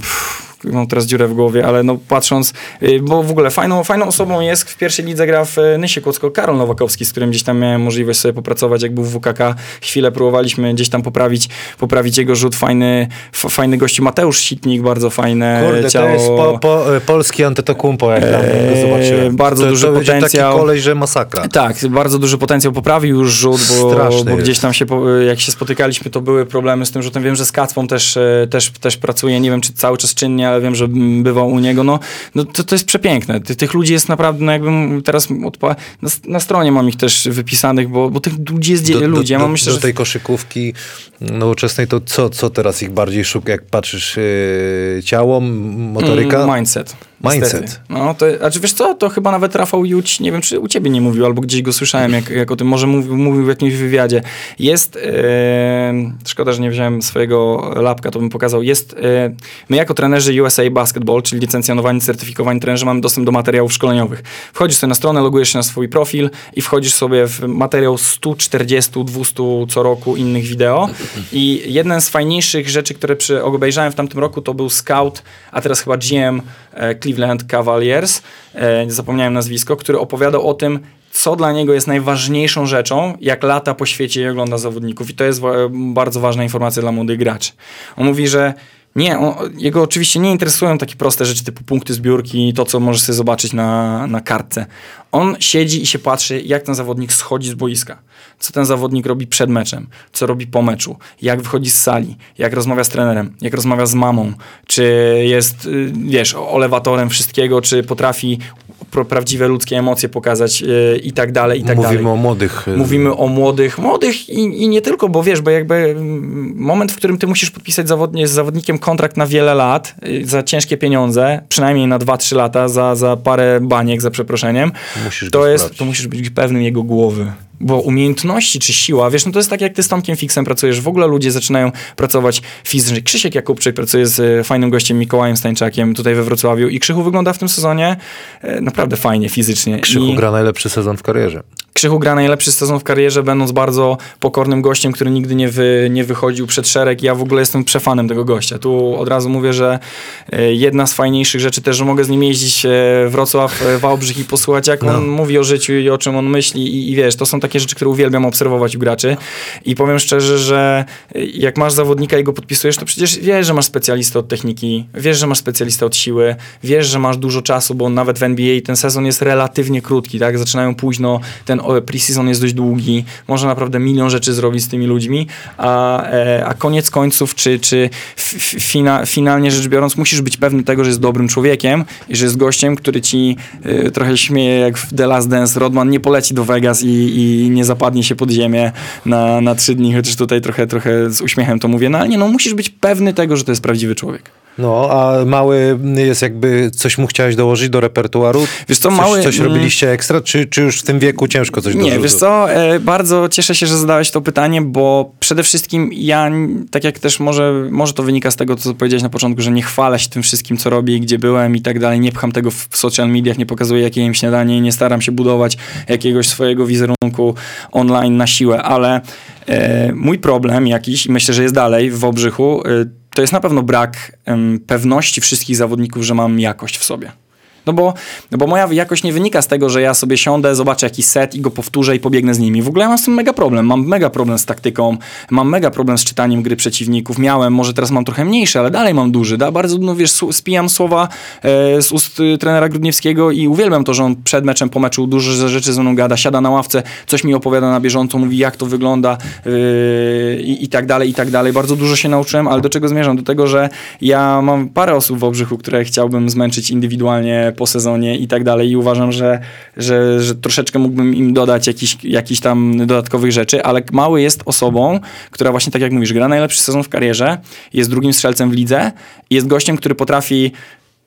pff, mam teraz dziurę w głowie, ale no patrząc, y, bo w ogóle fajną, fajną osobą jest, w pierwszej lidze gra w y, Nysie Kłodzko Karol Nowakowski, z którym gdzieś tam miałem możliwość sobie popracować, jak był w WKK. Chwilę próbowaliśmy gdzieś tam poprawić, poprawić jego rzut. Fajny, fajny gościu Mateusz Sitnik, bardzo fajne Kurde, ciało. to jest po, po, e, polski Antetokumpo, jak tam Eee, zobaczyłem. bardzo to, duży to potencjał. taki kolej, że masakra. Tak, bardzo duży potencjał poprawił już rzut, bo, bo gdzieś tam się, jak się spotykaliśmy, to były problemy z tym rzutem. Wiem, że z Kacpą też, też, też pracuje, nie wiem czy cały czas czynnie, ale wiem, że bywał u niego. No, no to, to jest przepiękne. Ty, tych ludzi jest naprawdę, no jakbym teraz odpa- na, na stronie mam ich też wypisanych, bo, bo tych ludzi jest dzie- ludzi. Ja do, myślę, do że tej koszykówki nowoczesnej, to co, co teraz ich bardziej szuka, jak patrzysz yy, ciało, motoryka? Mm, mindset. Mindset. Niestety. No, to, znaczy wiesz co, to chyba nawet Rafał Juć, nie wiem czy u ciebie nie mówił, albo gdzieś go słyszałem, jak, jak o tym, może mówił, mówił w jakimś wywiadzie. Jest, e, szkoda, że nie wziąłem swojego lapka, to bym pokazał, jest, e, my jako trenerzy USA Basketball, czyli licencjonowani, certyfikowani trenerzy, mamy dostęp do materiałów szkoleniowych. Wchodzisz sobie na stronę, logujesz się na swój profil i wchodzisz sobie w materiał 140, 200 co roku innych wideo i jeden z fajniejszych rzeczy, które przy, obejrzałem w tamtym roku, to był scout, a teraz chyba GM Cleveland Cavaliers, e, zapomniałem nazwisko, który opowiadał o tym, co dla niego jest najważniejszą rzeczą, jak lata po świecie i ogląda zawodników. I to jest bardzo ważna informacja dla młodych graczy. On mówi, że nie, on, jego oczywiście nie interesują takie proste rzeczy typu punkty zbiórki to, co możesz sobie zobaczyć na, na kartce. On siedzi i się patrzy, jak ten zawodnik schodzi z boiska. Co ten zawodnik robi przed meczem, co robi po meczu, jak wychodzi z sali, jak rozmawia z trenerem, jak rozmawia z mamą, czy jest, y, wiesz, olewatorem wszystkiego, czy potrafi prawdziwe ludzkie emocje pokazać yy, i tak dalej, i tak Mówimy dalej. o młodych. e, Mówimy o młodych, młodych i, i nie tylko, bo wiesz, bo jakby mm, moment, w którym ty musisz podpisać zawodnie, z zawodnikiem kontrakt na wiele lat y, za ciężkie pieniądze, przynajmniej na 2-3 lata, za, za parę baniek, za przeproszeniem, Musisz to jest, to musisz być pewnym jego głowy. Bo umiejętności czy siła, wiesz, no to jest tak jak ty z Tomkiem Fixem pracujesz, w ogóle ludzie zaczynają pracować fizycznie. Krzysiek Jakubczyk pracuje z e, fajnym gościem Mikołajem Stańczakiem tutaj we Wrocławiu i Krzychu wygląda w tym sezonie e, naprawdę fajnie fizycznie. Krzychu I... gra najlepszy sezon w karierze. Krzychu gra najlepszy sezon w karierze, będąc bardzo pokornym gościem, który nigdy nie, wy, nie wychodził przed szereg. Ja w ogóle jestem przefanem tego gościa. Tu od razu mówię, że e, jedna z fajniejszych rzeczy też, że mogę z nim jeździć Wrocław, Wałbrzych i posłuchać, jak on mówi o życiu i o czym on myśli. I, I wiesz, to są takie rzeczy, które uwielbiam obserwować u graczy. I powiem szczerze, że jak masz zawodnika i go podpisujesz, to przecież wiesz, że masz specjalistę od techniki, wiesz, że masz specjalistę od siły, wiesz, że masz dużo czasu, bo nawet w NBA ten sezon jest relatywnie krótki, tak? Zaczynają późno, ten preseason jest dość długi, można naprawdę milion rzeczy zrobić z tymi ludźmi, a, e, a koniec końców, czy, czy fina, finalnie rzecz biorąc, musisz być pewny tego, że jest dobrym człowiekiem i że jest gościem, który ci e, trochę śmieje jak w The Last Dance, Rodman nie poleci do Vegas i, i nie zapadnie się pod ziemię na, na trzy dni, chociaż tutaj trochę, trochę z uśmiechem to mówię, no ale nie, no musisz być pewny tego, że to jest prawdziwy człowiek. No, a mały jest jakby, coś mu chciałeś dołożyć do repertuaru? Wiesz co, coś, mały- Coś robiliście ekstra, czy, czy już w tym wieku ciężko coś Nie, dorzucić? wiesz co, e, bardzo cieszę się, że zadałeś to pytanie, bo przede wszystkim ja, tak jak też może, może to wynika z tego, co powiedziałeś na początku, że nie chwalę się tym wszystkim, co robię i gdzie byłem i tak dalej, nie pcham tego w social mediach, nie pokazuję, jakie jem śniadanie nie staram się budować jakiegoś swojego wizerunku online na siłę, ale e, mój problem jakiś, i myślę, że jest dalej w Obrzychu, e, to jest na pewno brak em, pewności wszystkich zawodników, że mam jakość w sobie. No bo, no bo moja jakość nie wynika z tego, że ja sobie siądę, zobaczę jakiś set i go powtórzę i pobiegnę z nimi. W ogóle ja mam z tym mega problem. Mam mega problem z taktyką, mam mega problem z czytaniem gry przeciwników. Miałem, może teraz mam trochę mniejszy, ale dalej mam duży. Da? Bardzo, no wiesz, spijam słowa e, z ust y, trenera Grudniewskiego i uwielbiam to, że on przed meczem, po meczu dużo rzeczy ze mną gada, siada na ławce, coś mi opowiada na bieżąco, mówi jak to wygląda i, i tak dalej, i tak dalej. Bardzo dużo się nauczyłem, ale do czego zmierzam? Do tego, że ja mam parę osób w Obrzychu, które chciałbym zmęczyć indywidualnie po sezonie i tak dalej i uważam, że, że, że troszeczkę mógłbym im dodać jakiś, jakiś tam dodatkowych rzeczy, ale Mały jest osobą, która właśnie tak jak mówisz, gra najlepszy sezon w karierze, jest drugim strzelcem w lidze jest gościem, który potrafi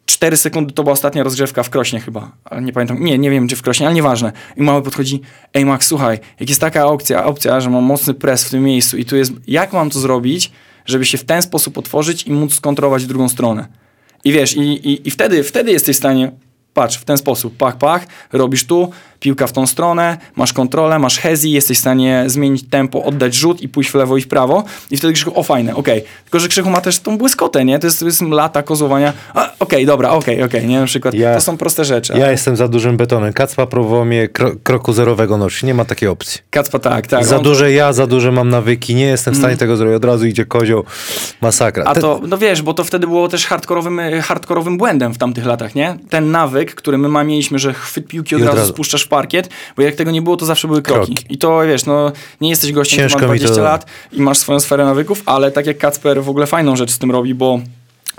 4 sekundy to była ostatnia rozgrzewka w Krośnie chyba, ale nie pamiętam, nie, nie wiem czy w Krośnie, ale nieważne. I mały podchodzi, ej Max, słuchaj, jak jest taka opcja, opcja, że mam mocny pres w tym miejscu i tu jest, jak mam to zrobić, żeby się w ten sposób otworzyć i móc skontrować drugą stronę. I wiesz, i, i, i wtedy, wtedy jesteś w stanie, patrz, w ten sposób, pach, pach, robisz tu, piłka w tą stronę, masz kontrolę, masz hezi, jesteś w stanie zmienić tempo, oddać rzut i pójść w lewo i w prawo i wtedy Krzychu, o fajne, okej. Tylko, że Krzychu ma też tą błyskotę, nie? To jest, to jest lata kozowania, a, okej, dobra, okej, okej, nie? Na przykład, Ja- to są proste rzeczy. Ja jestem za dużym betonem. Kacpa próbował mnie kro, kroku zerowego nosić. Nie ma takiej opcji. Kacpa, tak, tak. za on- duże ja, za duże mam nawyki. Nie jestem w stanie tego zrobić. Od razu idzie kozioł. Masakra. A to, no wiesz, bo to wtedy było też hardkorowym, e, hardkorowym błędem w tamtych latach, nie? Ten nawyk, który my mieliśmy, że chwyt piłki od od razu, razu. spuszczasz parkiet, bo jak tego nie było, to zawsze były kroki. Kroki. I to, wiesz, no, nie jesteś gościem, Ciężko który ma mi to- 20 lat i masz swoją sferę nawyków, ale tak jak Kacper w ogóle fajną rzecz z tym robi, bo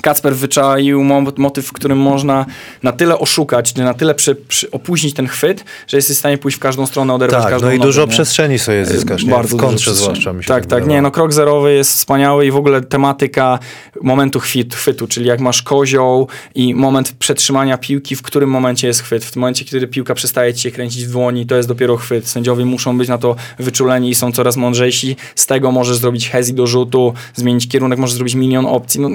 Kacper wyczaił mo- motyw, w którym można na tyle oszukać, czy na tyle przy, przy opóźnić ten chwyt, że jesteś w stanie pójść w każdą stronę, oderwać Tak, każdą no i nogę, dużo nie? przestrzeni sobie zyskasz, nie? Bardzo w dużo kontrze zwłaszcza mi się Tak, tak, wydawało. nie, no krok zerowy jest wspaniały i w ogóle tematyka momentu chwit, chwytu, czyli jak masz kozioł i moment przetrzymania piłki, w którym momencie jest chwyt. W tym momencie, kiedy piłka przestaje ci się kręcić w dłoni, to jest dopiero chwyt. Sędziowie muszą być na to wyczuleni i są coraz mądrzejsi. Z tego możesz zrobić hezi do rzutu, zmienić kierunek, możesz zrobić milion opcji. No,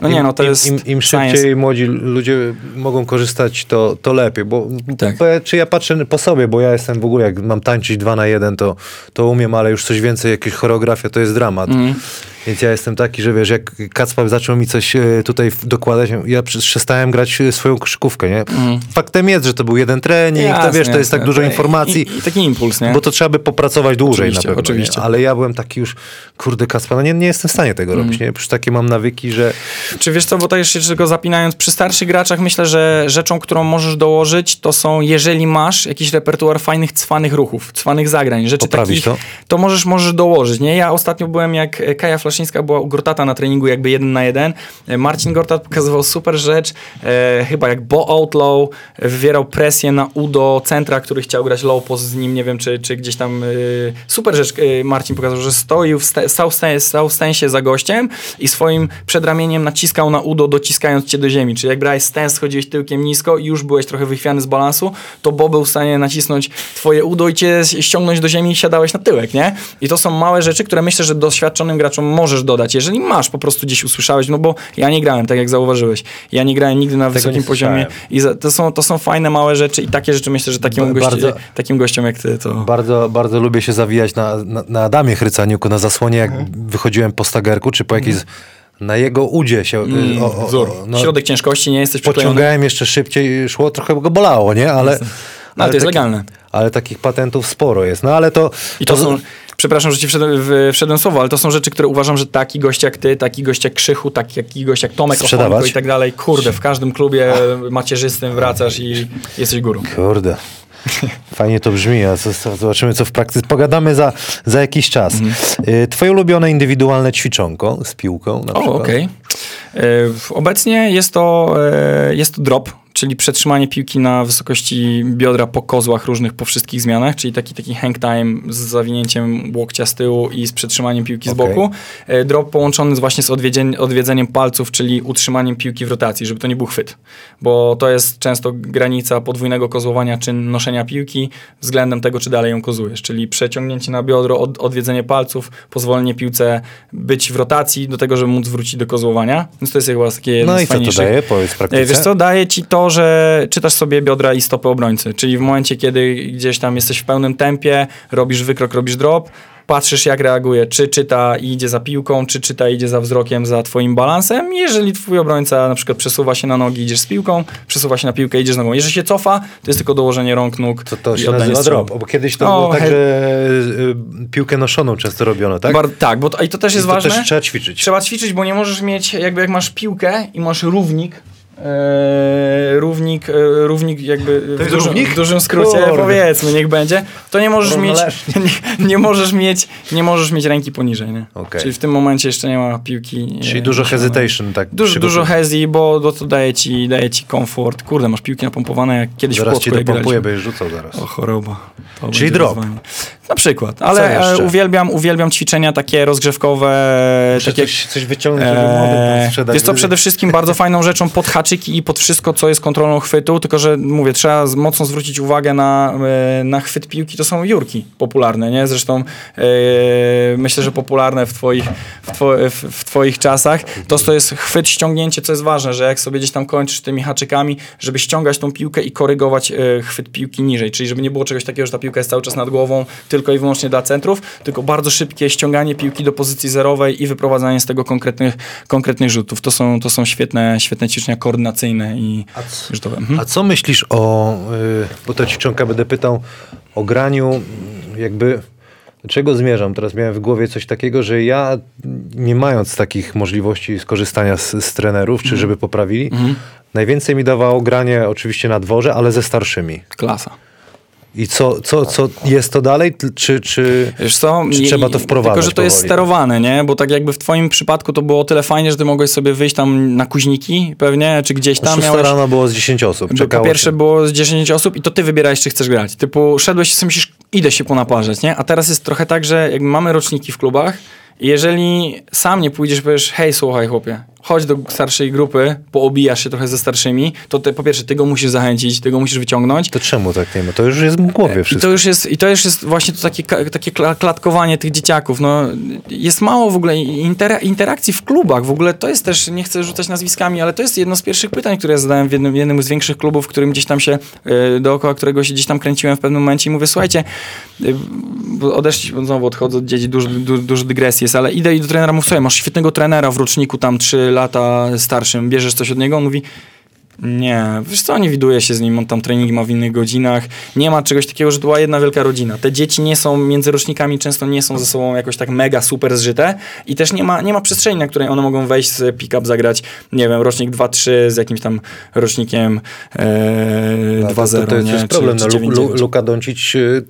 no nie, no to im, jest Im, im science. szybciej młodzi ludzie mogą korzystać, to, to lepiej, bo Tak. bo ja- czy ja patrzę po sobie, bo ja jestem w ogóle, jak mam tańczyć dwa na jeden, to, to umiem, ale już coś więcej, jakieś choreografia, to jest dramat. Mhm. Więc ja jestem taki, że wiesz, jak Kacper zaczął mi coś e, tutaj dokładać, ja przestałem grać swoją koszykówkę, nie? Faktem jest, że to był jeden trening, to Mhm. Jasne, wiesz, to jest tak dużo informacji. I, I taki impuls, nie? Bo to trzeba by popracować dłużej Oczywiście, na pewno. oczywiście. Nie? Ale ja byłem taki już, kurde, Kacper, no nie, nie jestem w stanie tego Mhm. robić. Nie? Już takie mam nawyki, że Czy wiesz co, bo to jeszcze tylko zapinając, przy starszych graczach myślę, że rzeczą, którą możesz dołożyć, to są, jeżeli masz jakiś repertuar fajnych, cwanych ruchów, cwanych zagrań, rzeczy Poprawić takich, to? to możesz, możesz dołożyć, nie? Ja ostatnio byłem, jak Kaja Flaszyńska była u Gortata na treningu jakby jeden na jeden. E, Marcin Gortat pokazywał super rzecz, e, chyba jak Bo Outlaw e, wywierał presję na Udo Centra, który chciał grać low post z nim, nie wiem, czy, czy gdzieś tam... E, super rzecz e, Marcin pokazał, że stoił, w sta- stał stał w stensie za gościem i swoim przedramieniem naciskał na Udo, dociskając cię do ziemi. Czyli jak brałeś stens, schodziłeś tyłkiem nisko i już byłeś trochę wychwiany z balansu, to Bo był w stanie nacisnąć twoje udo i cię ściągnąć do ziemi i siadałeś na tyłek, nie? I to są małe rzeczy, które myślę, że doświadczonym graczom możesz dodać. Jeżeli masz, po prostu gdzieś usłyszałeś, no bo ja nie grałem, tak jak zauważyłeś. Ja nie grałem nigdy na wysokim nie poziomie i za, to, są, to są fajne, małe rzeczy i takie rzeczy myślę, że takiemu, Ba- gości, bardzo- takim gościom jak ty to... Bardzo, bardzo lubię się zawijać na, na, na Adamie Chrycaniuku na zasłonie, jak wychodziłem po stagerku, czy po jakiejś... Na jego udzie się... y, o, o, Wzór. no, Środek ciężkości, nie jesteś przyklejony. pociągałem jeszcze szybciej, szło, trochę go bolało, nie? Ale, No, ale to jest taki- legalne. Ale takich patentów sporo jest. No ale to... I to są, przepraszam, że ci wszedłem, w, wszedłem słowo, ale to są rzeczy, które uważam, że taki gość jak ty, taki gość jak Krzychu, taki, gość jak Tomek? Ochonko i tak dalej, kurde, w każdym klubie macierzystym wracasz i jesteś górą. Kurde. Fajnie to brzmi, a zobaczymy co w praktyce. Pogadamy za, za jakiś czas. Mhm. Y, Twoje ulubione indywidualne ćwiczonko z piłką na O, przykład? okej. E, Obecnie jest to, e, jest to drop, czyli przetrzymanie piłki na wysokości biodra po kozłach różnych, po wszystkich zmianach, czyli taki, taki hang time z zawinięciem łokcia z tyłu i z przetrzymaniem piłki z Okej. boku. E, Drop połączony z właśnie z odwiedzeniem palców, czyli utrzymaniem piłki w rotacji, żeby to nie był chwyt. Bo to jest często granica podwójnego kozłowania czy noszenia piłki względem tego, czy dalej ją kozujesz. Czyli przeciągnięcie na biodro, od, odwiedzenie palców, pozwolenie piłce być w rotacji do tego, żeby móc wrócić do kozłowania. Więc to jest chyba takie jedno No z i co to daje? Powiedz. E, Wiesz co, daje ci to, że czytasz sobie biodra i stopy obrońcy, czyli w momencie, kiedy gdzieś tam jesteś w pełnym tempie, robisz wykrok, robisz drop, patrzysz jak reaguje, czy czyta i idzie za piłką, czy czyta i idzie za wzrokiem, za twoim balansem. Jeżeli twój obrońca na przykład przesuwa się na nogi, idziesz z piłką, przesuwa się na piłkę, idziesz nogą. Jeżeli się cofa, to jest tylko dołożenie rąk, nóg To, to się nazywa drop, bo kiedyś to No, było tak, he- że y, piłkę noszoną często robiono, tak? Bar- tak, bo to, i to też jest I to ważne. też trzeba ćwiczyć. Trzeba ćwiczyć, bo nie możesz mieć, jakby jak masz piłkę i masz równik, e, równik, e, równik jakby w, dużym, równik? w dużym skrócie, Kurde. powiedzmy, niech będzie, to nie możesz mieć, (laughs) nie, nie możesz mieć, nie możesz mieć ręki poniżej, nie? Okej. Czyli w tym momencie jeszcze nie ma piłki. Czyli e, dużo noszonej. hesitation, tak? Dużo, dużo hezi, bo bo to daje ci, daje ci komfort. Kurde, masz piłki napompowane jak kiedyś Zaraz w ci Płocku, jak dopompuję, graliśmy. będziesz rzucał zaraz. O choroba. To Czyli drop. wyzwanie. Na przykład, ale e, uwielbiam, uwielbiam ćwiczenia takie rozgrzewkowe, Muszę takie coś, coś wyciągnąć, jest to przede wszystkim bardzo fajną rzeczą pod (laughs) i pod wszystko, co jest kontrolą chwytu, tylko że mówię, trzeba mocno zwrócić uwagę na, e, na chwyt piłki. To są jurki popularne, nie? Zresztą e, myślę, że popularne w twoich, w, two, w, w twoich czasach. To, to jest chwyt, ściągnięcie, co jest ważne, że jak sobie gdzieś tam kończysz tymi haczykami, żeby ściągać tą piłkę i korygować e, chwyt piłki niżej, czyli żeby nie było czegoś takiego, że ta piłka jest cały czas nad głową, tylko i wyłącznie dla centrów, tylko bardzo szybkie ściąganie piłki do pozycji zerowej i wyprowadzanie z tego konkretnych, konkretnych rzutów. To są, to są świetne, świetne ćwiczenia koordynacyjne i rzutowe. Mhm. A co myślisz o, y, bo to ćwiczonka będę pytał, o graniu jakby, do czego zmierzam? Teraz miałem w głowie coś takiego, że ja nie mając takich możliwości skorzystania z, z trenerów, Mhm. czy żeby poprawili, najwięcej mi dawało granie oczywiście na dworze, ale ze starszymi. Klasa. I co, co, co jest to dalej? Czy, czy, co? czy trzeba to wprowadzać Tylko, że to jest powoli? sterowane, nie? Bo tak jakby w twoim przypadku to było o tyle fajnie, że ty mogłeś sobie wyjść tam na kuźniki pewnie, czy gdzieś tam 6 miałeś... rano było z 10 osób. Czekało po pierwsze się. było z 10 osób i to ty wybierałeś, czy chcesz grać. Typu szedłeś i sobie myślisz, idę się ponaparzać, nie? A teraz jest trochę tak, że jakby mamy roczniki w klubach i jeżeli sam nie pójdziesz, powiesz, hej, słuchaj chłopie, chodź do starszej grupy, poobijasz się trochę ze starszymi, to ty, po pierwsze ty go musisz zachęcić, ty go musisz wyciągnąć, To czemu tak nie ma? To już jest w głowie i wszystko. to już jest, i to już jest właśnie to takie, takie kla- klatkowanie tych dzieciaków. No, jest mało w ogóle intera- interakcji w klubach. W ogóle to jest też, nie chcę rzucać nazwiskami, ale to jest jedno z pierwszych pytań, które ja zadałem w jednym, jednym z większych klubów, w którym gdzieś tam się, y, dookoła którego się gdzieś tam kręciłem w pewnym momencie i mówię, słuchajcie, bo odeszli, znowu odchodzę od dzieci, dużo, du, dużo dygresji jest, ale idę i do trenera mówię, słuchaj, masz świetnego trenera w roczniku tam 3 lata starszym, bierzesz coś od niego? On mówi, nie, wiesz co, nie widuję się z nim, on tam treningi ma w innych godzinach. Nie ma czegoś takiego, że to była jedna wielka rodzina. Te dzieci nie są, między rocznikami często nie są ze sobą jakoś tak mega super zżyte i też nie ma, nie ma przestrzeni, na której one mogą wejść z pick-up, zagrać, nie wiem, rocznik 2-3 z jakimś tam rocznikiem e, No, 2-0, to, to, to nie? jest Czy- problem. czy No, Lu, 9-9. Luka Doncic y,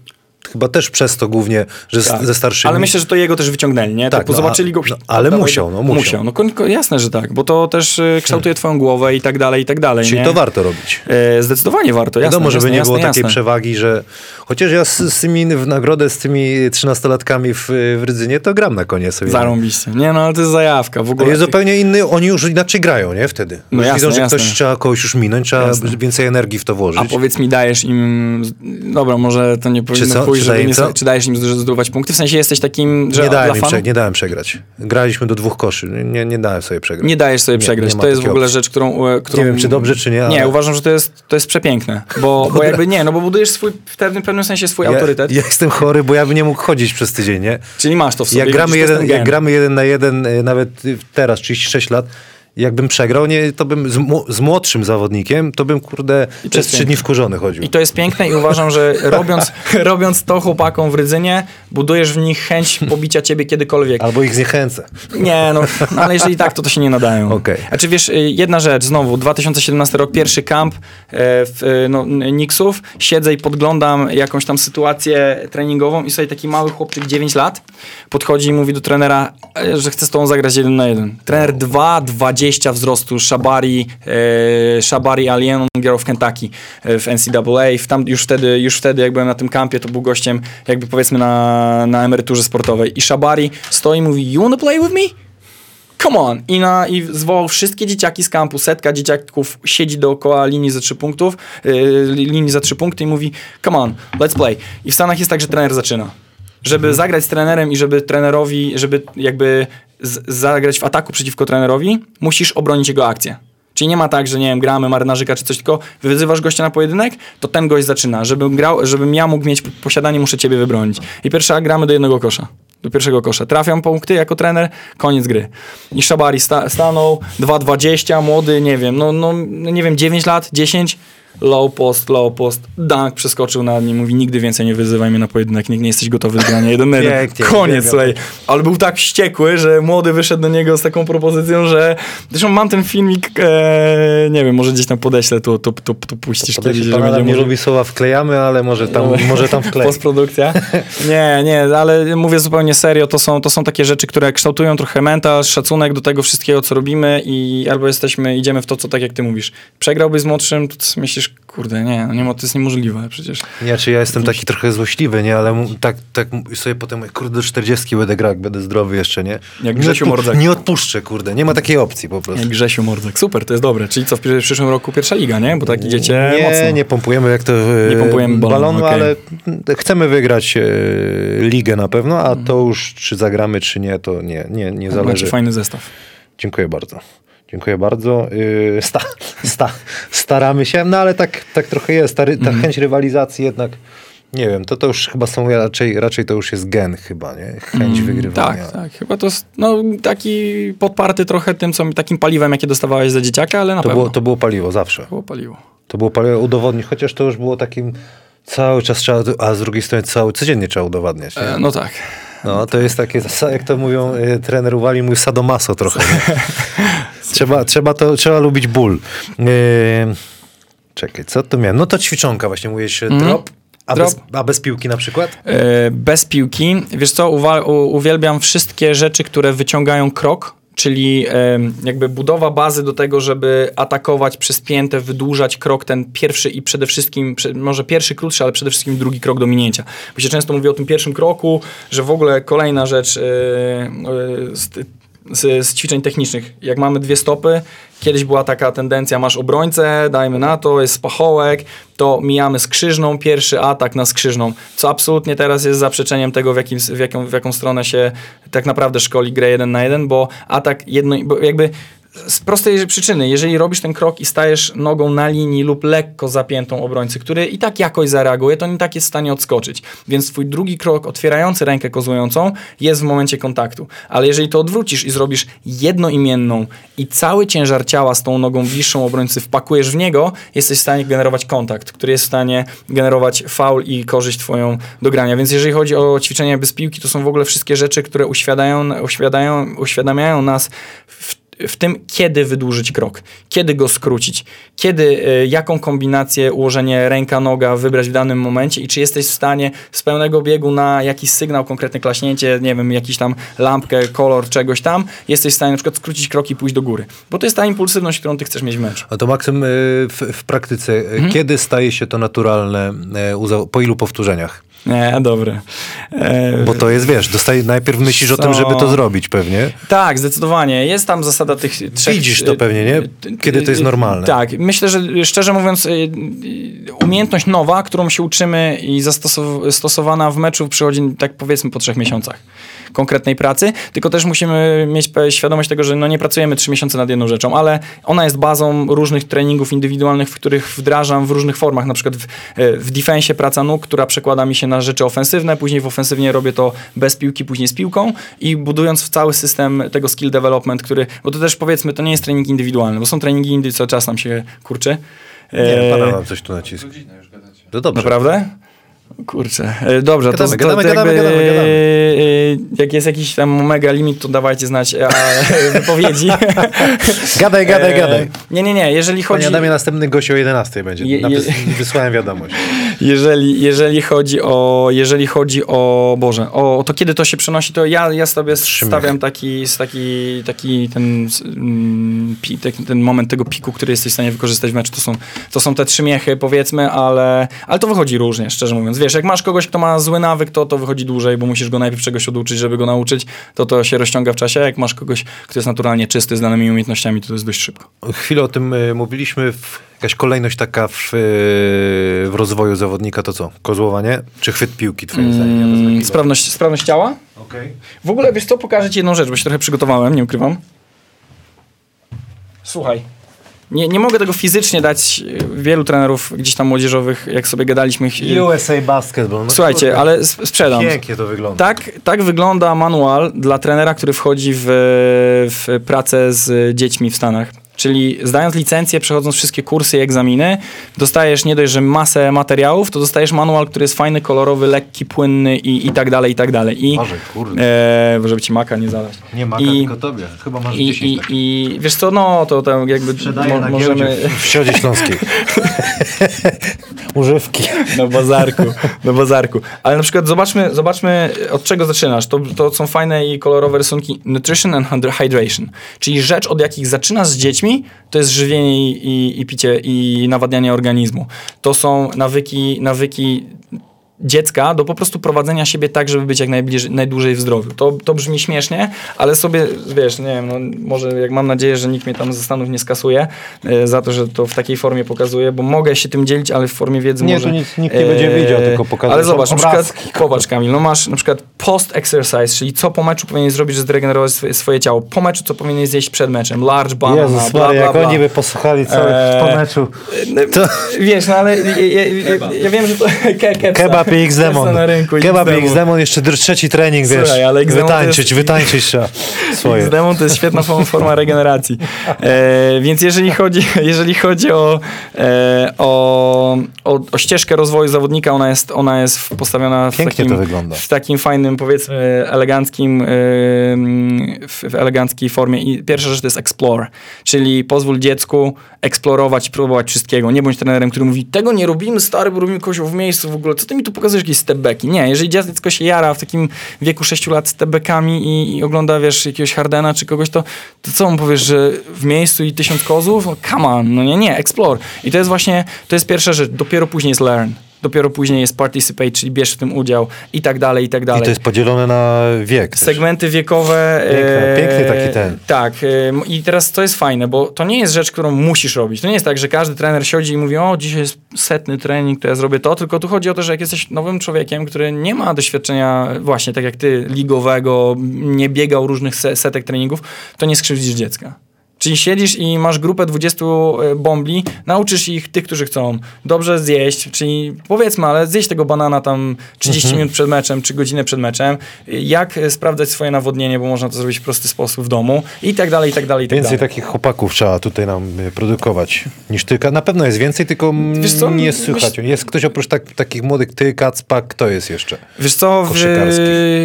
chyba też przez to głównie, że z, Tak. ze starszymi... Ale myślę, że to jego też wyciągnęli, nie? Tak, no, zobaczyli go. no, ale dawaj, musiał, no, musiał. musiał. No kon- kon- jasne, że tak, bo to też y, kształtuje twoją głowę i tak dalej, i tak dalej. Czyli nie? to warto robić. E, zdecydowanie warto, jasne. Wiadomo, żeby jasne, nie jasne, było takiej jasne. przewagi, że chociaż ja z, z tymi w nagrodę z tymi trzynastolatkami w, w Rydzynie, to gram na koniec sobie. Zarąbiście. Nie no, ale to jest zajawka. W To ogóle jest zupełnie inny, oni już inaczej grają, nie? Wtedy. No jasne, widzą, że jasne. ktoś trzeba kogoś już minąć, trzeba Jasne. więcej energii w to włożyć. A powiedz mi, dajesz im. Dobra, może to nie powinno pójść, Czy nie, dajesz im zd- zdobywać punkty? W sensie jesteś takim, że nie, dałem dla nie dałem przegrać. Graliśmy do dwóch koszy. Nie, nie dałem sobie przegrać. nie dajesz sobie Nie, przegrać. nie to jest w ogóle opcji. rzecz, którą, e, którą. Nie wiem, czy dobrze, czy nie, Nie, ale- uważam, że to jest, to jest przepiękne. Bo, bo jakby nie, no bo budujesz swój, w pewnym, pewnym sensie swój Ja, autorytet. ja jestem chory, bo ja bym nie mógł chodzić przez tydzień, nie? Czyli masz to w sobie. Jak gramy, jeden, jak gramy jeden na jeden, y, nawet y, teraz, 36 lat, jakbym przegrał, nie, to bym z, z młodszym zawodnikiem, to bym, kurde, to przez trzy dni wkurzony chodził. I to jest piękne i uważam, że (laughs) robiąc, robiąc to chłopakom w Rydzynie, budujesz w nich chęć pobicia ciebie kiedykolwiek. Albo ich zniechęcę. Nie, no, no (laughs) ale jeżeli tak, to to się nie nadają. Okej. Znaczy wiesz, y, jedna rzecz, znowu, 2017 rok, pierwszy kamp e, w, e, no, n- Knicksów, siedzę i podglądam jakąś tam sytuację treningową i sobie taki mały chłopczyk, 9 lat, podchodzi i mówi do trenera, e, że chce z tobą zagrać jeden na jeden. Trener 2,20 wzrostu, Shabari, e, Shabari Alien, grał w Kentucky e, w NCAA, w tam już wtedy, już wtedy jak byłem na tym kampie, to był gościem jakby powiedzmy na, na emeryturze sportowej i Shabari stoi i mówi, you wanna play with me? Come on! I, na, I zwołał wszystkie dzieciaki z kampu, setka dzieciaków siedzi dookoła linii za trzy punktów, yy, linii za trzy punkty i mówi come on, let's play. I w Stanach jest tak, że trener zaczyna. Żeby zagrać z trenerem i żeby trenerowi, żeby jakby zagrać w ataku przeciwko trenerowi, musisz obronić jego akcję. Czyli nie ma tak, że nie wiem, gramy marynarzyka czy coś, tylko wyzywasz gościa na pojedynek, to ten gość zaczyna. Żebym, grał, żebym ja mógł mieć posiadanie, muszę ciebie wybronić. I pierwsza gramy do jednego kosza. Do pierwszego kosza. Trafiam punkty jako trener, koniec gry. I Szabari sta, stanął, 2,20, młody, nie wiem, no, no, nie wiem, 9 lat, 10, low post, low post, dunk przeskoczył na nim, mówi nigdy więcej nie wyzywaj mnie na pojedynek, nikt nie jesteś gotowy do grania jeden na jeden. (laughs) Koniec, słuchaj. Ale był tak wściekły, że młody wyszedł do niego z taką propozycją, że zresztą mam ten filmik, e, nie wiem, może gdzieś tam podeślę, to, to, to, to puścisz Podejście kiedyś, że będzie nie może- lubi słowa wklejamy, ale może tam, może tam wklei. (laughs) Postprodukcja? Nie, nie, ale mówię zupełnie serio, to są, to są takie rzeczy, które kształtują trochę mental, szacunek do tego wszystkiego, co robimy i albo jesteśmy, idziemy w to, co tak jak ty mówisz. Przegrałbyś z młodszym, to ty myślisz, kurde, nie, no nie ma, to jest niemożliwe przecież. Nie, czy ja jestem taki trochę złośliwy, nie, ale tak, tak sobie potem mówię, kurde, do 40 będę grał, będę zdrowy jeszcze, nie? Jak nie, Grzesiu Mordzak. nie odpuszczę, kurde, nie ma takiej opcji po prostu. Jak Grzesiu Mordzak. Super, to jest dobre. Czyli co, w przy- przyszłym roku pierwsza liga, nie? Bo tak idziecie nie, mocno. nie pompujemy jak to e, Nie pompujemy balonu, okej. ale chcemy wygrać e, ligę na pewno, a Mhm. to już czy zagramy, czy nie, to nie, nie, nie zależy. Macie fajny zestaw. Dziękuję bardzo. Dziękuję bardzo. Yy, Sta, sta, staramy się, no ale tak, tak trochę jest. Ta, ry- Mhm. ta chęć rywalizacji jednak, nie wiem, to, to już chyba są raczej, raczej to już jest gen chyba, nie? Chęć wygrywania. Tak, tak. Chyba to jest no, taki podparty trochę tym, co, takim paliwem, jakie dostawałeś za dzieciaka, ale na To pewno było, to było paliwo zawsze. było paliwo. To było paliwo udowodnić, chociaż to już było takim cały czas trzeba, a z drugiej strony cały, codziennie trzeba udowadniać. E, no tak. No, to jest takie, jak to mówią, e, trener Uwali, mój sadomaso trochę. (laughs) Trzeba, trzeba, to, trzeba lubić ból. E, czekaj, co to miałem? No to ćwiczonka właśnie, mówisz, Mhm. drop. A bez, a bez piłki na przykład? E, bez piłki. Wiesz co, uwa- uwielbiam wszystkie rzeczy, które wyciągają krok, czyli em, jakby budowa bazy do tego, żeby atakować przez piętę, wydłużać krok ten pierwszy i przede wszystkim, może pierwszy krótszy, ale przede wszystkim drugi krok do minięcia. Bo się często mówi o tym pierwszym kroku, że w ogóle kolejna rzecz e, e, z, z, ćwiczeń technicznych. Jak mamy dwie stopy, kiedyś była taka tendencja, masz obrońcę, dajmy na to, jest spachołek, to mijamy skrzyżną, pierwszy atak na skrzyżną, co absolutnie teraz jest zaprzeczeniem tego, w, jakim, w, jaką, w jaką stronę się tak naprawdę szkoli grę jeden na jeden, bo atak jedno, bo jakby z prostej przyczyny, jeżeli robisz ten krok i stajesz nogą na linii lub lekko zapiętą obrońcy, który i tak jakoś zareaguje, to nie tak jest w stanie odskoczyć. Więc twój drugi krok otwierający rękę kozłującą jest w momencie kontaktu. Ale jeżeli to odwrócisz i zrobisz jednoimienną i cały ciężar ciała z tą nogą bliższą obrońcy wpakujesz w niego, jesteś w stanie generować kontakt, który jest w stanie generować faul i korzyść twoją do grania. Więc jeżeli chodzi o ćwiczenia bez piłki, to są w ogóle wszystkie rzeczy, które uświadają, uświadają, uświadamiają nas w w tym, kiedy wydłużyć krok, kiedy go skrócić, kiedy, y, jaką kombinację, ułożenie ręka-noga wybrać w danym momencie i czy jesteś w stanie z pełnego biegu na jakiś sygnał, konkretne klaśnięcie, nie wiem, jakiś tam lampkę, kolor, czegoś tam, jesteś w stanie na przykład skrócić krok i pójść do góry. Bo to jest ta impulsywność, którą ty chcesz mieć w meczu. A to Maksym, y, w, w praktyce, y, Mhm. kiedy staje się to naturalne, po ilu powtórzeniach? Nie, dobre. E, Bo to jest, wiesz, dostaje, najpierw myślisz o tym, żeby to zrobić pewnie. Tak, zdecydowanie. Jest tam zasada tych trzech... Widzisz to pewnie, nie? Kiedy to jest normalne. Tak. Myślę, że szczerze mówiąc y, y, umiejętność nowa, którą się uczymy i zastosow- stosowana w meczu przychodzi tak powiedzmy po trzech miesiącach konkretnej pracy, tylko też musimy mieć świadomość tego, że no nie pracujemy trzy miesiące nad jedną rzeczą, ale ona jest bazą różnych treningów indywidualnych, w których wdrażam w różnych formach, na przykład w, e, w defensie praca nóg, która przekłada mi się na rzeczy ofensywne, później w ofensywnie robię to bez piłki, później z piłką i budując cały system tego skill development, który, bo to też powiedzmy, to nie jest trening indywidualny, bo są treningi indy, co czas nam się kurczy. Nie, E, pana nam coś tu gadacie. To dobrze. Naprawdę? Kurczę. E, Dobrze, Gadamy, to, to, gadamy, to jakby, gadamy, gadamy. e, Jak jest jakiś tam mega limit, to dawajcie znać e, (laughs) wypowiedzi. (laughs) Gadaj, gadaj, E, gadaj. Nie, nie, nie. Jeżeli Panie chodzi, Adamie, następny gość o 11 będzie. Je- je- (laughs) wysłałem wiadomość. jeżeli, jeżeli chodzi o, jeżeli chodzi o, Boże, o to kiedy to się przenosi, to ja, ja sobie stawiam taki, taki, taki ten, mm, ten moment tego piku, który jesteś w stanie wykorzystać w meczu. To są, to są te trzy miechy, powiedzmy, ale, ale to wychodzi różnie, szczerze mówiąc. Wiesz, jak masz kogoś, kto ma zły nawyk, to to wychodzi dłużej, bo musisz go najpierw czegoś oduczyć, żeby go nauczyć, to to się rozciąga w czasie. Jak masz kogoś, kto jest naturalnie czysty, z danymi umiejętnościami, to to jest dość szybko. Chwilę o tym y, mówiliśmy. Jakaś kolejność taka w, y, w rozwoju zawodnika to co? Kozłowanie? Czy chwyt piłki, twoim zdaniem? Ja Mm, piłkę. sprawność, sprawność ciała? Okej. W ogóle, wiesz co, pokażę ci jedną rzecz, bo się trochę przygotowałem, nie ukrywam. Słuchaj. Nie, nie mogę tego fizycznie dać e, wielu trenerów gdzieś tam młodzieżowych, jak sobie gadaliśmy. USA Basketball. No Słuchajcie, kurde, ale sprzedam. Pięknie to wygląda. Tak, tak wygląda manual dla trenera, który wchodzi w, w pracę z dziećmi w Stanach. Czyli zdając licencję, przechodząc wszystkie kursy i egzaminy, dostajesz nie dość, że masę materiałów, to dostajesz manual, który jest fajny, kolorowy, lekki, płynny i, i tak dalej, i tak dalej. I, Boże, kurde. e, żeby ci maka nie zalać. Nie maka, I- tylko tobie. Chyba masz I, 10 i. I wiesz co, no to tam jakby mo- na możemy w Środzie Śląskiej. (laughs) Używki. na bazarku, na bazarku. Ale na przykład zobaczmy, zobaczmy od czego zaczynasz. To, to są fajne i kolorowe rysunki Nutrition and Hydration. Czyli rzecz, od jakich zaczynasz z dziećmi, to jest żywienie i, i, i picie i nawadnianie organizmu. To są nawyki, nawyki dziecka do po prostu prowadzenia siebie tak, żeby być jak najbliżej, najdłużej w zdrowiu. To, to brzmi śmiesznie, ale sobie, wiesz, nie wiem, no, może jak mam nadzieję, że nikt mnie tam ze Stanów nie skasuje e, za to, że to w takiej formie pokazuję, bo mogę się tym dzielić, ale w formie wiedzy Nie, może... nic- nikt nie będzie widział, tylko pokazać Ale zobacz, na przykład, popatrz Kamil, no masz na przykład post-exercise, czyli co po meczu powinien zrobić, żeby zregenerować swoje, swoje ciało. Po meczu co powinien zjeść przed meczem. Large banana, Jezus bla, Maria, bla, jak bla. oni by posłuchali całych Eee, po meczu. To... Wiesz, no ale ja, ja, ja, ja wiem, że to... (laughs) Ke, kepsa. Kebab i X-Demon. Kepsa na rynku. Kebab i X-Demon. Jeszcze trzeci trening, wiesz. Słuchaj, ale wytańczyć, jest- wytańczyć trzeba (laughs) swoje. X-Demon to jest świetna forma, regeneracji. E, więc jeżeli chodzi, (laughs) jeżeli chodzi o, e, o, o, o ścieżkę rozwoju zawodnika, ona jest, ona jest postawiona w Pięknie takim, w takim fajnym powiedzmy eleganckim, yy, w, w eleganckiej formie. I pierwsza rzecz to jest explore, czyli pozwól dziecku eksplorować próbować wszystkiego. Nie bądź trenerem, który mówi, tego nie robimy, stary, bo robimy kozioł w miejscu w ogóle. Co ty mi tu pokazujesz jakieś stepbacki? Nie, jeżeli dziecko się jara w takim wieku 6 lat stepbackami i, i ogląda, wiesz, jakiegoś Hardena czy kogoś, to, to co mu powiesz, że w miejscu i tysiąc kozów? No come on, no nie, nie, explore. I to jest właśnie, to jest pierwsza rzecz. Dopiero później jest learn. Dopiero później jest participate, czyli bierz w tym udział i tak dalej, i tak dalej. I to jest podzielone na wiek. też. Segmenty wiekowe. Piękne, e, piękny taki ten. Tak. I teraz to jest fajne, bo to nie jest rzecz, którą musisz robić. To nie jest tak, że każdy trener siedzi i mówi, o, dzisiaj jest setny trening, to ja zrobię to, tylko tu chodzi o to, że jak jesteś nowym człowiekiem, który nie ma doświadczenia właśnie tak jak ty, ligowego, nie biegał różnych se setek treningów, to nie skrzywdzisz dziecka. Czyli siedzisz i masz grupę 20 bombli, nauczysz ich, tych, którzy chcą dobrze zjeść, czyli powiedzmy, ale zjeść tego banana tam 30 Mhm. minut przed meczem, czy godzinę przed meczem, jak e, sprawdzać swoje nawodnienie, bo można to zrobić w prosty sposób w domu i tak dalej, i tak dalej, i tak Więcej dalej. takich chłopaków trzeba tutaj nam y, produkować niż ty. Na pewno jest więcej, tylko Wiesz co, nie myśl- słychać. Jest ktoś oprócz tak, takich młodych, ty, Kacpak, kto jest jeszcze? Wiesz co, w.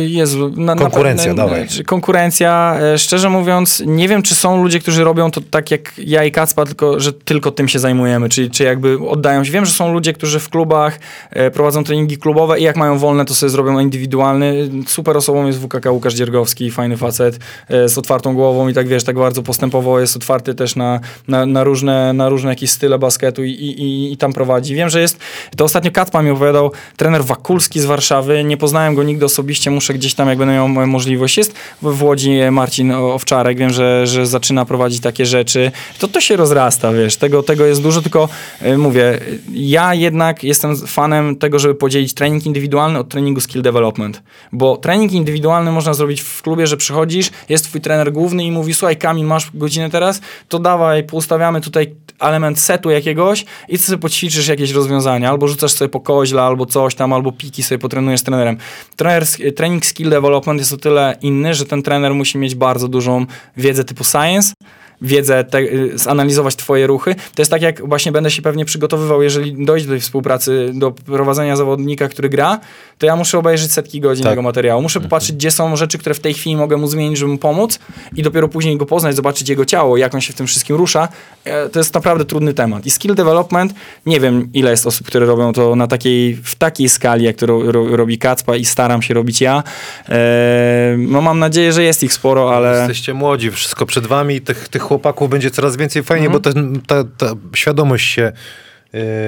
Jezu, na, Konkurencja, na, dawaj. czy Konkurencja, e, szczerze mówiąc, nie wiem, czy są ludzie, którzy robią to tak jak ja i Kacpa, tylko że tylko tym się zajmujemy, czyli czy jakby oddają się. Wiem, że są ludzie, którzy w klubach e, prowadzą treningi klubowe i jak mają wolne, to sobie zrobią indywidualny. Super osobą jest WKK Łukasz Dziergowski, fajny facet e, z otwartą głową i tak wiesz, tak bardzo postępowo jest otwarty też na, na, na, różne, na różne jakieś style basketu i, i, i, tam prowadzi. Wiem, że jest, to ostatnio Kacpa mi opowiadał, trener Wakulski z Warszawy, nie poznałem go nigdy osobiście, muszę gdzieś tam, jak będę miał mo- możliwość. Jest w Łodzi Marcin O- Owczarek, wiem, że, że zaczyna prowadzić takie rzeczy. To to się rozrasta, wiesz, tego, tego jest dużo, tylko y, mówię, y, ja jednak jestem fanem tego, żeby podzielić trening indywidualny od treningu skill development, bo trening indywidualny można zrobić w klubie, że przychodzisz, jest twój trener główny i mówi, słuchaj Kamil, masz godzinę teraz, to dawaj, poustawiamy tutaj element setu jakiegoś i ty sobie poćwiczysz jakieś rozwiązania, albo rzucasz sobie po koźle, albo coś tam, albo piki sobie potrenujesz z trenerem. Trener, trening skill development jest o tyle inny, że ten trener musi mieć bardzo dużą wiedzę typu science, wiedzę, te, y, zanalizować twoje ruchy. To jest tak, jak właśnie będę się pewnie przygotowywał, jeżeli dojdzie do tej współpracy, do prowadzenia zawodnika, który gra, to ja muszę obejrzeć setki godzin Tak. jego materiału. Muszę popatrzeć, gdzie są rzeczy, które w tej chwili mogę mu zmienić, żeby mu pomóc i dopiero później go poznać, zobaczyć jego ciało, jak on się w tym wszystkim rusza. E, To jest naprawdę trudny temat. I skill development, nie wiem ile jest osób, które robią to na takiej, w takiej skali, jak to ro, ro, robi Kacpa i staram się robić ja. E, no mam nadzieję, że jest ich sporo, ale... Jesteście młodzi, wszystko przed wami, tych, tych chłopaków będzie coraz więcej. Fajnie, Mhm. bo ten, ta, ta świadomość się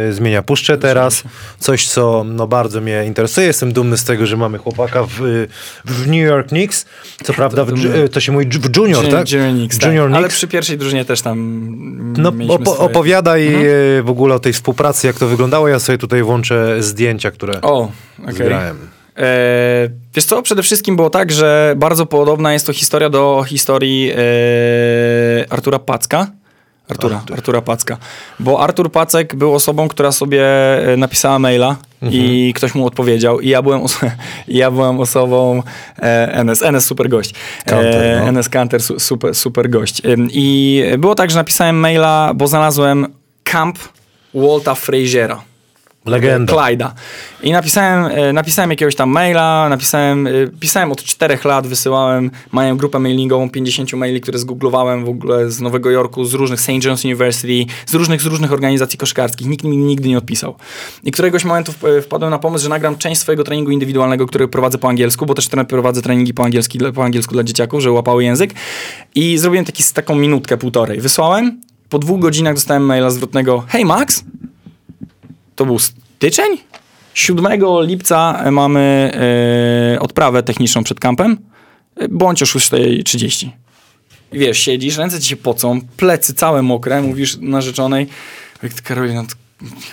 y, zmienia. Puszczę teraz coś, co no, bardzo mnie interesuje. Jestem dumny z tego, że mamy chłopaka w, w New York Knicks. Co prawda, w, to się mówi w Junior, tak? Junior Knicks, W Junior tak. Ale Knicks. przy pierwszej drużynie też tam No, swoje- opowiadaj Mhm. y, w ogóle o tej współpracy, jak to wyglądało. Ja sobie tutaj włączę zdjęcia, które O, okej. zgrałem. E, wiesz co, przede wszystkim było tak, że bardzo podobna jest to historia do historii e, Artura Packa. Artura, Artur. Artura Packa. Bo Artur Pacek był osobą, która sobie e, napisała maila i ktoś mu odpowiedział i ja byłem, oso- (laughs) ja byłem osobą e, NS, NS super gość. Kanter, no. NS Kanter su, super, super gość. I było tak, że napisałem maila, bo znalazłem camp Walta Fraziera. Legenda. Clyda. I napisałem, e, napisałem jakiegoś tam maila, napisałem, e, pisałem od czterech lat, wysyłałem, mają grupę mailingową 50 maili, które zgooglowałem w ogóle z Nowego Jorku, z różnych St. John's University, z różnych, z różnych organizacji koszkarskich. Nikt mi nigdy nie odpisał. I któregoś momentu wp- wpadłem na pomysł, że nagram część swojego treningu indywidualnego, który prowadzę po angielsku, bo też prowadzę treningi po, angielski, po angielsku dla dzieciaków, że łapały język. I zrobiłem taki, taką minutkę, półtorej. Wysłałem, po dwóch godzinach dostałem maila zwrotnego, hej Max, to był styczeń? 7 lipca mamy e, odprawę techniczną przed kampem. E, Bądź o 6.30. I Wiesz, siedzisz, ręce ci się pocą, plecy całe mokre, mówisz narzeczonej, Karolina,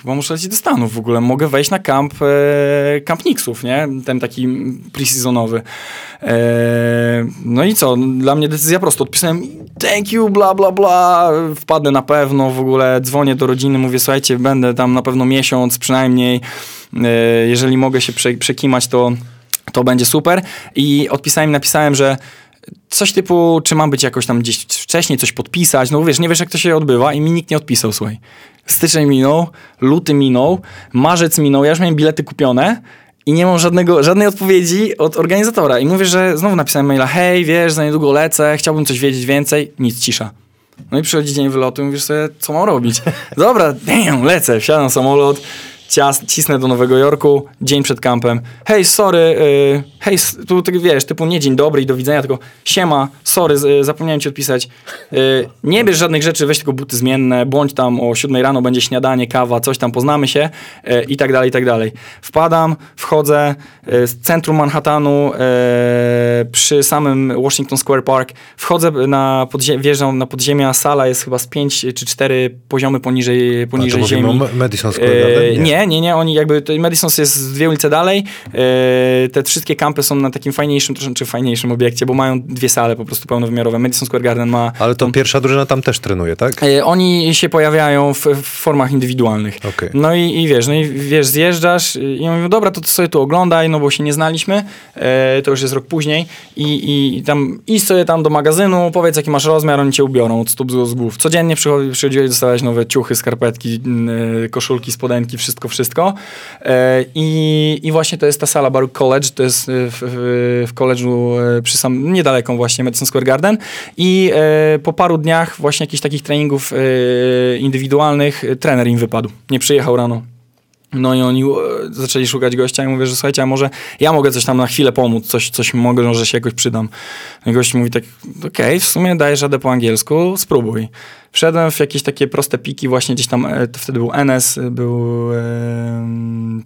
chyba muszę lecieć do Stanów w ogóle, mogę wejść na kamp, e, Nixów, nie? Ten taki pre-seasonowy. E, no i co, dla mnie decyzja prosto, odpisałem thank you, bla, bla, bla, wpadnę na pewno, w ogóle dzwonię do rodziny, mówię, słuchajcie, będę tam na pewno miesiąc przynajmniej, e, jeżeli mogę się prze, przekimać, to, to będzie super. I odpisałem, napisałem, że coś typu, czy mam być jakoś tam gdzieś wcześniej, coś podpisać, no wiesz, nie wiesz jak to się odbywa i mi nikt nie odpisał, słuchaj. Styczeń minął, luty minął, marzec minął, ja już miałem bilety kupione i nie mam żadnego, żadnej odpowiedzi od organizatora. I mówię, że znowu napisałem maila, hej, wiesz, za niedługo lecę, chciałbym coś wiedzieć więcej. Nic, cisza. No i przychodzi dzień wylotu i mówisz sobie, co mam robić? (laughs) Dobra, damn, lecę, wsiadam samolot, cias, cisnę do Nowego Jorku, dzień przed kampem. Hej, sorry, y, hej, tu tak wiesz, typu nie dzień dobry i do widzenia, tylko siema, sorry, z- y, zapomniałem ci odpisać. Y, nie bierz żadnych rzeczy, weź tylko buty zmienne, bądź tam o 7 rano, będzie śniadanie, kawa, coś tam, poznamy się y, i tak dalej, i tak dalej. Wpadam, wchodzę y, z centrum Manhattanu y, przy samym Washington Square Park, wchodzę na podzie- wjeżdżam na podziemia, sala jest chyba z 5 czy 4 poziomy poniżej, A poniżej mówimy ziemi. o Madison Square E, Garden? nie, nie, nie, oni jakby, to Madison jest dwie ulice dalej, e, te wszystkie kampy są na takim fajniejszym, troszeczkę czy fajniejszym obiekcie, bo mają dwie sale po prostu pełnowymiarowe. Madison Square Garden ma... Ale to pierwsza drużyna tam też trenuje, tak? E, Oni się pojawiają w, w formach indywidualnych. Okej. No i, i wiesz, no i wiesz, zjeżdżasz i oni mówią, dobra, to ty sobie tu oglądaj, no bo się nie znaliśmy, e, to już jest rok później i, i tam idź sobie tam do magazynu, powiedz jaki masz rozmiar, oni cię ubiorą od stóp do głów. Codziennie przychodzi, przychodziłeś, dostawałeś nowe ciuchy, skarpetki, n- koszulki, spodenki, wszystko, wszystko. E, i, I właśnie to jest ta sala Baruch College, to jest e, w, w, w college'u e, przy sam, niedaleko właśnie Madison Square Garden i po paru dniach właśnie jakichś takich treningów indywidualnych trener im wypadł. Nie przyjechał rano. No i oni zaczęli szukać gościa i mówię, że słuchajcie, a może ja mogę coś tam na chwilę pomóc, coś, coś mogę, może się jakoś przydam. No i gość mówi tak, okej, w sumie dajesz radę po angielsku, spróbuj. Wszedłem w jakieś takie proste piki, właśnie gdzieś tam, e, to wtedy był NS, był e,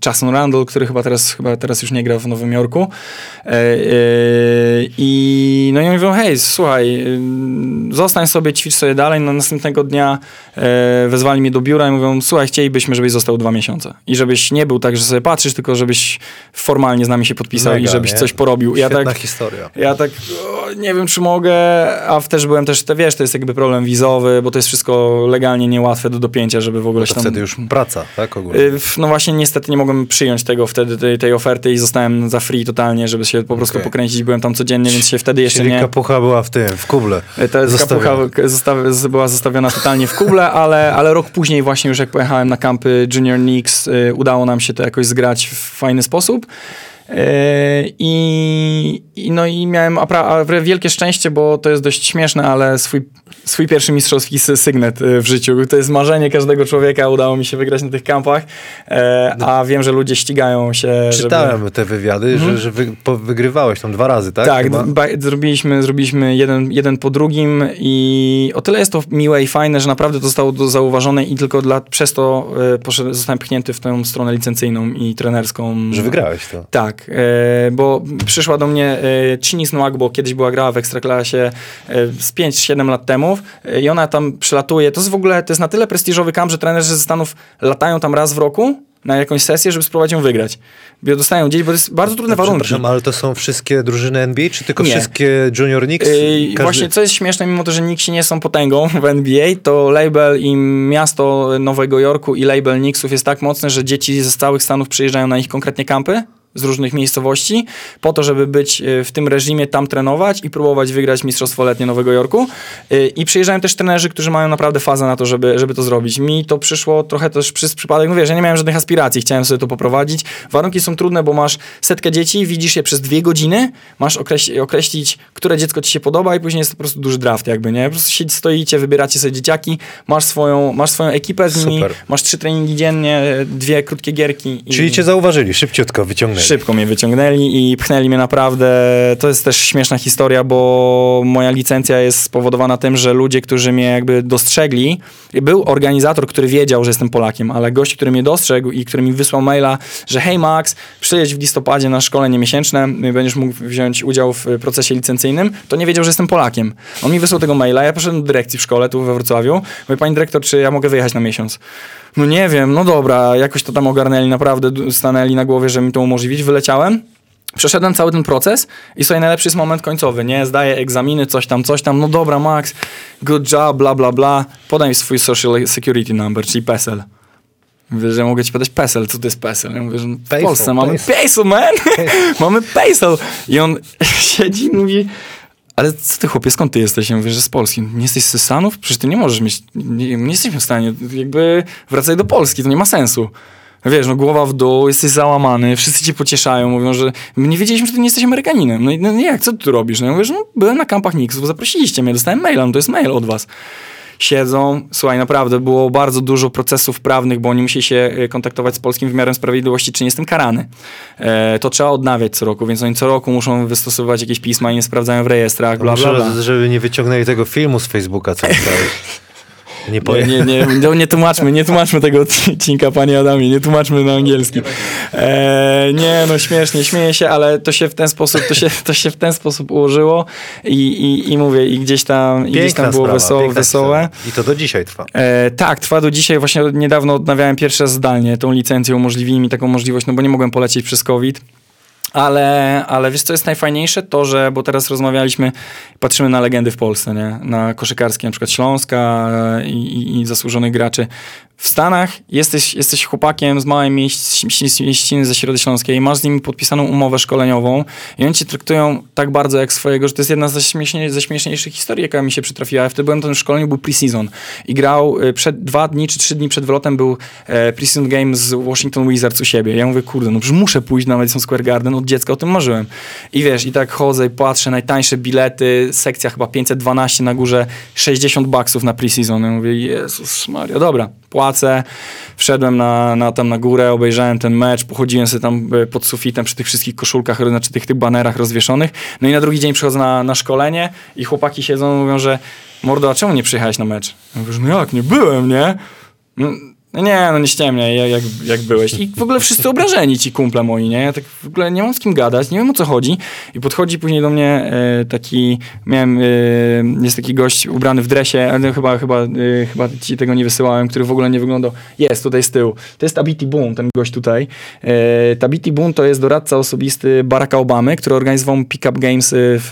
Jason Randall, który chyba teraz, chyba teraz już nie gra w Nowym Jorku. E, e, I no i oni mówią, hej, słuchaj, y, zostań sobie, ćwicz sobie dalej. No następnego dnia e, wezwali mnie do biura i mówią, słuchaj, chcielibyśmy, żebyś został dwa miesiące. I żebyś nie był tak, że sobie patrzysz, tylko żebyś formalnie z nami się podpisał i Mega, żebyś nie? coś porobił. Ja Świetna tak, historia. ja tak o, nie wiem, czy mogę, a też byłem też, te, wiesz, to jest jakby problem wizowy, bo to jest wszystko legalnie niełatwe do dopięcia, żeby w ogóle się To tam... wtedy już praca, tak? Ogólnie. Y, No właśnie niestety nie mogłem przyjąć tego wtedy, tej, tej oferty i zostałem za free totalnie, żeby się po prostu Okej. pokręcić. Byłem tam codziennie, więc się wtedy jeszcze Czyli nie... kapucha była w tym, w kuble. Ta zostawiona. kapucha była zostawiona totalnie w kuble, ale, ale rok później właśnie już jak pojechałem na kampy Junior Knicks, y, udało nam się to jakoś zgrać w fajny sposób. Y, I, i no i miałem wielkie szczęście, bo to jest dość śmieszne, ale swój, swój pierwszy mistrzowski sy- sygnet y, w życiu. To jest marzenie każdego człowieka, udało mi się wygrać na tych kampach, e, a wiem, że ludzie ścigają się. żeby- Czytałem te wywiady, że, że wy, wygrywałeś tam dwa razy, tak? tak, zrobiliśmy, zrobiliśmy jeden, jeden po drugim i o tyle jest to miłe i fajne, że naprawdę to zostało zauważone i tylko dla, przez to e, poszedłem, zostałem pchnięty w tę stronę licencyjną i trenerską. Że wygrałeś to. Tak, e, bo przyszła do mnie e, Chinis Nwagbo, kiedyś była grała w Ekstraklasie e, z 5-7 lat temu i ona tam przylatuje. To jest w ogóle, to jest na tyle prestiżowy kamp, że trenerzy ze Stanów latają tam raz w roku na jakąś sesję, żeby spróbować ją wygrać. Bo dostają gdzieś, bo to jest bardzo trudne warunki. Przepraszam, ale to są wszystkie drużyny NBA, czy tylko Nie. wszystkie Junior Knicks? Yy, Właśnie, co jest śmieszne, mimo to, że Knicksi nie są potęgą (laughs) w NBA, to label i miasto Nowego Jorku i label Knicksów jest tak mocny, że dzieci ze całych Stanów przyjeżdżają na ich konkretnie kampy z różnych miejscowości, po to, żeby być y, w tym reżimie, tam trenować i próbować wygrać Mistrzostwo Letnie Nowego Jorku. Y, I przyjeżdżają też trenerzy, którzy mają naprawdę fazę na to, żeby, żeby to zrobić. Mi to przyszło trochę też przez przypadek, no wiesz, ja nie miałem żadnych aspiracji, chciałem sobie to poprowadzić. Warunki są trudne, bo masz setkę dzieci, widzisz je przez dwie godziny, masz określić, określić które dziecko ci się podoba i później jest to po prostu duży draft jakby, nie? Po prostu siedzi- stoicie, wybieracie sobie dzieciaki, masz swoją, masz swoją ekipę z nimi, Super. masz trzy treningi dziennie, dwie krótkie gierki. I... Czyli cię zauważyli, szybciutko wyciągnęli. Szybko mnie wyciągnęli i pchnęli mnie naprawdę. To jest też śmieszna historia, bo moja licencja jest spowodowana tym, że ludzie, którzy mnie jakby dostrzegli, był organizator, który wiedział, że jestem Polakiem, ale gość, który mnie dostrzegł i który mi wysłał maila, że hej Max, przyjedź w listopadzie na szkolenie miesięczne, będziesz mógł wziąć udział w procesie licencyjnym, to nie wiedział, że jestem Polakiem. On mi wysłał tego maila, ja poszedłem do dyrekcji w szkole tu we Wrocławiu, mówię, pani dyrektor, czy ja mogę wyjechać na miesiąc? No nie wiem, no dobra, jakoś to tam ogarnęli, naprawdę stanęli na głowie, żeby mi to umożliwić. Wyleciałem, przeszedłem cały ten proces i sobie najlepszy jest moment końcowy, nie? Zdaję egzaminy, coś tam, coś tam, no dobra, Max, good job, bla, bla, bla. Podaj mi swój social security number, czyli PESEL. Mówię, że mogę ci podać PESEL. Co to jest PESEL? Ja mówię, że w Polsce mamy. PESEL, man! (laughs) mamy PESEL! I on (laughs) siedzi i mówi, ale co ty chłopie, skąd ty jesteś? Ja mówię, że z Polski. Nie jesteś ze Stanów? Przecież ty nie możesz mieć, nie, nie jesteśmy w stanie, jakby wracaj do Polski, to nie ma sensu. Wiesz, no głowa w dół, jesteś załamany, wszyscy cię pocieszają, mówią, że my nie wiedzieliśmy, że ty nie jesteś Amerykaninem. No i no, jak, co ty tu robisz? No ja mówię, że no, byłem na kampach Nixów, zaprosiliście mnie, dostałem maila, no to jest mail od was. Siedzą, słuchaj, naprawdę było bardzo dużo procesów prawnych, bo oni musieli się e, kontaktować z polskim wymiarem sprawiedliwości, czy nie jestem karany. E, to trzeba odnawiać co roku, więc oni co roku muszą wystosować jakieś pisma i nie sprawdzają w rejestrach, bla, bla, bla. Żeby nie wyciągnęli tego filmu z Facebooka, co. (laughs) Nie Nie, powiem. nie, nie, no nie tłumaczmy, nie tłumaczmy tego odcinka, panie Adamie, nie tłumaczmy na angielski. E, nie, no śmiesznie, śmieję się, ale to się w ten sposób, to się, to się w ten sposób ułożyło i, i, i mówię, i gdzieś tam, i gdzieś tam było sprawa, wesoło, wesołe. I to do dzisiaj trwa. E, tak, trwa do dzisiaj. Właśnie niedawno odnawiałem pierwszy raz zdalnie tą licencję, umożliwili mi taką możliwość, no bo nie mogłem polecieć przez COVID. Ale, ale wiesz, co jest najfajniejsze? To, że, bo teraz rozmawialiśmy, patrzymy na legendy w Polsce, nie? na koszykarskie, na przykład Śląska e, i, i, zasłużonych graczy. W Stanach jesteś, jesteś chłopakiem z małej mieś- mieś- mieściny ze Środy Śląskiej, masz z nimi podpisaną umowę szkoleniową i oni cię traktują tak bardzo jak swojego, że to jest jedna ze, śmiesznie, ze śmieszniejszych historii, jaka mi się przytrafiła. Ja wtedy byłem na tym szkoleniu, był preseason i grał e, przed dwa dni czy trzy dni przed wylotem był e, preseason game z Washington Wizards u siebie. Ja mówię, kurde, no przecież muszę pójść na Madison Square Garden, od dziecka o tym marzyłem. I wiesz, i tak chodzę i patrzę, najtańsze bilety, sekcja chyba 512 na górze, 60 baksów na preseason. Ja mówię, Jezus Maria, dobra, płacę. Wszedłem na, na, tam na górę, obejrzałem ten mecz, pochodziłem sobie tam e, pod sufitem przy tych wszystkich koszulkach, znaczy tych, tych banerach rozwieszonych. No i na drugi dzień przychodzę na, na szkolenie i chłopaki siedzą mówią, że mordo, a czemu nie przyjechałeś na mecz? Ja mówię, no jak, nie byłem, nie? No, no nie, no nie ściemniaj, jak, jak, jak byłeś. I w ogóle wszyscy obrażeni ci kumple moi, nie? Ja tak w ogóle nie mam z kim gadać, nie wiem o co chodzi. I podchodzi później do mnie e, taki, miałem, e, jest taki gość ubrany w dresie, ale chyba, chyba, e, chyba ci tego nie wysyłałem, który w ogóle nie wyglądał. Jest, tutaj z tyłu. To jest Tabiti Boone, ten gość tutaj. Tabiti Boone to jest doradca osobisty Baracka Obamy, który organizował pick-up games w,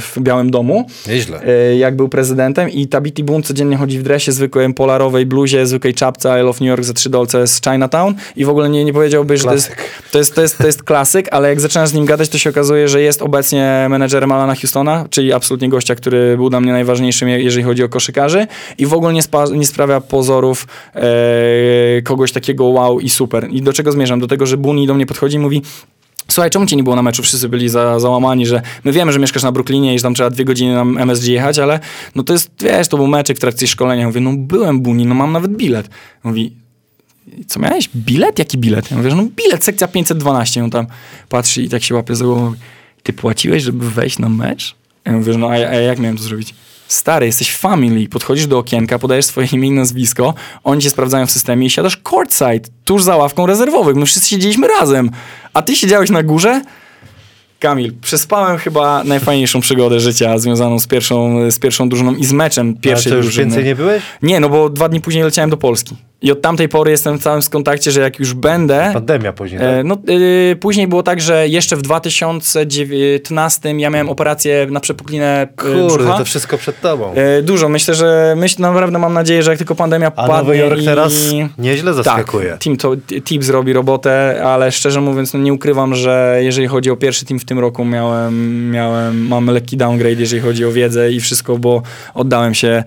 w Białym Domu Nieźle. jak był prezydentem i Tabiti Boone codziennie chodzi w dresie, zwykłej polarowej bluzie, zwykłej czapce I Love New York za 3 dolce z Chinatown i w ogóle nie, nie powiedziałby, że to jest, to, jest, to, jest, to jest klasyk, ale jak zaczynasz z nim gadać, to się okazuje, że jest obecnie menedżerem Alana Houstona, czyli absolutnie gościa, który był dla mnie najważniejszym, je- jeżeli chodzi o koszykarzy i w ogóle nie, spa, nie sprawia pozorów e, kogoś takiego wow i super. I do czego zmierzam? Do tego, że Buni do mnie podchodzi i mówi Słuchaj, czemu cię nie było na meczu? Wszyscy byli za, załamani, że my wiemy, że mieszkasz na Brooklynie i że tam trzeba dwie godziny na MSG jechać, ale no to jest, wiesz, to był meczek w trakcie szkolenia. Ja mówię, no byłem Buni, no mam nawet bilet. Mówi, co miałeś? Bilet? Jaki bilet? Ja mówię, no bilet, sekcja 512. On tam patrzy i tak się łapie za głową. Mówi, Ty płaciłeś, żeby wejść na mecz? Ja mówię, no a, a jak miałem to zrobić? Stary, jesteś family, podchodzisz do okienka, podajesz swoje imię i nazwisko, oni cię sprawdzają w systemie i siadasz courtside, tuż za ławką rezerwowych. My wszyscy siedzieliśmy razem. A ty siedziałeś na górze? Kamil, przespałem chyba najfajniejszą przygodę życia związaną z pierwszą, z pierwszą drużyną i z meczem pierwszej co, już drużyny. więcej nie byłeś? Nie, no bo dwa dni później leciałem do Polski. I od tamtej pory jestem w całym kontakcie, że jak już będę... Pandemia później, tak? E, no, y, później było tak, że jeszcze w 2019 ja miałem operację na przepuklinę y, Kurde, brzucha. to wszystko przed tobą. E, dużo. Myślę, że myśl, naprawdę mam nadzieję, że jak tylko pandemia A padnie Nowy Jork i... teraz nieźle zaskakuje. Tak, team to, Tips robi robotę, ale szczerze mówiąc, no nie ukrywam, że jeżeli chodzi o pierwszy team w tym roku, miałem, miałem, mam lekki downgrade, jeżeli chodzi o wiedzę i wszystko, bo oddałem się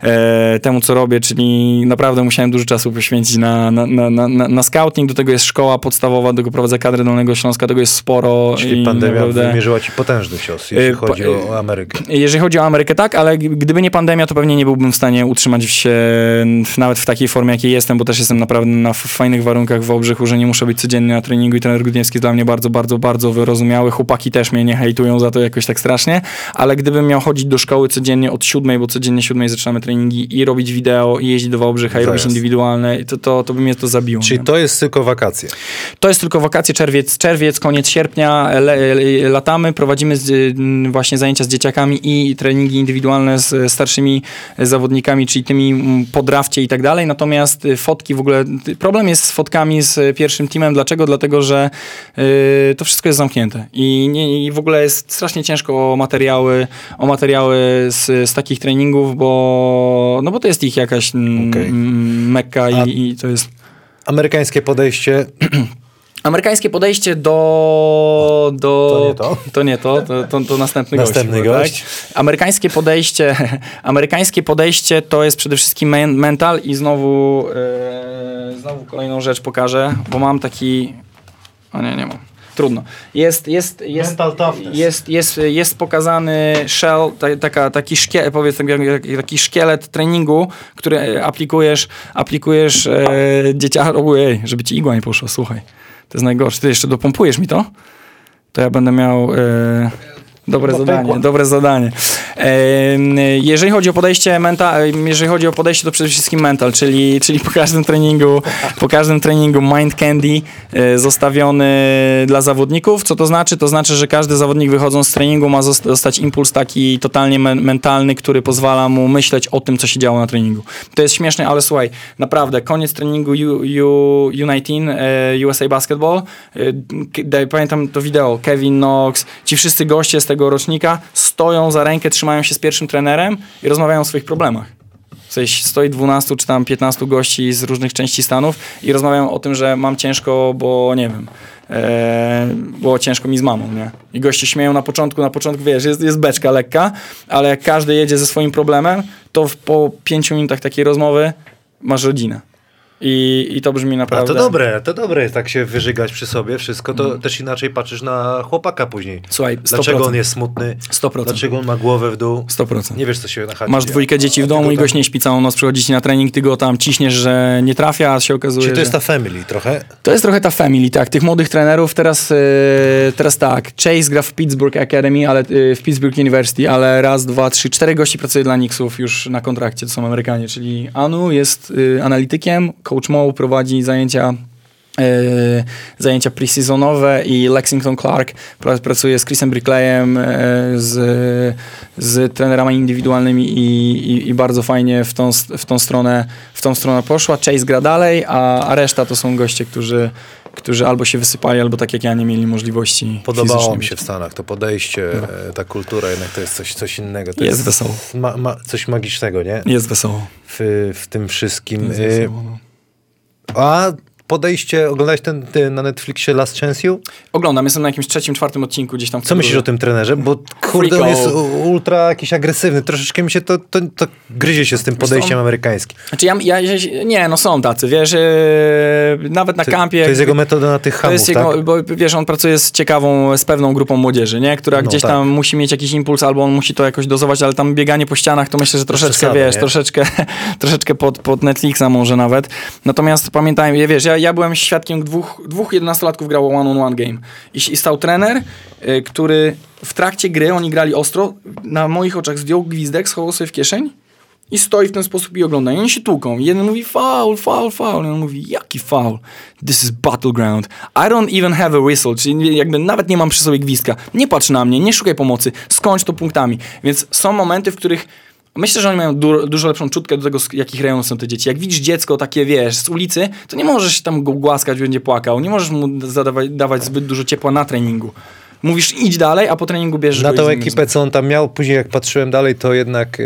e, temu, co robię, czyli naprawdę musiałem dużo czasu poświęcić na, na, na, na, na- na scouting, do tego jest szkoła podstawowa, do tego prowadzę kadrę Dolnego Śląska, tego jest sporo. Czyli i pandemia naprawdę- wymierzyła ci potężny cios, Y, pa- chodzi o, o Amerykę. jeżeli chodzi o Amerykę, tak, ale gdyby nie pandemia, to pewnie nie byłbym w stanie utrzymać się nawet w takiej formie, jakiej jestem, bo też jestem naprawdę na fajnych warunkach w Wałbrzychu, że nie muszę być codziennie na treningu i trener Grudniewski jest dla mnie bardzo, bardzo, bardzo wyrozumiały. Chłopaki też mnie nie hejtują za to jakoś tak strasznie, ale gdybym miał chodzić do szkoły codziennie od siódmej, bo codziennie siódmej zaczynamy treningi i robić wideo i jeździć do Wałbrzycha i robić Zajazd. Indywidualne, to, to, to by mnie to zabiło. Czyli nie? to jest tylko wakacje. To jest tylko wakacje, czerwiec, czerwiec koniec sierpnia, le, le, latamy, prowadzimy z, mm, właśnie zajęcia z dzieciakami i treningi indywidualne z starszymi zawodnikami, czyli tymi mm, po drafcie i tak dalej, natomiast y, fotki w ogóle, y, problem jest z fotkami z pierwszym teamem, dlaczego? Dlatego, że y, to wszystko jest zamknięte i, nie, i w ogóle jest strasznie ciężko o materiały, o materiały z, z takich treningów, bo, no bo to jest ich jakaś mm, Okej. mm, mekka A- i, i to jest... Amerykańskie podejście (clears throat) Amerykańskie podejście do... do To nie to. To nie to, to, to, to następny, Następny gość. gość. Tak? Amerykańskie podejście (laughs) amerykańskie podejście to jest przede wszystkim men, mental i znowu, e, znowu kolejną rzecz pokażę, bo mam taki... O nie, nie mam. Trudno. Jest, jest, jest, Mental toughness. jest, jest, jest pokazany shell, ta, taka, taki, szkie, powiedz, taki, szkielet treningu, który e, aplikujesz, aplikujesz e, dzieciakom, ojej, żeby ci igła nie poszła, słuchaj. To jest najgorsze. Ty jeszcze dopompujesz mi to? To ja będę miał e, dobre zadanie, pękła. dobre zadanie. E, jeżeli chodzi o podejście mental, jeżeli chodzi o podejście, to przede wszystkim mental, czyli, czyli po każdym treningu, po każdym treningu mind candy e, zostawiony dla zawodników. Co to znaczy? To znaczy, że każdy zawodnik wychodząc z treningu ma zosta- dostać impuls taki totalnie men- mentalny, który pozwala mu myśleć o tym, co się działo na treningu. To jest śmieszne, ale słuchaj, naprawdę, koniec treningu U, U, U19, e, USA Basketball, e, pamiętam to wideo, Kevin Knox, ci wszyscy goście z tego rocznika stoją za rękę, trzymają się z pierwszym trenerem i rozmawiają o swoich problemach. W sensie stoi 12 czy tam 15 gości z różnych części Stanów i rozmawiają o tym, że mam ciężko, bo nie wiem, e, było ciężko mi z mamą, nie? I goście śmieją na początku, na początku, wiesz, jest, jest beczka lekka, ale jak każdy jedzie ze swoim problemem, to w, po 5 minutach takiej rozmowy masz rodzinę. I, i to brzmi A naprawdę... to dobre, to dobre jest tak się wyżygać przy sobie wszystko, to też inaczej patrzysz na chłopaka później. Słuchaj, 100%. Dlaczego on jest smutny? 100%. Dlaczego on ma głowę w dół? 100%. Nie wiesz, co się na chacie Masz dwójkę dzieci w domu i gość nie śpi całą noc, przychodzi ci na trening, ty go tam ciśniesz, że nie trafia, a się okazuje, Czyli to jest ta family trochę? To jest trochę ta family, tak, tych młodych trenerów. Teraz, e, teraz tak, Chase gra w Pittsburgh Academy, ale e, w Pittsburgh University, ale raz, dwa, trzy, cztery gości pracuje dla Knicksów już na kontrakcie, to są Amerykanie, czyli Anu jest e, analitykiem, Coach Mo prowadzi zajęcia e, zajęcia preseasonowe i Lexington Clark pra- pracuje z Chrisem Brickleyem, e, z, z trenerami indywidualnymi i, i, i bardzo fajnie w tą, w tą stronę w tą stronę poszła. Chase gra dalej, a, a reszta to są goście, którzy, którzy albo się wysypali, albo tak jak ja nie mieli możliwości Podobało mi się w Stanach to podejście, e, ta kultura, jednak to jest coś, coś innego. To Jest wesoło. Ma, ma, coś magicznego, nie? Jest wesoło. W, w tym wszystkim. Jest E, wesoło no. A podejście, oglądałeś ten, ten na Netflixie Last Chance You? Oglądam, jestem na jakimś trzecim, czwartym odcinku gdzieś tam. Co myślisz o tym trenerze? Bo kurde, on jest ultra jakiś agresywny. Troszeczkę mi się to, to, to gryzie się z tym podejściem amerykańskim. Znaczy ja, ja, nie, no są tacy, wiesz, yy, nawet na To, kampie... to jest jego metoda na tych To hamów, jest jego, tak? bo wiesz, on pracuje z ciekawą, z pewną grupą młodzieży, nie? która No gdzieś tak. tam musi mieć jakiś impuls, albo on musi to jakoś dozować, ale tam bieganie po ścianach to myślę, że troszeczkę, wiesz, nie? troszeczkę, (laughs) troszeczkę pod, pod Netflixa może nawet. Natomiast pamiętajmy, wiesz, ja, ja byłem świadkiem dwóch, dwóch 11-latków grało one-on-one game i, i stał trener, y, który w trakcie gry, oni grali ostro, na moich oczach zdjął gwizdek, schował sobie w kieszeń i stoi w ten sposób i ogląda. I oni się tłuką. Jeden mówi foul, foul, foul. I on mówi, jaki foul? This is battleground. I don't even have a whistle. Czyli jakby nawet nie mam przy sobie gwizdka. Nie patrz na mnie, nie szukaj pomocy. Skończ to punktami. Więc są momenty, w których Myślę, że oni mają du dużo lepszą czutkę do tego, z jakich rejonów są te dzieci. Jak widzisz dziecko takie, wiesz, z ulicy, to nie możesz tam go głaskać, będzie płakał. Nie możesz mu zadawać, dawać zbyt dużo ciepła na treningu. Mówisz, idź dalej, a po treningu bierzesz Na tą ekipę, co on tam miał, później jak patrzyłem dalej, to jednak e,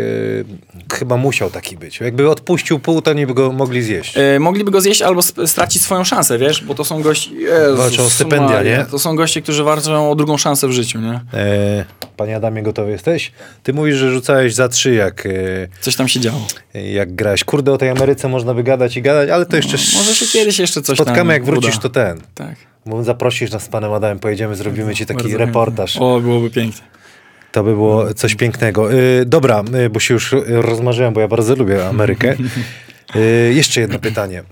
chyba musiał taki być. Jakby odpuścił pół, to nie by go mogli zjeść. E, mogliby go zjeść albo stracić swoją szansę, wiesz? Bo to są goście... Jezus Walczą o stypendia, Maria, nie? To są goście, którzy walczą o drugą szansę w życiu, nie? E, panie Adamie, gotowy jesteś? Ty mówisz, że rzucałeś za trzy, jak, Coś tam się działo. jak grałeś. Kurde, o tej Ameryce można by gadać i gadać, ale to jeszcze... No, może się kiedyś jeszcze coś Spotkamy, jak wrócisz, uda. to ten. Tak. Bo zaprosisz nas z panem Adamem, pojedziemy, zrobimy ci taki reportaż. O, byłoby pięknie. To by było coś pięknego. Y, dobra, y, bo się już rozmarzyłem, bo ja bardzo lubię Amerykę. Y, jeszcze jedno pytanie.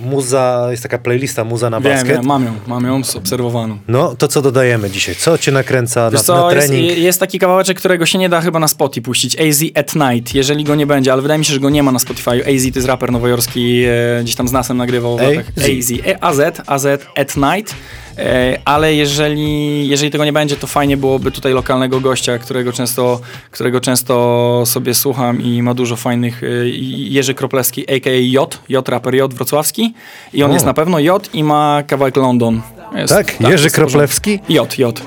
Muza, jest taka playlista Muza na basket. wiem, mam ją, mam ją obserwowaną. No, to co dodajemy dzisiaj? Co cię nakręca Wiesz na, na co, jest, trening? jest taki kawałeczek, którego się nie da chyba na Spotify puścić. AZ at Night, jeżeli go nie będzie, ale wydaje mi się, że go nie ma na Spotify. AZ to jest raper nowojorski, e, gdzieś tam z nasem nagrywał w latach. AZ, AZ, AZ at Night. E, ale jeżeli, jeżeli tego nie będzie, to fajnie byłoby tutaj lokalnego gościa, którego często, którego często sobie słucham i ma dużo fajnych. E, Jerzy Kroplewski, a.k.a. J, J, raper J wrocławski. I on O. jest na pewno J i ma kawałek London. Jest, Tak? Jerzy w porządku. Kroplewski? J, J.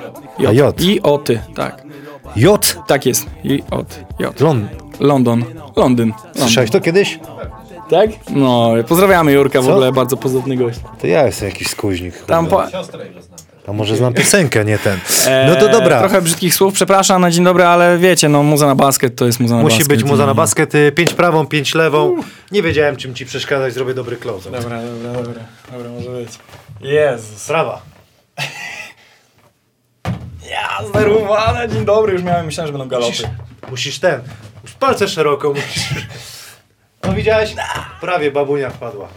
A, J. I o ty, tak. J. Tak jest. I od J. Lon. London. Londyn. Londyn. Słyszałeś to kiedyś? Tak? No, pozdrawiamy Jurka, w ogóle bardzo pozytywny gość. To ja jestem jakiś skuźnik. kurde. Tam po, Siostrę jego znam. A może znam piosenkę, nie ten. No to e, dobra. Trochę brzydkich słów, przepraszam na dzień dobry, ale wiecie, no muza na basket to jest muza na Musi basket. być muza na i- basket, y, pięć prawą, pięć lewą. Nie wiedziałem, czym ci przeszkadzać, zrobię dobry close. Dobra, dobra, dobra, dobra, może być. Jezus. Prawa. (laughs) Ja zdenerwowany, dzień dobry, już miałem, myślałem, że będą galopy. Musisz, musisz ten, już palce szeroko musisz. No widziałeś? Prawie babunia wpadła.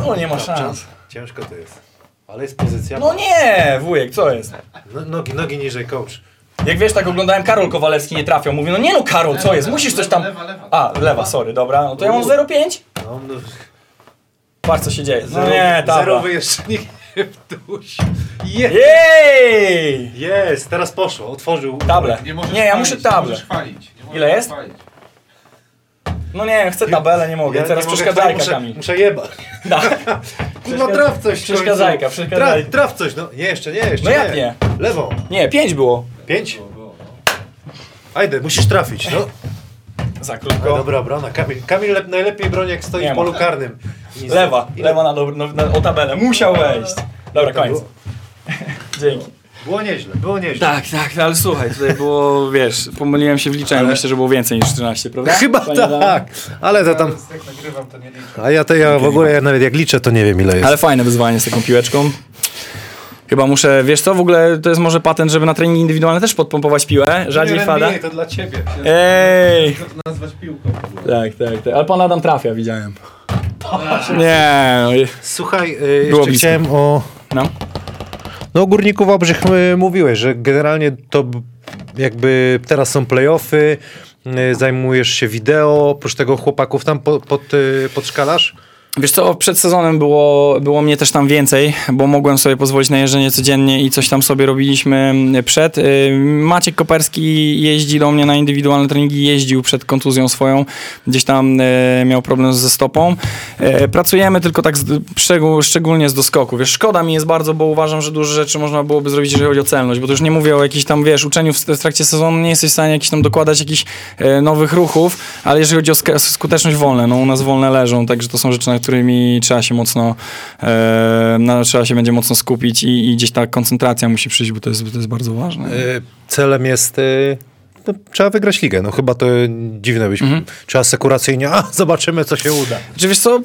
No nie ma szans. Ciężko to jest. Ale jest pozycja. No nie, wujek, co jest? No, nogi, nogi niżej, coach. Jak wiesz, tak oglądałem, Karol Kowalewski nie trafiał. Mówię, no nie no Karol, co jest? Musisz coś tam... Lewa, lewa. A, lewa, sorry, dobra. No to ja mam 0,5? No, no, Patrz co się dzieje. No zero, nie, tabla. zerowy jeszcze nikt nie wdusi. Je, Jej! jest, teraz poszło, otworzył. Table. Nie, możesz Nie, ja chwalić, muszę Nie table. możesz chwalić. Nie możesz Ile jest? chwalić. No nie, chcę tabelę, nie mogę. Ja Teraz nie mogę przeszkadzajka, muszę, Kamil. Muszę jebać. Tak. Kurwa, traf coś. Przeszkadzajka, przeszkadzajka. Traf, traf coś, no. Nie, jeszcze nie, jeszcze No jak nie? Lewą. Nie, pięć było. Pięć? Ajde, musisz trafić, no. Za No. krótko. Dobra obrona. Kamil, Kamil lep, najlepiej broni jak stoi Nie w ma. polu karnym. Nic- Lewa, lewa na, dobr, no, na, o tabelę. Musiał wejść. Dobra, koniec. (laughs) Dzięki. Było nieźle, było nieźle. Tak, tak, ale słuchaj, tutaj było, wiesz, pomyliłem się w liczeniu. Myślę, że było więcej niż 13, prawda? Chyba Panie tak, ale to tam... Jak nagrywam, to nie liczę. A ja to ja w ogóle, ja nawet jak liczę, to nie wiem ile jest. Ale fajne wyzwanie z taką piłeczką. Chyba muszę, wiesz co, w ogóle to jest może patent, żeby na treningi indywidualne też podpompować piłę. Rzadziej wpada. to dla ciebie. Ej! To nazwać piłką w ogóle? Tak, tak, tak. Ale pan Adam trafia, widziałem. Nie, no, Słuchaj, y, Było jeszcze chciałem o... no. No o Górniku Wałbrzych mówiłeś, że generalnie to jakby teraz są playoffy, zajmujesz się wideo, oprócz tego chłopaków tam pod, pod, y, podszkalasz? Wiesz co, przed sezonem było, było mnie też tam więcej, bo mogłem sobie pozwolić na jeżdżenie codziennie i coś tam sobie robiliśmy przed. Y, Maciek Koperski jeździ do mnie na indywidualne treningi, jeździł przed kontuzją swoją, gdzieś tam y, miał problem ze stopą. Y, Pracujemy tylko tak z, szczególnie z doskoku. Wiesz, szkoda mi jest bardzo, bo uważam, że dużo rzeczy można byłoby zrobić, jeżeli chodzi o celność, bo to już nie mówię o jakichś tam, wiesz, uczeniu w, trakcie sezonu, nie jesteś w stanie jakichś tam dokładać jakichś nowych ruchów, ale jeżeli chodzi o sk- skuteczność wolne, no u nas wolne leżą, także to są rzeczy, nad którymi trzeba się mocno, e, na, trzeba się będzie mocno skupić i, i gdzieś ta koncentracja musi przyjść, bo to jest, to jest bardzo ważne. Y, Celem jest... y, No, trzeba wygrać ligę. No chyba to dziwne być. Mhm. Trzeba sekuracyjnie, a zobaczymy co się uda. Czy wiesz co,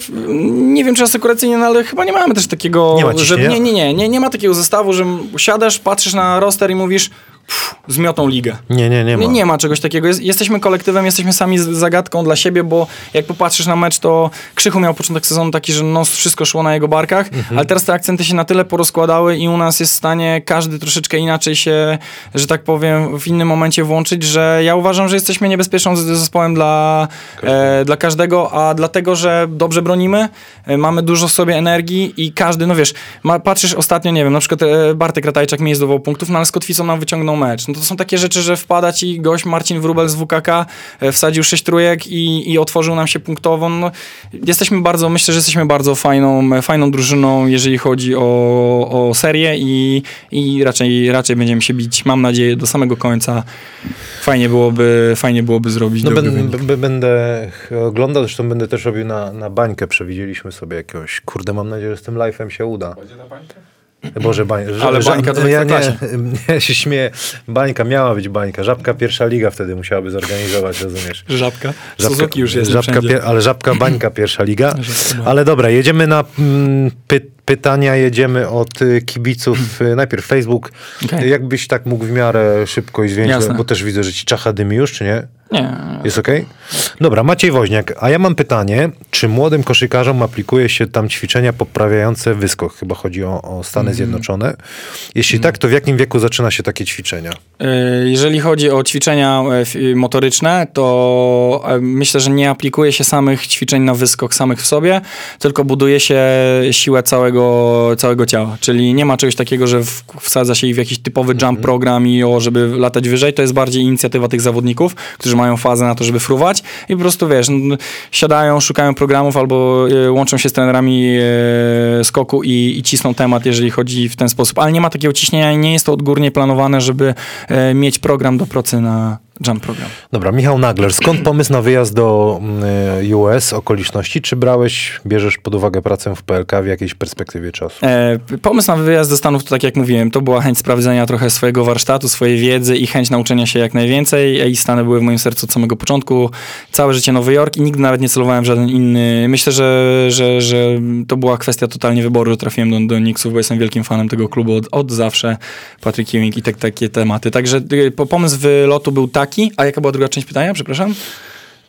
nie wiem czy asekuracyjnie, no ale chyba nie mamy też takiego, Nie ma że ciśnienia? nie, nie, nie, nie, nie ma takiego zestawu, że siadasz, patrzysz na roster i mówisz "Pff, zmiotą ligę. Nie, nie, nie ma. Nie, nie ma czegoś takiego. Jest, jesteśmy kolektywem, jesteśmy sami z zagadką dla siebie, bo jak popatrzysz na mecz, to Krzychu miał początek sezonu taki, że no, wszystko szło na jego barkach, ale teraz te akcenty się na tyle porozkładały i u nas jest w stanie każdy troszeczkę inaczej się, że tak powiem, w innym momencie włączyć, że ja uważam, że jesteśmy niebezpieczną z- zespołem dla, e, dla każdego, a dlatego, że dobrze bronimy, e, mamy dużo w sobie energii i każdy, no wiesz, ma, patrzysz ostatnio, nie wiem, na przykład e, Bartek Ratajczak nie zdobywał punktów, no ale z Kotwicą nam wyciągnął mecz. No to są takie rzeczy, że wpada ci gość Marcin Wrubel z WKK, e, wsadził sześć trójek i, i otworzył nam się punktowo. No, jesteśmy bardzo, myślę, że jesteśmy bardzo fajną, fajną drużyną, jeżeli chodzi o, o serię i, i raczej, raczej będziemy się bić, mam nadzieję, do samego końca. Fajnie byłoby, fajnie byłoby zrobić No dobry ben, wynik. b- będę oglądał, zresztą będę też robił na, na bańkę. Przewidzieliśmy sobie jakiegoś. Kurde, mam nadzieję, że z tym live'em się uda. Będzie na bańkę? Boże, bań, Ale bańka to (laughs) ja nie, się śmieję. Bańka miała być bańka. Żabka pierwsza liga wtedy musiałaby zorganizować, rozumiesz? Żabka. Suzuki już jest żabka, pier- ale żabka bańka pierwsza liga. Żabka. Ale dobra, jedziemy na mm, py, pytania, jedziemy od y, kibiców. Y, Najpierw Facebook. Okej. Jakbyś tak mógł w miarę szybko i zwięźle, bo też widzę, że ci czacha dymi już, czy nie? Nie, Jest okej? Dobra, Maciej Woźniak, a ja mam pytanie, czy młodym koszykarzom aplikuje się tam ćwiczenia poprawiające wyskok? Chyba chodzi o, o Stany Mhm. Zjednoczone. Jeśli tak, to w jakim wieku zaczyna się takie ćwiczenia? Y, Jeżeli chodzi o ćwiczenia e, y, motoryczne, to e, myślę, że nie aplikuje się samych ćwiczeń na wyskok samych w sobie, tylko buduje się siłę całego, całego ciała. Czyli nie ma czegoś takiego, że wsadza się ich w jakiś typowy jump program i o, żeby latać wyżej. To jest bardziej inicjatywa tych zawodników, którzy mają fazę na to, żeby fruwać i po prostu wiesz, n- siadają, szukają programów albo e, łączą się z trenerami e, skoku i, i cisną temat, jeżeli chodzi w ten sposób. Ale nie ma takiego ciśnienia i nie jest to odgórnie planowane, żeby e, mieć program do pracy na, Jump Program. Dobra, Michał Nagler, skąd pomysł na wyjazd do mm, US, okoliczności? Czy brałeś, bierzesz pod uwagę pracę w PLK w jakiejś perspektywie czasu? E, pomysł na wyjazd do Stanów, to tak jak mówiłem, to była chęć sprawdzenia trochę swojego warsztatu, swojej wiedzy i chęć nauczenia się jak najwięcej. I Stany były w moim sercu od samego początku. Całe życie Nowy Jork i nigdy nawet nie celowałem w żaden inny. Myślę, że, że, że to była kwestia totalnie wyboru, że trafiłem do, do Knicksów, bo jestem wielkim fanem tego klubu od, od zawsze. Patrick Ewing i tak, takie tematy. Także y, po- pomysł wylotu był taki. A jaka była druga część pytania? Przepraszam.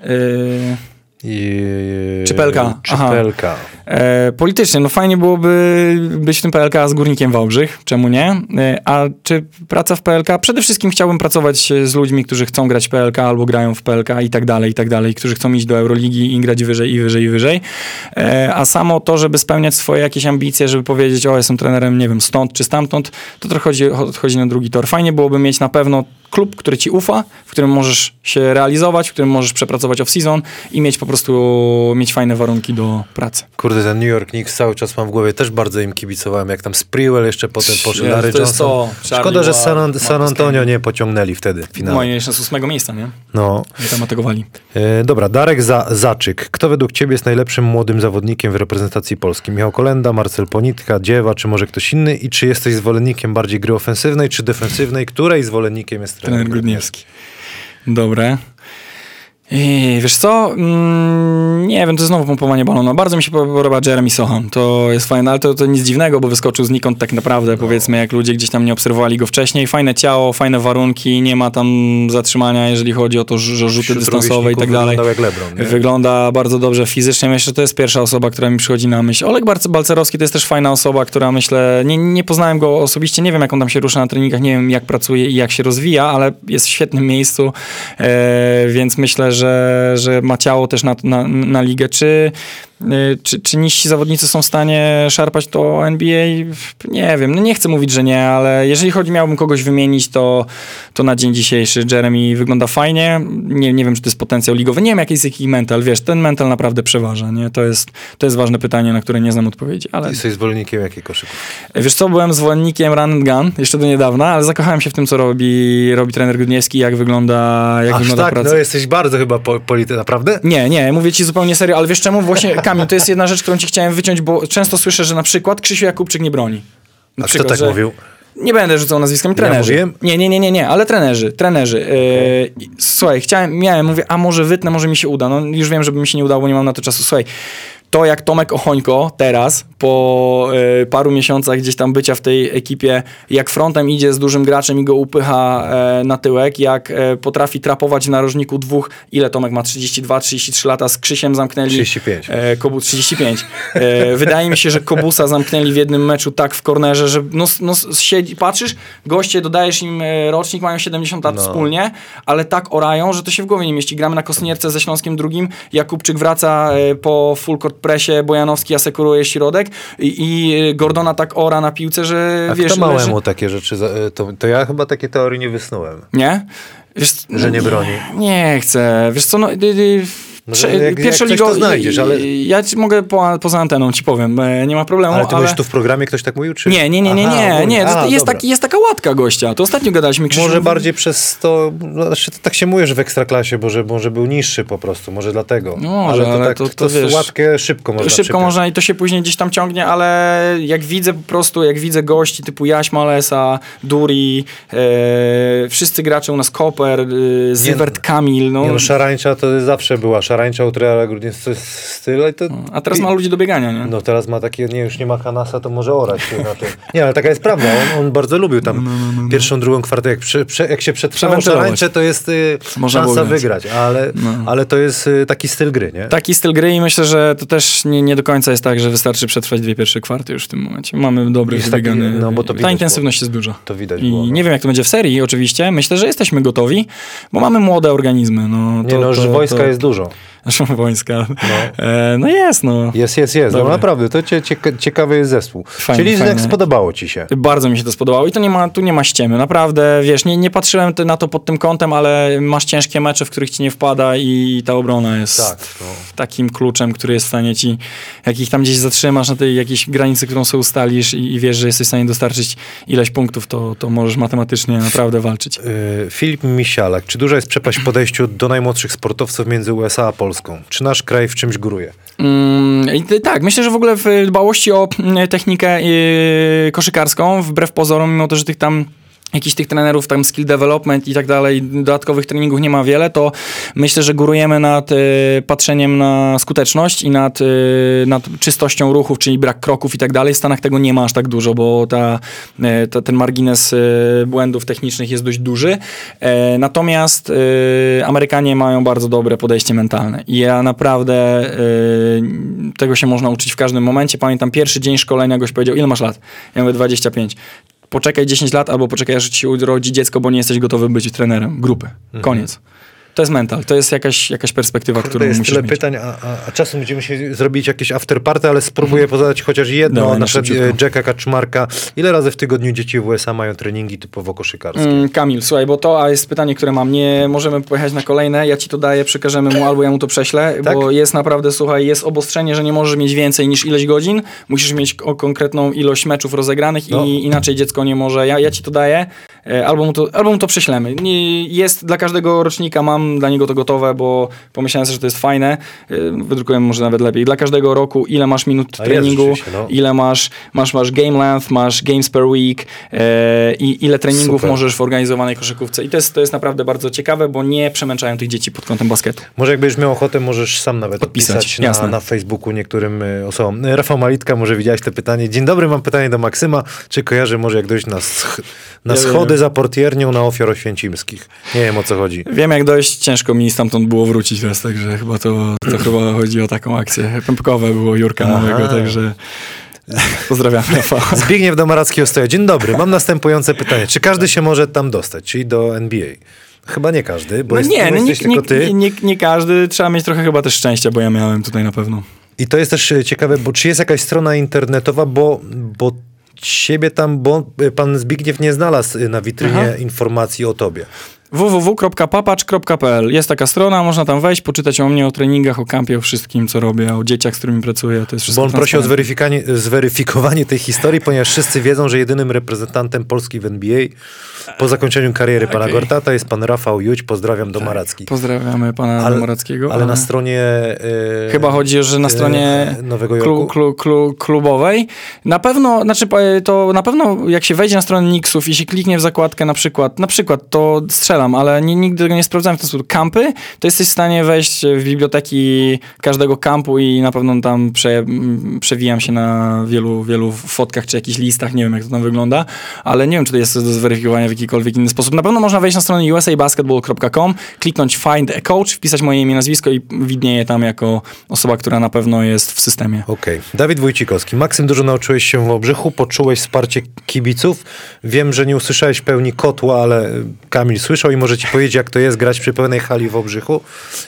Yy... I, Czy PLK? Czy Aha. PLK? E, politycznie, no fajnie byłoby być w tym PLK z Górnikiem Wałbrzych, czemu nie? E, a czy praca w PLK? Przede wszystkim chciałbym pracować e, z ludźmi, którzy chcą grać w PLK albo grają w PLK i tak dalej, i tak dalej, którzy chcą iść do Euroligi i grać wyżej i wyżej i wyżej. E, a samo to, żeby spełniać swoje jakieś ambicje, żeby powiedzieć, o jestem trenerem, nie wiem, stąd czy stamtąd, to trochę chodzi, odchodzi na drugi tor. Fajnie byłoby mieć na pewno klub, który ci ufa, w którym możesz się realizować, w którym możesz przepracować off-season i mieć po prostu, mieć fajne warunki do pracy. Kurde, ten New York Knicks cały czas mam w głowie, też bardzo im kibicowałem, jak tam Sprewell jeszcze potem poszedł, Larry to Johnson. to. Szkoda, że San, San Marcus Antonio nie pociągnęli wtedy w finale. Moje jeszcze z ósmego miejsca, nie? No. Nie tam atakowali. E, dobra, Darek Za Zaczyk. Kto według ciebie jest najlepszym młodym zawodnikiem w reprezentacji Polski? Michał Kolenda, Marcel Ponitka, Dziewa, czy może ktoś inny? I czy jesteś zwolennikiem bardziej gry ofensywnej czy defensywnej? Której zwolennikiem jest Trener Grudniewski. Dobre. I wiesz co? Mm, nie wiem, to znowu pompowanie balonu. Bardzo mi się podoba Jeremy Sohan. To jest fajne, ale to, to nic dziwnego, bo wyskoczył znikąd tak naprawdę, powiedzmy, jak ludzie gdzieś tam nie obserwowali go wcześniej. Fajne ciało, fajne warunki, nie ma tam zatrzymania, jeżeli chodzi o to, że rzuty dystansowe i tak dalej. Jak LeBron. nie? Wygląda bardzo dobrze fizycznie. Myślę, że to jest pierwsza osoba, która mi przychodzi na myśl. Oleg Balcerowski to jest też fajna osoba, która myślę, nie, nie poznałem go osobiście, nie wiem jak on tam się rusza na treningach, nie wiem jak pracuje i jak się rozwija, ale jest w świetnym miejscu, e, więc myślę, że, że ma ciało też na, na, na ligę. Czy, e, czy, czy niżsi zawodnicy są w stanie szarpać to NBA? Nie wiem, no nie chcę mówić, że nie, ale jeżeli chodzi, miałbym kogoś wymienić, to, to na dzień dzisiejszy Jeremy wygląda fajnie. Nie, nie wiem, czy to jest potencjał ligowy. Nie wiem, jaki jest jaki mental. Wiesz, ten mental naprawdę przeważa. Nie? To, jest, to jest ważne pytanie, na które nie znam odpowiedzi. Ale Jesteś zwolennikiem jakiej koszyku? wiesz co, byłem zwolennikiem run and gun jeszcze do niedawna, ale zakochałem się w tym, co robi, robi trener Grudniewski, jak wygląda, jak Aż wygląda tak, praca. no jesteś bardzo chyba po, polity, naprawdę? Nie, nie, mówię ci zupełnie serio, ale wiesz czemu? Właśnie, (laughs) Kamil, to jest jedna rzecz, którą ci chciałem wyciąć, bo często słyszę, że na przykład Krzysiu Jakubczyk nie broni. Na A kto przykład, tak że- mówił? Nie będę rzucał nazwiskami trenerzy. mówiłem? Nie, nie, nie, nie, nie, ale trenerzy, trenerzy. Yy, słuchaj, chciałem, miałem, mówię, a może wytnę, może mi się uda. No już wiem, żeby mi się nie udało, nie mam na to czasu. Słuchaj, to jak Tomek Ochońko teraz, po e, paru miesiącach gdzieś tam bycia w tej ekipie, jak frontem idzie z dużym graczem i go upycha e, na tyłek, jak e, potrafi trapować w narożniku dwóch, ile Tomek ma, 32, 33 lata, z Krzysiem zamknęli... 35. E, Kobu 35. E, wydaje mi się, że Kobusa zamknęli w jednym meczu tak w kornerze, że no, no, siedzi, patrzysz, goście, dodajesz im rocznik, mają 70 lat No. wspólnie, ale tak orają, że to się w głowie nie mieści. Gramy na Kosnierce ze Śląskiem drugim, Jakubczyk wraca po full court presie, Bojanowski asekuruje środek i, i Gordona tak ora na piłce, że A wiesz... kto małemu leży- takie rzeczy, to, to ja chyba takie teorii nie wysnułem. Nie? Wiesz, Że nie broni. Nie chcę. Wiesz co, no... Y, y, No, prze- jak- jak pierwsza coś, liga, to znajdziesz, ale- Ja ci mogę po, poza anteną ci powiem, e, nie ma problemu, Ale ty ale... mówisz tu w programie, ktoś tak mówił? Czy... Nie, nie, nie, nie, Aha, nie, nie. A, jest, taki, jest taka łatka gościa. To ostatnio gadaliśmy. Krzysiu, Może bardziej przez to, no, znaczy to tak się mówi, że w ekstraklasie, bo że może był niższy po prostu, może dlatego. No może, ale to, ale tak, to- to, to wiesz, łatkę szybko można Szybko przypiąć. można i to się później gdzieś tam ciągnie, ale jak widzę po prostu, jak widzę gości typu Jaś Malesa, Duri, e, wszyscy gracze u nas, Koper, e, Zywert Kamil, no, Nie no, szarańcza to zawsze była. Szarańcza u Treala Grudniewskiego to jest styl, to... a teraz ma ludzi do biegania, nie? No teraz ma takie, nie, już nie ma Hanasa, to może orać się na tym. Nie, ale taka jest prawda, on, on bardzo lubił tam No, pierwszą, drugą kwartę, jak, jak się przetrwało szarańcze, to jest y, było szansa grać. wygrać, ale, ale to jest y, taki styl gry, nie? Taki styl gry i myślę, że to też nie, nie do końca jest tak, że wystarczy przetrwać dwie pierwsze kwarty już w tym momencie. Mamy dobry, wybiegany... no, bo to ta intensywność jest duża. To widać I było. no. nie wiem, jak to będzie w serii, oczywiście. Myślę, że jesteśmy gotowi, bo mamy młode organizmy. No, Nie to, no, to, że wojska to, jest dużo. Szumwońska. No. E, no jest, no. Jest, jest, jest. No Dobry. naprawdę, to cie, cieka- ciekawy jest zespół. Fajny, Czyli fajny. jak spodobało ci się? Bardzo mi się to spodobało i to nie ma, tu nie ma ściemy. Naprawdę, wiesz, nie, nie patrzyłem na to pod tym kątem, ale masz ciężkie mecze, w których ci nie wpada i ta obrona jest Tak, no. takim kluczem, który jest w stanie ci, jak ich tam gdzieś zatrzymasz na tej jakiejś granicy, którą sobie ustalisz i, i wiesz, że jesteś w stanie dostarczyć ileś punktów, to, to możesz matematycznie naprawdę walczyć. Yy, Filip Misialak. Czy duża jest przepaść w podejściu do najmłodszych sportowców między USA a Polską? Czy nasz kraj w czymś góruje? Mm, tak, myślę, że w ogóle w dbałości o mm, technikę yy, koszykarską, wbrew pozorom, mimo to, że tych tam jakichś tych trenerów, tam skill development i tak dalej, dodatkowych treningów nie ma wiele, to myślę, że górujemy nad y, patrzeniem na skuteczność i nad, y, nad czystością ruchów, czyli brak kroków i tak dalej. W Stanach tego nie ma aż tak dużo, bo ta, y, ta, ten margines błędów technicznych jest dość duży. Natomiast Amerykanie mają bardzo dobre podejście mentalne i ja naprawdę tego się można uczyć w każdym momencie. Pamiętam pierwszy dzień szkolenia, goś powiedział, ile masz lat? Ja mówię 25 poczekaj 10 lat albo poczekaj, aż ci się urodzi dziecko, bo nie jesteś gotowy być trenerem grupy. Koniec. To jest mental, to jest jakaś, jakaś perspektywa, Kurde, którą jest musisz tyle mieć. pytań, a, a, czasem będziemy się zrobić jakieś afterparty, ale spróbuję pozadać chociaż jedno. Dawaj, na na przykład szybciutko. e, Jacka Kaczmarka. Ile razy w tygodniu dzieci w USA mają treningi typowo koszykarskie? Mm, Kamil, słuchaj, bo to a jest pytanie, które mam. Nie możemy pojechać na kolejne. Ja ci to daję, przekażemy mu albo ja mu to prześlę, Tak? bo jest naprawdę, słuchaj, jest obostrzenie, że nie możesz mieć więcej niż ileś godzin. Musisz mieć o konkretną ilość meczów rozegranych No. i inaczej dziecko nie może. Ja, ja ci to daję, albo mu to, albo mu to prześlemy. Jest dla każdego rocznika, mam dla niego to gotowe, bo pomyślałem sobie, że to jest fajne. E, Wydrukuję może nawet lepiej. Dla każdego roku, ile masz minut A treningu, no. ile masz, masz, masz game length, masz games per week e, i ile treningów Super. możesz w organizowanej koszykówce. I to jest, to jest naprawdę bardzo ciekawe, bo nie przemęczają tych dzieci pod kątem basketu. Może jak będziesz miał ochotę, możesz sam nawet Podpisać, odpisać na, jasne. na Facebooku niektórym y, osobom. Rafał Malitka, może widziałeś to pytanie. Dzień dobry, mam pytanie do Maksyma. Czy kojarzy może jak dojść na, sch- na Nie schody za portiernią na ofiar oświęcimskich? Nie wiem o co chodzi. Wiem jak dojść, ciężko mi stamtąd było wrócić teraz, także chyba to, to chyba chodzi o taką akcję. Pępkowe było Jurka Aha. Małego, także pozdrawiam Rafał. Zbigniew Domaracki Ostoja. Dzień dobry, mam następujące pytanie. Czy każdy się może tam dostać, czyli do NBA? Chyba nie każdy, bo No jest, nie, no nie, tylko ty. nie, nie, nie każdy, trzeba mieć trochę chyba też szczęścia, bo ja miałem tutaj na pewno. I to jest też e, ciekawe, bo czy jest jakaś strona internetowa, bo, bo siebie tam, bo pan Zbigniew nie znalazł na witrynie Aha. informacji o tobie. www.papacz.pl Jest taka strona, można tam wejść, poczytać o mnie, o treningach, o kampie, o wszystkim, co robię, o dzieciach, z którymi pracuję. To jest wszystko Bo on prosi o zweryfikowanie, tej historii, ponieważ wszyscy wiedzą, że jedynym reprezentantem Polski w NBA po zakończeniu kariery pana. Tak. Gortata jest pan Rafał Juć. Pozdrawiam do Maracki. Pozdrawiamy pana Ale- Domorackiego. Ale na stronie... e, Chyba chodzi, że na stronie e, Nowego klu, Jorku? klu, klu, klubowej. Na pewno, znaczy e, to na pewno jak się wejdzie na stronę Nixów i się kliknie w zakładkę na przykład, na przykład to ale nigdy tego nie sprawdzałem w ten sposób. Kampy, to jesteś w stanie wejść w biblioteki każdego kampu i na pewno tam prze, m, przewijam się na wielu, wielu fotkach czy jakichś listach, nie wiem jak to tam wygląda, ale nie wiem czy to jest do zweryfikowania w jakikolwiek inny sposób. Na pewno można wejść na stronę usabasketball.com, kliknąć find a coach, wpisać moje imię, nazwisko i widnieje tam jako osoba, która na pewno jest w systemie. Okej. Dawid Wójcikowski. Maksym, dużo nauczyłeś się w Obrzychu, poczułeś wsparcie kibiców. Wiem, że nie usłyszałeś pełni kotła, ale y, Kamil słyszał i może ci powiedzieć, jak to jest grać przy pełnej hali w Obrzychu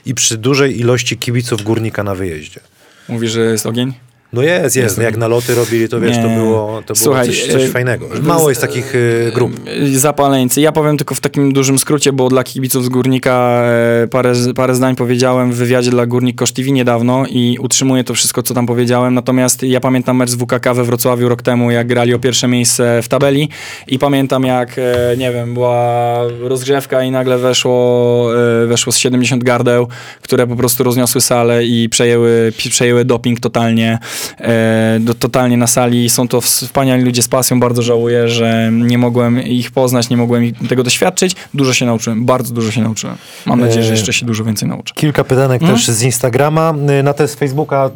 i przy dużej ilości kibiców Górnika na wyjeździe. Mówi, że jest ogień? No jest, jest. Jak na loty robili, to wiesz, to było, to było Słuchaj, coś, coś y, fajnego. Mało jest takich y, grup. Y, Zapaleńcy. Ja powiem tylko w takim dużym skrócie, bo dla kibiców z Górnika e, parę, parę zdań powiedziałem w wywiadzie dla Górnik Kosz TV niedawno i utrzymuję to wszystko, co tam powiedziałem. Natomiast ja pamiętam mecz z WKK we Wrocławiu rok temu, jak grali o pierwsze miejsce w tabeli i pamiętam jak, e, nie wiem, była rozgrzewka i nagle weszło, e, weszło z 70 gardeł, które po prostu rozniosły salę i przejęły, przejęły doping totalnie, e, totalnie na sali. Są to wspaniali ludzie z pasją, bardzo żałuję, że nie mogłem ich poznać, nie mogłem tego doświadczyć. Dużo się nauczyłem, bardzo dużo się nauczyłem. Mam nadzieję, że E, jeszcze się dużo więcej nauczę. Kilka pytanek Mhm. też z Instagrama. Y, Na te z Facebooka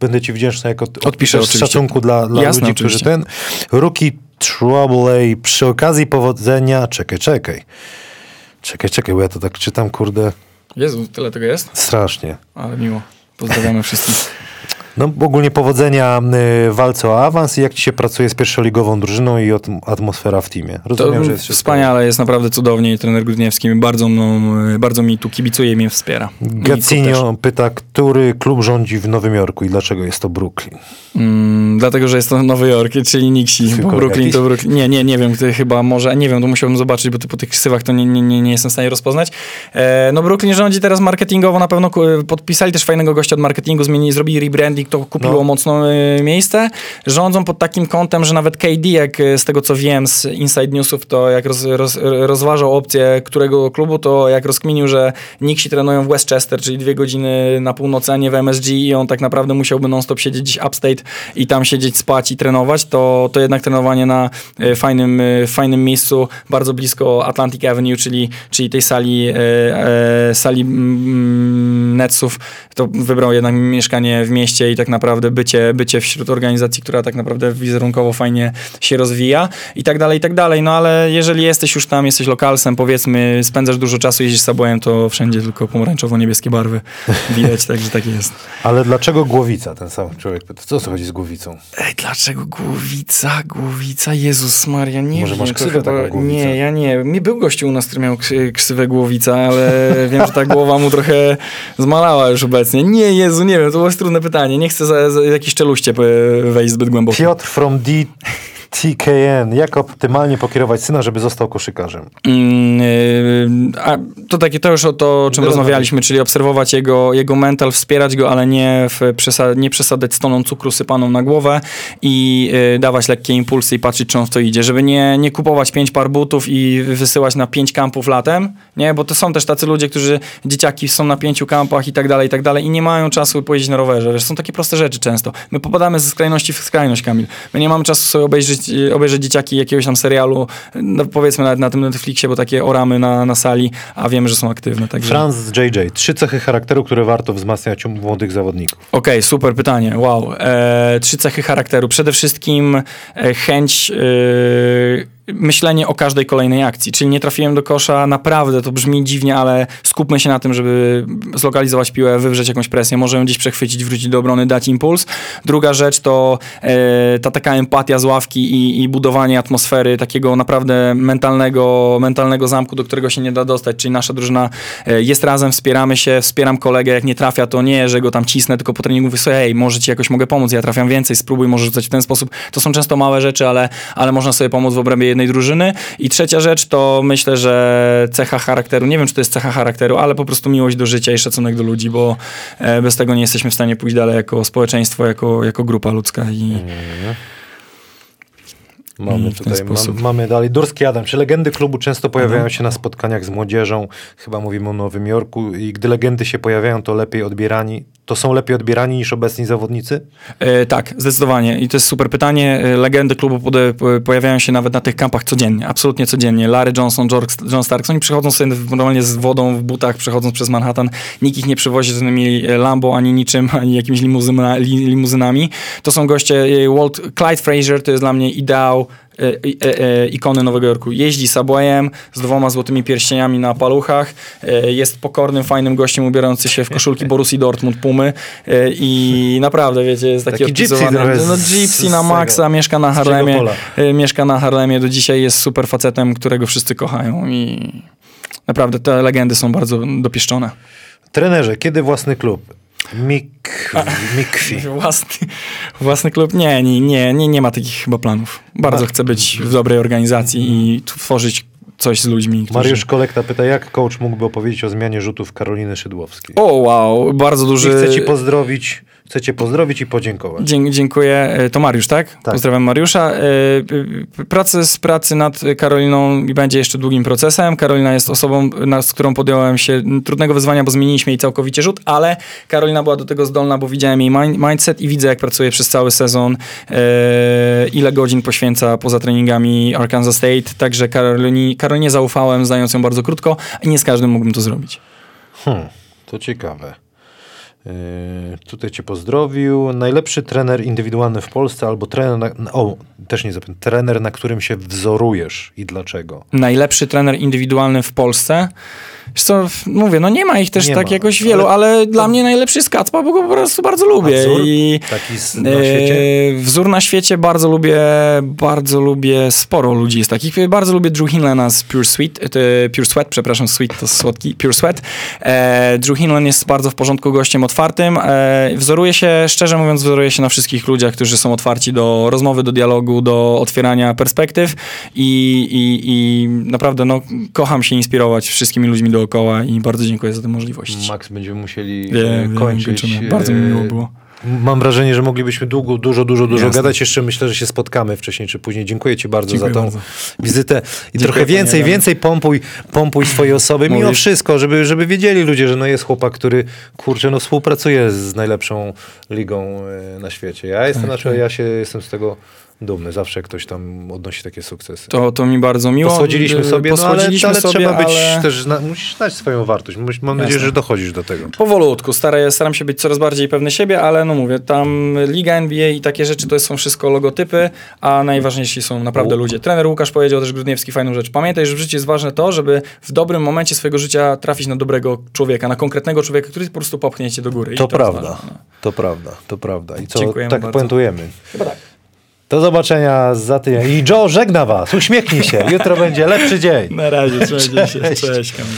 będę ci wdzięczny, jak od, Odpiszę z szacunku dla, dla Jasne, ludzi, którzy oczywiście. ten... Rookie Trouble przy okazji powodzenia... Czekaj, czekaj. Czekaj, czekaj, bo ja to tak czytam, kurde, Jezu, tyle tego jest? strasznie. Ale miło. Pozdrawiamy wszystkich. No ogólnie powodzenia y, w walce o awans i jak ci się pracuje z pierwszoligową drużyną i atm- atmosfera w teamie. To Rozumiem, że jest wspaniale, jest naprawdę cudownie i trener Grudniewski bardzo, mną, bardzo mi tu kibicuje i mnie wspiera. Gacinio pyta, który klub rządzi w Nowym Jorku i dlaczego jest to Brooklyn? Mm, dlatego, że jest to Nowy Jork, czyli Nixi, bo Brooklyn jakiś? to Brooklyn. Nie, nie, nie wiem, chyba może, nie wiem, to musiałbym zobaczyć, bo ty po tych ksywach to nie, nie, nie, jestem w stanie rozpoznać. E, no Brooklyn rządzi teraz marketingowo, na pewno podpisali też fajnego gościa od marketingu, zmienili, zrobili rebranding, to kupiło No. mocno e, miejsce. Rządzą pod takim kątem, że nawet KD, jak e, z tego co wiem z Inside Newsów, to jak roz, roz, rozważał opcję którego klubu, to jak rozkminił, że Nixi trenują w Westchester, czyli dwie godziny na północy, a nie w MSG i on tak naprawdę musiałby non-stop siedzieć gdzieś upstate i tam siedzieć, spać i trenować, to, to jednak trenowanie na e, fajnym, fajnym miejscu, bardzo blisko Atlantic Avenue, czyli, czyli tej sali, sali mm, Netsów, to wybrał jednak mieszkanie w mieście i tak naprawdę bycie, bycie wśród organizacji, która tak naprawdę wizerunkowo fajnie się rozwija i tak dalej, i tak dalej. No ale jeżeli jesteś już tam, jesteś lokalsem, powiedzmy, spędzasz dużo czasu, jeździsz sabojem, to wszędzie tylko pomarańczowo-niebieskie barwy widać, (laughs) także tak jest. Ale dlaczego Głowica, ten sam człowiek? Co co chodzi z Głowicą? Ej, dlaczego głowica, głowica, Jezus Maria, nie Może wiem. masz ksywę taką? Nie, ja nie. Mi był gościu u nas, który miał ksy- ksywę głowica, ale (laughs) wiem, że ta głowa mu trochę zmalała już obecnie. Nie, Jezu, nie wiem, to było trudne pytanie. Nie chcę za, za jakieś czeluście e, wejść zbyt głęboko. Piotr from DTKN. Jak optymalnie pokierować syna, żeby został koszykarzem? Mm, yy, a to takie to już o to, o czym rozmawialiśmy, czyli obserwować jego, jego mental, wspierać go, ale nie, w nie przesadzać z toną cukru sypaną na głowę i yy, dawać lekkie impulsy i patrzeć, czy on w to idzie, żeby nie, nie kupować pięć par butów i wysyłać na pięć kampów latem, nie, bo to są też tacy ludzie, którzy, dzieciaki są na pięciu kampach i tak dalej, i tak dalej i nie mają czasu pojeździć na rowerze, wiesz, są takie proste rzeczy często. My popadamy ze skrajności w skrajność, Kamil. My nie mamy czasu sobie obejrzeć, y, obejrzeć dzieciaki jakiegoś tam serialu, no, powiedzmy nawet na tym Netflixie, bo takie oramy na, na sali, a wiemy, że są aktywne. Także... Franz JJ. Trzy cechy charakteru, które warto wzmacniać u młodych zawodników. Okej, super pytanie. Wow. E, trzy cechy charakteru. Przede wszystkim e, chęć. E, myślenie o każdej kolejnej akcji, czyli nie trafiłem do kosza, naprawdę to brzmi dziwnie, ale skupmy się na tym, żeby zlokalizować piłę, wywrzeć jakąś presję, może ją gdzieś przechwycić, wrócić do obrony, dać impuls. Druga rzecz to e, ta taka empatia z ławki i, i budowanie atmosfery takiego naprawdę mentalnego, mentalnego zamku, do którego się nie da dostać, czyli nasza drużyna e, jest razem, wspieramy się, wspieram kolegę, jak nie trafia, to nie, że go tam cisnę, tylko po treningu mówię sobie, hej, może ci jakoś mogę pomóc, ja trafiam więcej, spróbuj, może rzucać w ten sposób. To są często małe rzeczy, ale, ale można sobie pomóc w obrębie jednej drużyny. I trzecia rzecz to myślę, że cecha charakteru, nie wiem, czy to jest cecha charakteru, ale po prostu miłość do życia i szacunek do ludzi, bo e, bez tego nie jesteśmy w stanie pójść dalej jako społeczeństwo, jako, jako grupa ludzka i Mm, w ten tutaj, mam, mamy dalej. Durski Adam. Czy legendy klubu często pojawiają Mhm. się na spotkaniach z młodzieżą? Chyba mówimy o Nowym Jorku. I gdy legendy się pojawiają, to lepiej odbierani. To są lepiej odbierani niż obecni zawodnicy? E, tak, zdecydowanie. I to jest super pytanie. E, Legendy klubu pojawiają się nawet na tych kampach codziennie, absolutnie codziennie. Larry Johnson, George, John Starks, oni przychodzą sobie normalnie z wodą w butach, przechodząc przez Manhattan. Nikt ich nie przywozi żadnymi e, Lambo, ani niczym, ani jakimiś limuzyna, li, limuzynami. To są goście, e, Walt, Clyde Frazier to jest dla mnie ideał e, e, e, ikony Nowego Jorku. Jeździ Subwayem z dwoma złotymi pierścieniami na paluchach. Jest pokornym, fajnym gościem ubierający się w koszulki (laughs) Borussii Dortmund Pumy i naprawdę, wiecie, jest taki, Taki gypsy No gypsy na maksa, mieszka na Harlemie. Mieszka na Harlemie, do dzisiaj jest super facetem, którego wszyscy kochają i naprawdę te legendy są bardzo dopieszczone. Trenerze, kiedy własny klub? Mik... Mikwi. (laughs) Własny, własny klub? Nie, nie, nie, nie, nie ma takich chyba planów. Bardzo chcę być w dobrej organizacji i tworzyć coś z ludźmi. Którzy... Mariusz Kolekta pyta, jak coach mógłby opowiedzieć o zmianie rzutów Karoliny Szydłowskiej? O, wow, bardzo I duży... chcę ci pozdrowić, chcę cię pozdrowić i podziękować. Dzie- dziękuję. E, To Mariusz, tak? Tak. Pozdrawiam Mariusza. E, Proces pracy nad Karoliną będzie jeszcze długim procesem. Karolina jest osobą, z którą podjąłem się trudnego wyzwania, bo zmieniliśmy jej całkowicie rzut, ale Karolina była do tego zdolna, bo widziałem jej min- mindset i widzę, jak pracuje przez cały sezon, e, ile godzin poświęca poza treningami Arkansas State. Także Karolini, Karolinie zaufałem, znając ją bardzo krótko i nie z każdym mógłbym to zrobić. Hmm, to ciekawe. Yy, tutaj cię pozdrowił. Najlepszy trener indywidualny w Polsce albo trener, na, o, też nie zapytam, trener, na którym się wzorujesz i dlaczego? Najlepszy trener indywidualny w Polsce. Wiesz co, mówię, no nie ma ich też Nie tak ma, jakoś wielu, ale- ale, dla mnie najlepszy jest Kacpa, bo go po prostu bardzo lubię. wzór I, taki z- na świecie? E, wzór na świecie bardzo lubię, bardzo lubię, sporo ludzi jest takich. Bardzo lubię Drew Hinlena z Pure Sweet, e, Pure Sweat, przepraszam, Sweet to słodki, Pure Sweat. E, Drew Hinlen jest bardzo w porządku gościem otwartym. E, wzoruję się, szczerze mówiąc, wzoruję się na wszystkich ludziach, którzy są otwarci do rozmowy, do dialogu, do otwierania perspektyw i, i, i naprawdę no, kocham się inspirować wszystkimi ludźmi dookoła i bardzo dziękuję za tę możliwość. Max, będziemy musieli Wiem, e, wiem, kończyć. kończymy. Bardzo mi miło było. Mam wrażenie, że moglibyśmy długo, dużo, dużo, dużo Jasne. gadać. Jeszcze myślę, że się spotkamy wcześniej czy później. Dziękuję ci bardzo Dziękuję za tą bardzo. wizytę. I trochę panie więcej, Adamie. więcej pompuj, pompuj swojej osoby. Mimo Mówisz? wszystko, żeby, żeby wiedzieli ludzie, że no jest chłopak, który, kurczę, no współpracuje z najlepszą ligą e, na świecie. Ja jestem, Tak, znaczy, ja się jestem z tego dumny. Zawsze ktoś tam odnosi takie sukcesy. To, to mi bardzo miło. Posłodziliśmy sobie, posłodziliśmy no ale, ale sobie, trzeba być ale... też, musisz znać swoją wartość. Mam nadzieję, Jasne. że dochodzisz do tego. Powolutku, staram, staram się być coraz bardziej pewny siebie, ale no mówię, tam Liga NBA i takie rzeczy to są wszystko logotypy, a najważniejsi są naprawdę ludzie. Trener Łukasz powiedział też Grudniewski fajną rzecz. Pamiętaj, że w życiu jest ważne to, żeby w dobrym momencie swojego życia trafić na dobrego człowieka, na konkretnego człowieka, który po prostu popchnie cię do góry. To jest prawda, no. to prawda, to prawda. I co, Dziękujemy tak bardzo. puentujemy. Chyba tak. Do zobaczenia za tydzień. I Joe żegna was, uśmiechnij się. Jutro będzie lepszy dzień. Na razie, trzymajcie się. Cześć, Kamil.